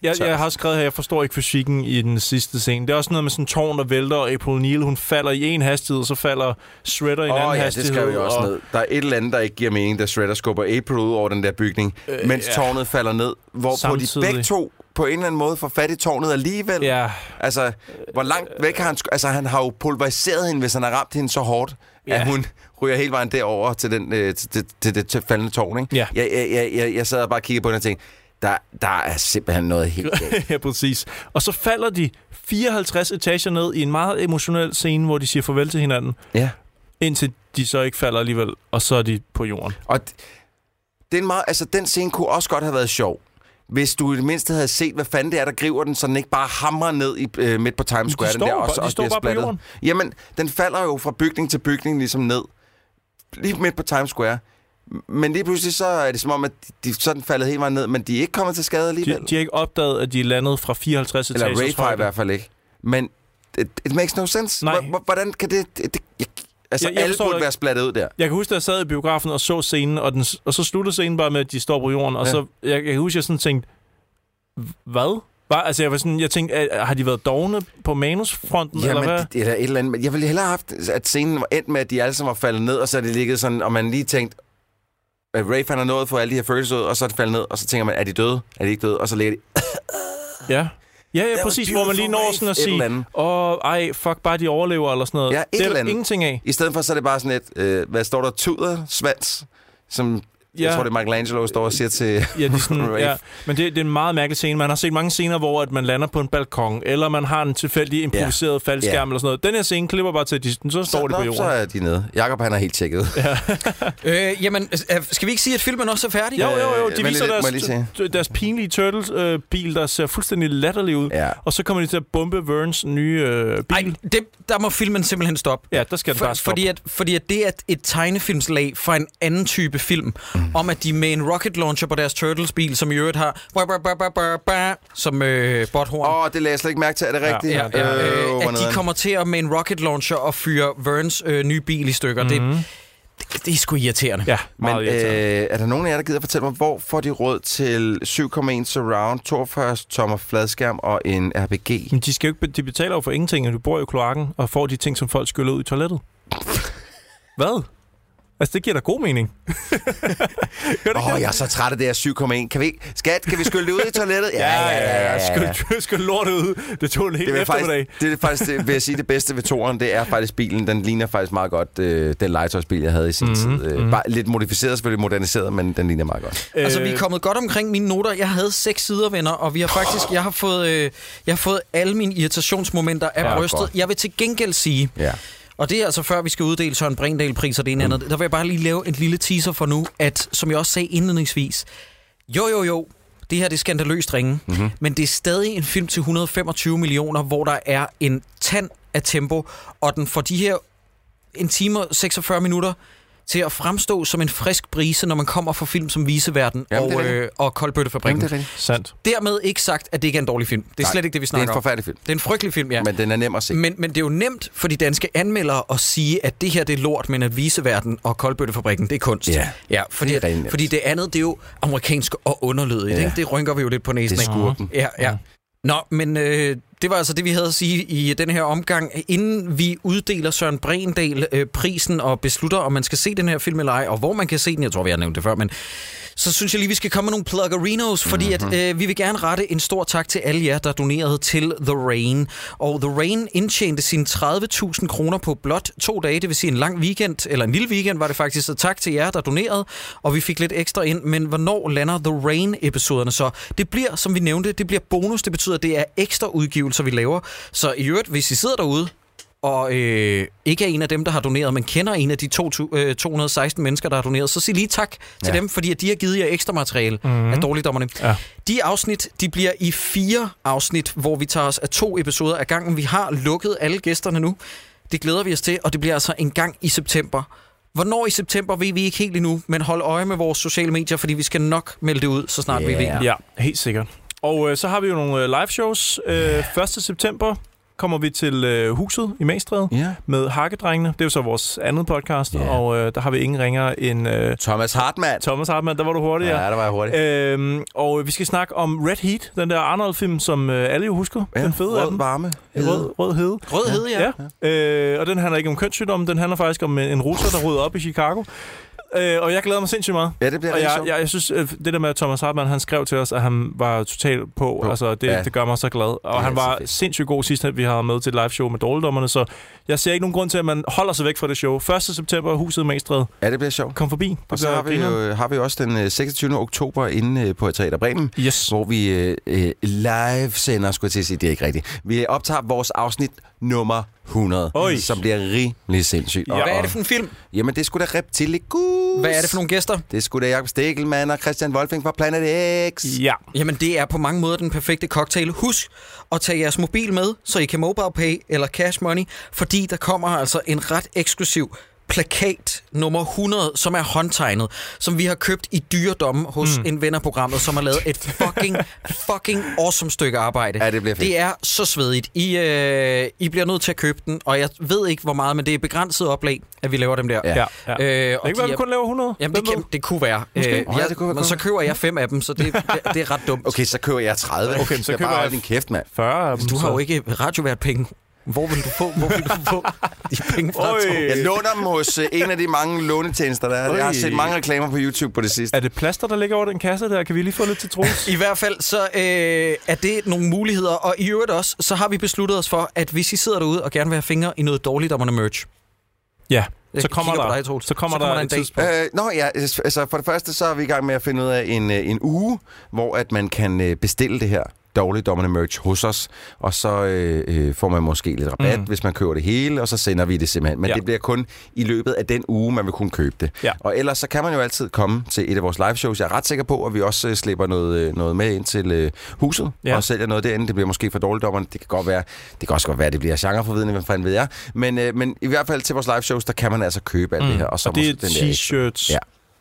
jeg, Så- jeg har skrevet her, jeg forstår ikke fysikken i den sidste scene. Det er også noget med sådan en tårn, der vælter, og April O'Neil, hun falder i en hastighed, og så falder Shredder i en Åh anden oh, ja, det hastighed. skrev jeg også og, ned. Der er et eller andet, der ikke giver mening, da Shredder skubber April ud over den der bygning, Øh, mens ja. tårnet falder ned. Hvor på de begge to på en eller anden måde får fat i tårnet alligevel. Ja, Altså, hvor langt væk har han... Altså, han har jo pulveriseret hende, hvis han har ramt hende så hårdt, ja. At hun ryger hele vejen derover til, den, øh, til, til, til det til faldende tårn, ikke? Ja. Jeg, jeg, jeg, jeg, jeg sad og bare kiggede på den og tænkte, der, der er simpelthen noget helt galt. ja, præcis. Og så falder de 54 etager ned i en meget emotionel scene, hvor de siger farvel til hinanden, ja. indtil de så ikke falder alligevel, og så er de på jorden. Og d- det er en meget, altså, den scene kunne også godt have været sjov. hvis du i det mindste havde set, hvad fanden det er, der griber den, så den ikke bare hamrer ned i, øh, midt på Times Square. står den der, jo og, de og står bare på jorden. Jamen, den falder jo fra bygning til bygning ligesom ned. Lige midt på Times Square. Men lige pludselig så er det som om, at de, så den faldet helt meget ned, men de er ikke kommet til skade alligevel. De, de har ikke opdaget, at de er landet fra 54 Eller etager. Ray har i hvert fald ikke. Men it, it makes no sense. Nej. Hvor- Hvordan kan det... det, jeg, altså, Jeg- jeg alle burde være splattet ud der. Jeg kan huske, da jeg sad i biografen og så scenen, og, den, og så sluttede scenen bare med, at de står på jorden, og Ja. så, jeg, jeg kan huske, at jeg sådan tænkte, hvad? Var, altså, jeg var sådan, jeg tænkte, at, har de været dogne på manusfronten, eller Jamen, hvad? det, er da et eller andet. Jeg ville hellere have haft, at scenen var endt med, at de alle sammen var faldet ned, og så er det ligget sådan, og man lige tænkt, at Rafe han har nået at få alle de her følelser ud, og så er det faldet ned, og så tænker man, er de døde? Er de ikke døde? Og så ligger de... Ja. Ja, ja, præcis, hvor man lige når sådan at sige, åh, ej, fuck, bare de overlever, eller sådan noget. Ja, et det er der ingenting af. I stedet for, så er det bare sådan et, øh, hvad står der, tuder, svans, som ja. jeg Ja. tror, det er Michelangelo, står og siger til Ja, de er sådan, Rafe. ja, men det, det er en meget mærkelig scene. Man har set mange scener, hvor at man lander på en balkon, eller man har en tilfældig improviseret yeah. faldskærm, Ja. eller sådan noget. Den her scene klipper bare til, at de, så står de på nå, jorden. Så er de nede. Jakob han er helt tjekket. Ja. Øh, jamen, øh, skal vi ikke sige, at filmen også er færdig? Jo, jo, jo. Øh, De viser lidt- deres, deres pinlige Turtles-bil, der ser fuldstændig latterlig ud. Ja. Og så kommer de til at bombe Verns nye øh, bil. Ej, det, der må filmen simpelthen stoppe. Ja, der skal den bare stoppe. Fordi at, fordi at det er et- et tegnefilmslag fra en anden type film, mm. om at de med en rocket launcher på deres Turtles-bil, som i øvrigt har som øh, botthorn. Åh, oh, det lagde jeg slet ikke mærke til. Er det Ja, rigtigt? Ja, ja, Øh, øh, hvor at de kommer til at med en rocket launcher og fyre Verns øh, nye bil i stykker. Mm. Det, det, det er sgu irriterende. Ja, Men meget irriterende. øh, er der nogen af jer, der gider fortælle mig, hvor får de råd til 7,1 surround, 42 tommer fladskærm og en RPG? Men de, skal jo ikke, de betaler jo for ingenting, og du bor jo i kloakken og får de ting, som folk skyller ud i toilettet. Hvad? Altså, det giver da god mening. Åh, oh, jeg er så træt af det her 7,1. Kan vi ikke... Skat, kan vi skylle det ud i toilettet? Skyld, skyld lortet ud. Det tog en hel Det er, eftermiddag. faktisk, det er faktisk, det, vil jeg sige, det bedste ved toren, det er faktisk bilen. Den ligner faktisk meget godt øh, den legetøjsbil, jeg havde i sin mm-hmm, tid. Øh, bare lidt modificeret, selvfølgelig moderniseret, men den ligner meget godt. Altså, Øh. vi er kommet godt omkring mine noter. Jeg havde seks sider, venner, og vi har faktisk, jeg har fået, øh, jeg har fået alle mine irritationsmomenter af Ja, brystet. godt. Jeg vil til gengæld sige, Ja. Og det er altså før vi skal uddele Søren Brindal-pris og det ene mm. andet, der vil jeg bare lige lave en lille teaser for nu, at som jeg også sagde indledningsvis, jo jo jo, det her det er skandaløst ringe, mm-hmm. men det er stadig en film til 125 millioner, hvor der er en tand af tempo, og den får de her en time og 46 minutter til at fremstå som en frisk brise, når man kommer fra film som Viseverden Jamen, og, øh, og Koldbøttefabrikken. Jamen, det er. Sandt. Dermed ikke sagt, at det ikke er en dårlig film. Det er Nej, slet ikke det, vi Det er snakker en om. forfærdelig film. Det er en frygtelig film, ja. Men den er nem at se. Men, men det er jo nemt for de danske anmeldere at sige, at det her det er lort, men at Viseverden og Koldbøttefabrikken, det er kunst. Ja, ja fordi, det er fordi det andet, det er jo amerikansk og underlødigt. Ja. Ikke? Det rynker vi jo lidt på næsen. Det er skurken. Ja, ja. Nå, men øh, det var altså det, vi havde at sige i den her omgang. Inden vi uddeler Søren Brendal øh, prisen og beslutter, om man skal se den her film eller ej, og hvor man kan se den, jeg tror, vi har nævnt det før, men så synes jeg lige, vi skal komme med nogle pluggerinos, fordi mm-hmm. Mhm. at, øh, vi vil gerne rette en stor tak til alle jer, der donerede til The Rain. Og The Rain indtjente sine 30.000 kroner på blot to dage, det vil sige en lang weekend, eller en lille weekend var det faktisk, så tak til jer, der donerede, og vi fik lidt ekstra ind. Men hvornår lander The Rain-episoderne så? Det bliver, som vi nævnte, det bliver bonus, det betyder, at det er ekstra udgivelser, vi laver. Så i øvrigt, hvis I sidder derude, og øh, ikke er en af dem, der har doneret, men kender en af de to, øh, 216 mennesker, der har doneret, så sig lige tak til Ja. dem, fordi at de har givet jer ekstra materiale Mhm. mm. af dårligdommerne. Ja. De afsnit, de bliver i fire afsnit, hvor vi tager os af to episoder af gangen. Vi har lukket alle gæsterne nu. Det glæder vi os til, og det bliver altså en gang i september. Hvornår i september ved vi ikke helt endnu, men hold øje med vores sociale medier, fordi vi skal nok melde det ud, så snart vi ved. Ja, helt sikkert. Og øh, så har vi jo nogle øh, live shows. Øh, 1. september kommer vi til øh, Huset i Magstræde Ja. med Hakkedrengene. Det er jo så vores andet podcast, Ja. og øh, der har vi ingen ringer end øh, Thomas Hartmann. Thomas Hartmann. Der var du hurtig, Ja, der var jeg hurtig. Øhm, og vi skal snakke om Red Heat, den der Arnold-film, som øh, alle jo husker. Ja, den fede af rød dem. varme. Rød, rød hede. Rød hede, ja. ja. Øh, og den handler ikke om kønssygdomme, den handler faktisk om en, en russer, der rydder op i Chicago. Øh, og jeg glæder mig sindssygt meget. Ja, det bliver Og jeg, jeg, jeg synes, øh, det der med Thomas Hartmann, han skrev til os, at han var totalt på. På. Altså, det, Ja. det gør mig så glad. Og han var sindssygt god sidst, at vi har med til et live show med dårligdommerne. Så jeg ser ikke nogen grund til, at man holder sig væk fra det show. 1. september, huset Magstred. Ja, det bliver sjovt. Kom forbi. Det Og så har vi, jo, har vi også den øh, 26. oktober inde øh, på Teater Bremen, Yes. hvor vi øh, øh, live sender, skulle jeg til at sige, det er ikke rigtigt. Vi optager vores afsnit nummer 100, Oj. som bliver rimelig sindssygt. Ja. Hvad er det for en film? Jamen, det skulle da Reptilicus. Hvad er det for nogle gæster? Det skulle da Jacob Stegelmann og Christian Wolfing fra Planet X. Ja. Jamen, det er på mange måder den perfekte cocktail. Husk at tage jeres mobil med, så I kan mobile pay eller cash money, fordi der kommer altså en ret eksklusiv plakat nummer 100, som er håndtegnet, som vi har købt i dyredomme hos mm. en ven af programmet, som har lavet et fucking, fucking awesome stykke arbejde. Ja, det bliver fedt. Det er så svedigt. I, øh, I bliver nødt til at købe den, og jeg ved ikke, hvor meget, men det er begrænset oplag, at vi laver dem der. Ja, ja. Øh, det og kan ikke være, vi er- kun laver 100. Jamen, det, kan, det kunne være. Øh, ja, jeg, det kunne være men så køber jeg fem af dem, så det, det, det er ret dumt. Okay, så køber jeg 30. Okay, så jeg køber bare jeg holde din kæft, mand. 40 af dem. Du har så. jo ikke radiovært penge. Hvor vil du få, hvor vil du få de penge fra? Torben? Jeg låner dem hos øh, en af de mange lånetjenester, der er. Jeg har set mange reklamer på YouTube på det sidste. Er det plaster, der ligger over den kasse der? Kan vi lige få lidt til Troels? I hvert fald så øh, er det nogle muligheder, og i øvrigt også, så har vi besluttet os for, at hvis I sidder derude og gerne vil have fingre i noget dårligt om merch, ja, så kommer der, dig, så kommer Så kommer der, der en tidspunkt. Øh, nå ja, altså for det første så er vi i gang med at finde ud af en, øh, en uge, hvor at man kan øh, bestille det her dårligdommerne merch hos os, og så øh, øh, får man måske lidt rabat, Mm. mm. hvis man køber det hele, og så sender vi det simpelthen. Men Ja. det bliver kun i løbet af den uge, man vil kunne købe det. Ja. Og ellers så kan man jo altid komme til et af vores live shows. Jeg er ret sikker på, at vi også øh, slipper noget, øh, noget med ind til øh, huset, Ja. og sælger noget derinde. Det bliver måske for dårligdommerne. Det kan godt være, det kan også godt være, at det bliver genreforvidende, hvad fanden ved jeg. Men, øh, men i hvert fald til vores live shows, der kan man altså købe alt det her. og, og det er t-shirts, Ja.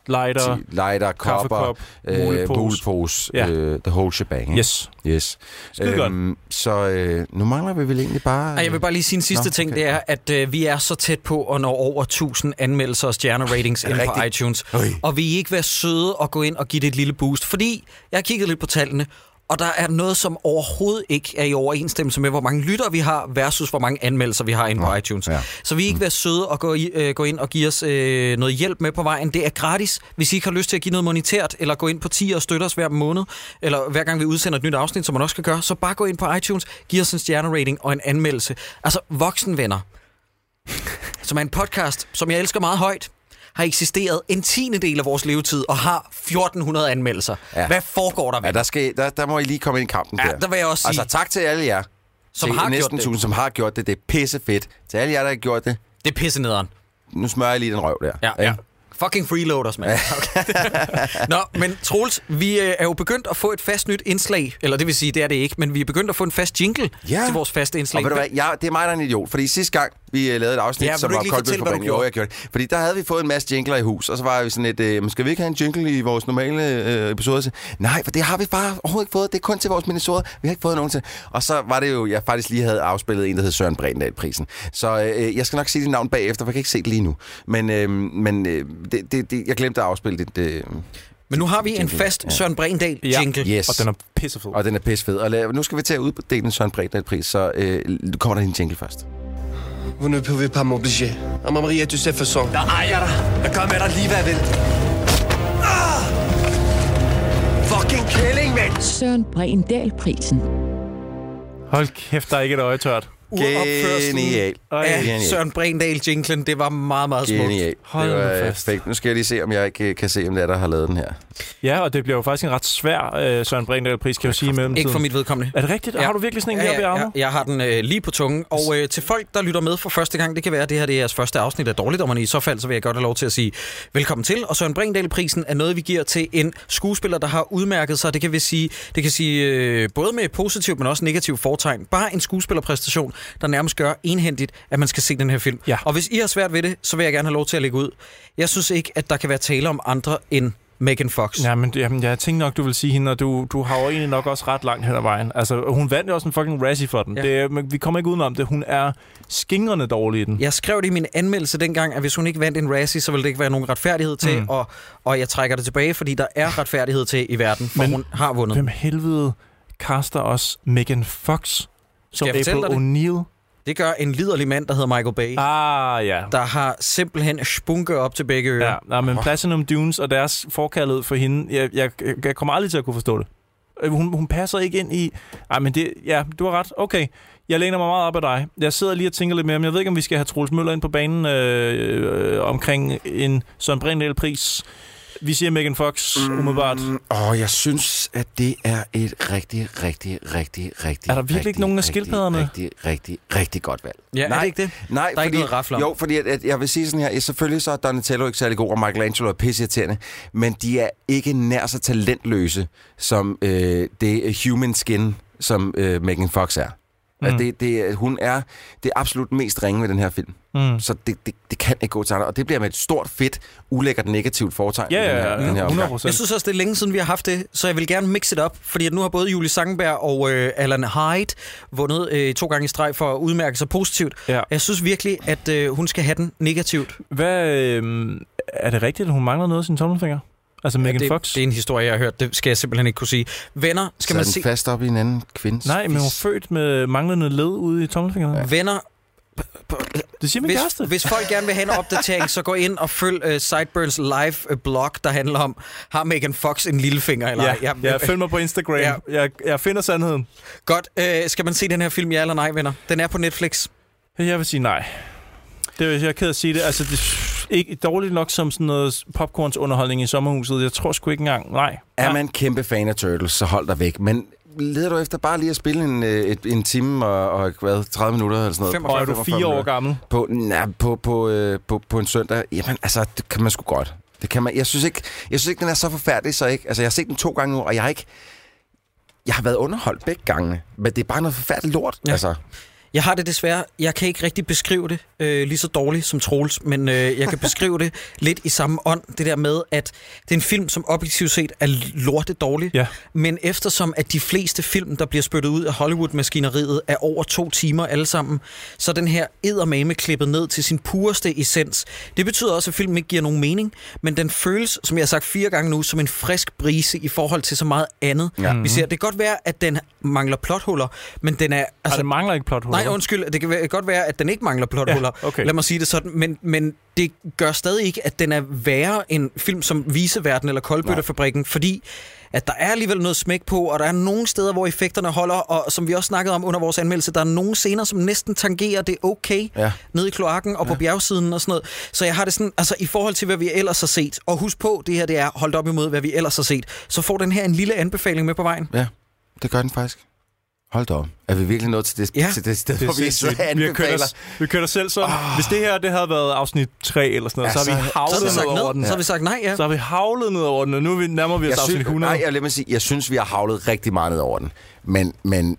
Lighter, lighter, kopper, øh, mulepose. mulepose, Ja. øh, the whole shebang. ikke? Yes. Yes. Skide godt. så øh, nu mangler vi vel egentlig bare... Ej, jeg vil bare lige sige en sidste Nå, ting, okay. det er, at øh, vi er så tæt på at nå over 1000 anmeldelser og stjerneratings Er inde på iTunes. Øj. Og vil I ikke være søde og gå ind og give det et lille boost? Fordi jeg har kigget lidt på tallene, og der er noget, som overhovedet ikke er i overensstemmelse med, hvor mange lyttere vi har, versus hvor mange anmeldelser vi har inde på iTunes. ja. Så vi ikke være søde og gå, i, øh, gå ind og give os øh, noget hjælp med på vejen. Det er gratis, hvis I ikke har lyst til at give noget monetært, eller gå ind på 10 og støtte os hver måned, eller hver gang vi udsender et nyt afsnit, som man også skal gøre, så bare gå ind på iTunes, giv os en stjernerating og en anmeldelse. Altså, voksenvenner, som er en podcast, som jeg elsker meget højt, har eksisteret en tiende del af vores levetid og har 1400 anmeldelser. Ja. Hvad foregår der? Ja, der, skal, der, der må I lige komme ind i kampen Ja, der. der vil jeg også sige- Altså tak til alle jer. Som har gjort næsten det. 1000, som har gjort det. Det er pisse fedt. Til alle jer, der har gjort det. Det er pisse nederen. Nu smører jeg lige den røv der. Ja, ja. Fucking freeloaders, mand. Okay. Nå, men Troels, vi øh, er jo begyndt at få et fast nyt indslag, eller det vil sige, det er det ikke, men vi er begyndt at få en fast jingle Ja. til vores faste indslag. Og ved du hvad, jeg, det er mig, der er en idiot. Fordi sidste gang, vi øh, lavede et afsnit, Ja, som du var koldt hvad du Jo, gjorde? jeg gjorde det. Fordi der havde vi fået en masse jingler i hus, og så var vi sådan et, øh, skal vi ikke have en jingle i vores normale øh, episoder? Så, Nej, for det har vi bare overhovedet ikke fået. Det er kun til vores minisoder. Vi har ikke fået nogen til. Og så var det jo, jeg faktisk lige havde afspillet en, der hed Søren Bredendal-prisen. Så øh, jeg skal nok sige dit navn bagefter, for jeg kan ikke se det lige nu. Men, øh, men øh, det, det, det, jeg glemte at afspille det. det Men nu har vi en fast Ja. Søren Brindal jingle. Yes. Og den er pissefed. Og den er pissefed. Og nu skal vi til at uddele en Søren Bredendal-pris, så øh, kommer der en jingle først. Vous ne pouvez pas m'obliger. À Maria, tu sais façon. Der ejer dig. Jeg gør med dig lige, hvad jeg vil. Ah! Fucking kælling, mand! Søren Brindal-prisen. Hold kæft, der er ikke et øje tørt. Uropførselen Genial. af Genial. Søren Brindal jinglen, det var meget, meget smukt. Genial. Hold det nu var øh, fast. fake. Nu skal jeg lige se, om jeg ikke øh, kan se, om det er, der har lavet den her. Ja, og det bliver jo faktisk en ret svær øh, Søren Brindal-pris, kan jeg jo sige mellemtiden. Ikke for mit vedkommende. Er det rigtigt? Ja. Har du virkelig sådan en ja, ja, her ja, jeg har den øh, lige på tungen. Og øh, til folk, der lytter med for første gang, det kan være, at det her det er jeres første afsnit af Dårligdommerne. I så fald så vil jeg godt have lov til at sige velkommen til. Og Søren Brindal-prisen er noget, vi giver til en skuespiller, der har udmærket sig. Det kan vi sige, det kan sige øh, både med positivt, men også negativt fortegn. Bare en skuespillerpræstation, der nærmest gør enhændigt, at man skal se den her film. Ja. Og hvis I har svært ved det, så vil jeg gerne have lov til at lægge ud. Jeg synes ikke, at der kan være tale om andre end Megan Fox. Ja, men jamen, jeg tænkte nok, du vil sige hende, og du, du har jo egentlig nok også ret langt hen ad vejen. Altså, hun vandt jo også en fucking Razzie for den. Ja. Det, vi kommer ikke udenom det. Hun er skingrende dårlig i den. Jeg skrev det i min anmeldelse dengang, at hvis hun ikke vandt en Razzie, så ville det ikke være nogen retfærdighed til. Mm. og, og jeg trækker det tilbage, fordi der er retfærdighed til i verden, for Men hun har vundet. Hvem helvede kaster også Megan Fox som jeg fortælle April O'Neil? Det gør en liderlig mand, der hedder Michael Bay, Ah, ja. der har simpelthen spunke op til begge ører. Ja, nej, men Platinum Dunes og deres forkærlighed for hende, jeg, jeg, jeg kommer aldrig til at kunne forstå det. Øh, Hun, hun passer ikke ind i... Ej, men det... Ja, du har ret. Okay. Jeg læner mig meget op ad dig. Jeg sidder lige og tænker lidt mere, men jeg ved ikke, om vi skal have Troels Møller ind på banen øh, øh, omkring en Søren Brindal-pris. Vi siger Megan Fox, umiddelbart. Og jeg synes, at det er et rigtig, rigtig, rigtig, rigtig... Er der virkelig rigtig, ikke nogen af rigtig, skildpadderne? Rigtig, rigtig, rigtig godt valg. Ja, er det ikke det? Nej, Der er fordi, ikke noget rafler. Jo, fordi at, at jeg vil sige sådan her, selvfølgelig så er Donatello ikke særlig god, og Michelangelo er pisseirriterende, men de er ikke nær så talentløse, som øh, det human skin, som øh, Megan Fox er. Mm. Altså, det, det, hun er det absolut mest ringe ved den her film. Mm. Så det, det, det kan ikke gå til andre. Og det bliver med et stort, fedt, ulækkert negativt foretegn. Ja, i den ja, her, ja, den her omgang. 100%. Jeg synes også, det er længe siden, vi har haft det, så jeg vil gerne mixe det op, fordi at nu har både Julie Sangenberg og øh, Alan Hyde vundet øh, to gange i streg for at udmærke sig positivt. Ja. Jeg synes virkelig, at øh, hun skal have den negativt. Hvad, øh, er det rigtigt, at hun mangler noget af sin tommelfinger? Altså Megan det, Fox? det er en historie, jeg har hørt. Det skal jeg simpelthen ikke kunne sige. Venner, skal Så man den se... fast op i en anden kvindes Nej, men hun er født med manglende led ude i tommelfingeren. Ja. Venner, Det siger min hvis, kæreste. hvis folk gerne vil have en opdatering, så gå ind og følg uh, Sideburns live uh, blog, der handler om, har Megan Fox en lillefinger eller Ja, ej? ja, ja, følg mig på Instagram. Ja. Jeg, jeg finder sandheden. Godt. Uh, skal man se den her film, ja eller nej, venner? Den er på Netflix. Jeg vil sige nej. Det er jeg er ked af at sige det. Altså, det er ikke dårligt nok som sådan noget popcornsunderholdning i sommerhuset. Jeg tror sgu ikke engang. Nej. Er man kæmpe fan af Turtles, så hold dig væk. Men leder du efter bare lige at spille en, øh, et, en time og, og hvad, 30 minutter eller sådan noget? 45 Og er du 45 fire år gammel? På, nej, på, på, øh, på, på en søndag? Jamen, altså, det kan man sgu godt. Det kan man. Jeg synes ikke, jeg synes ikke den er så forfærdelig, så ikke. Altså, jeg har set den to gange nu, og jeg har ikke... Jeg har været underholdt begge gange, men det er bare noget forfærdeligt lort. Ja. Altså, Jeg har det desværre, jeg kan ikke rigtig beskrive det øh, lige så dårligt som Troels, men øh, jeg kan beskrive det lidt i samme ånd, det der med, at det er en film, som objektivt set er lortet dårligt, Ja. men eftersom at de fleste film, der bliver spyttet ud af Hollywood-maskineriet, er over to timer alle sammen, så er den her eddermame klippet ned til sin pureste essens. Det betyder også, at filmen ikke giver nogen mening, men den føles, som jeg har sagt fire gange nu, som en frisk brise i forhold til så meget andet. Ja. Vi ser, det kan godt være, at den mangler plothuller, men den er... Altså, Altså, det mangler ikke plothuller. Nej, undskyld. Det kan godt være, at den ikke mangler plothuller. Ja, okay. Lad mig sige det sådan. Men, men det gør stadig ikke, at den er værre end film som Viseverden eller Koldbøtterfabrikken, fordi at der er alligevel noget smæk på, og der er nogle steder, hvor effekterne holder, og som vi også snakkede om under vores anmeldelse, der er nogle scener, som næsten tangerer det okay, Ja. nede i kloakken og ja. på bjergsiden og sådan noget. Så jeg har det sådan, altså i forhold til, hvad vi ellers har set, og husk på, det her det er holdt op imod, hvad vi ellers har set, så får den her en lille anbefaling med på vejen. ja, det gør den faktisk. Hold da op. Er vi virkelig nået til det, Ja. til det sted, Det hvor vi så vi, har kørt os, vi kører os selv sådan. Oh. Hvis det her det havde været afsnit 3 eller sådan noget, Ja, så har vi så- Så vi havlet sagt ned over ned, den. så har vi sagt nej, ja. Så har vi havlet ned over den, og nu er vi, nærmer vi os Jeg afsnit synes, 100. nej, jeg, lad mig sige, jeg synes, vi har havlet rigtig meget ned over den. Men, men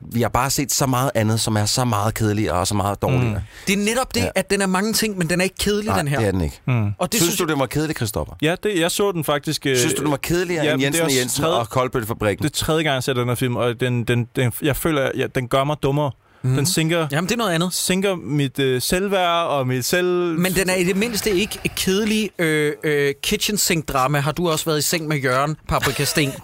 vi har bare set så meget andet, som er så meget kedeligere og så meget dårligere. Mm. Det er netop det, Ja. at den er mange ting, men den er ikke kedelig, Nej, den her. det er den ikke. Mm. Og det synes, synes du, den var kedelig, Christoffer? Ja, det, jeg så den faktisk... øh, Synes du, den var kedeligere ja, end Jensen og Jensen tredje- og Koldbøttefabrikken? Det er tredje gang, jeg ser den her film, og den, den, den, jeg føler, at ja, den gør mig dummere. Mm. Den sinker, Jamen, det er noget andet. sinker mit øh, selvværd og mit selv... Men den er i det mindste ikke et kedelig øh, øh, kitchen sink drama. Har du også været i seng med Jørgen Paprika Sten?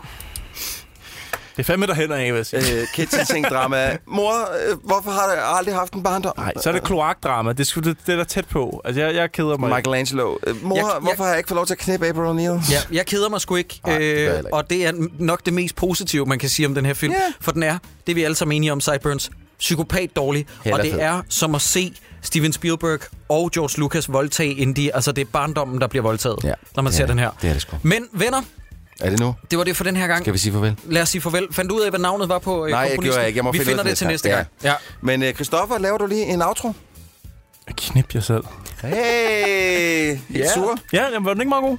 Det er fandme derhen af, vil jeg sige. øh, kitchen sink drama. Mor, øh, hvorfor har du aldrig haft en barndom? Nej, så er det kloakdrama. Det, er sgu- det, det er der tæt på. Altså, jeg, jeg keder mig. Michelangelo. Øh, mor, Jeg- jeg, jeg- hvorfor har jeg ikke fået lov til at knippe April O'Neil? Ja, jeg keder mig sgu ikke. Nej, det øh, ikke. og det er nok det mest positive, man kan sige om den her film. Ja. For den er, det er vi alle sammen enige om, Sideburns, psykopat dårlig. Heller og det fed. er som at se Steven Spielberg og George Lucas voldtage Indy. Altså, det er barndommen, der bliver voldtaget, Ja, når man ser er den her. Det er det sgu. Men venner, Er det nu? det var det for den her gang. Skal vi sige farvel? Lad os sige farvel. Fandt du ud af, hvad navnet var på øh, Nej, jeg komponisten? gjorde jeg ikke. Jeg må Vi finde finder det til det næste gang. Ja. Men øh, Christoffer, laver du lige en outro? Knip jer selv. Hey! Ja. Sur? Ja, jamen, var den ikke meget god?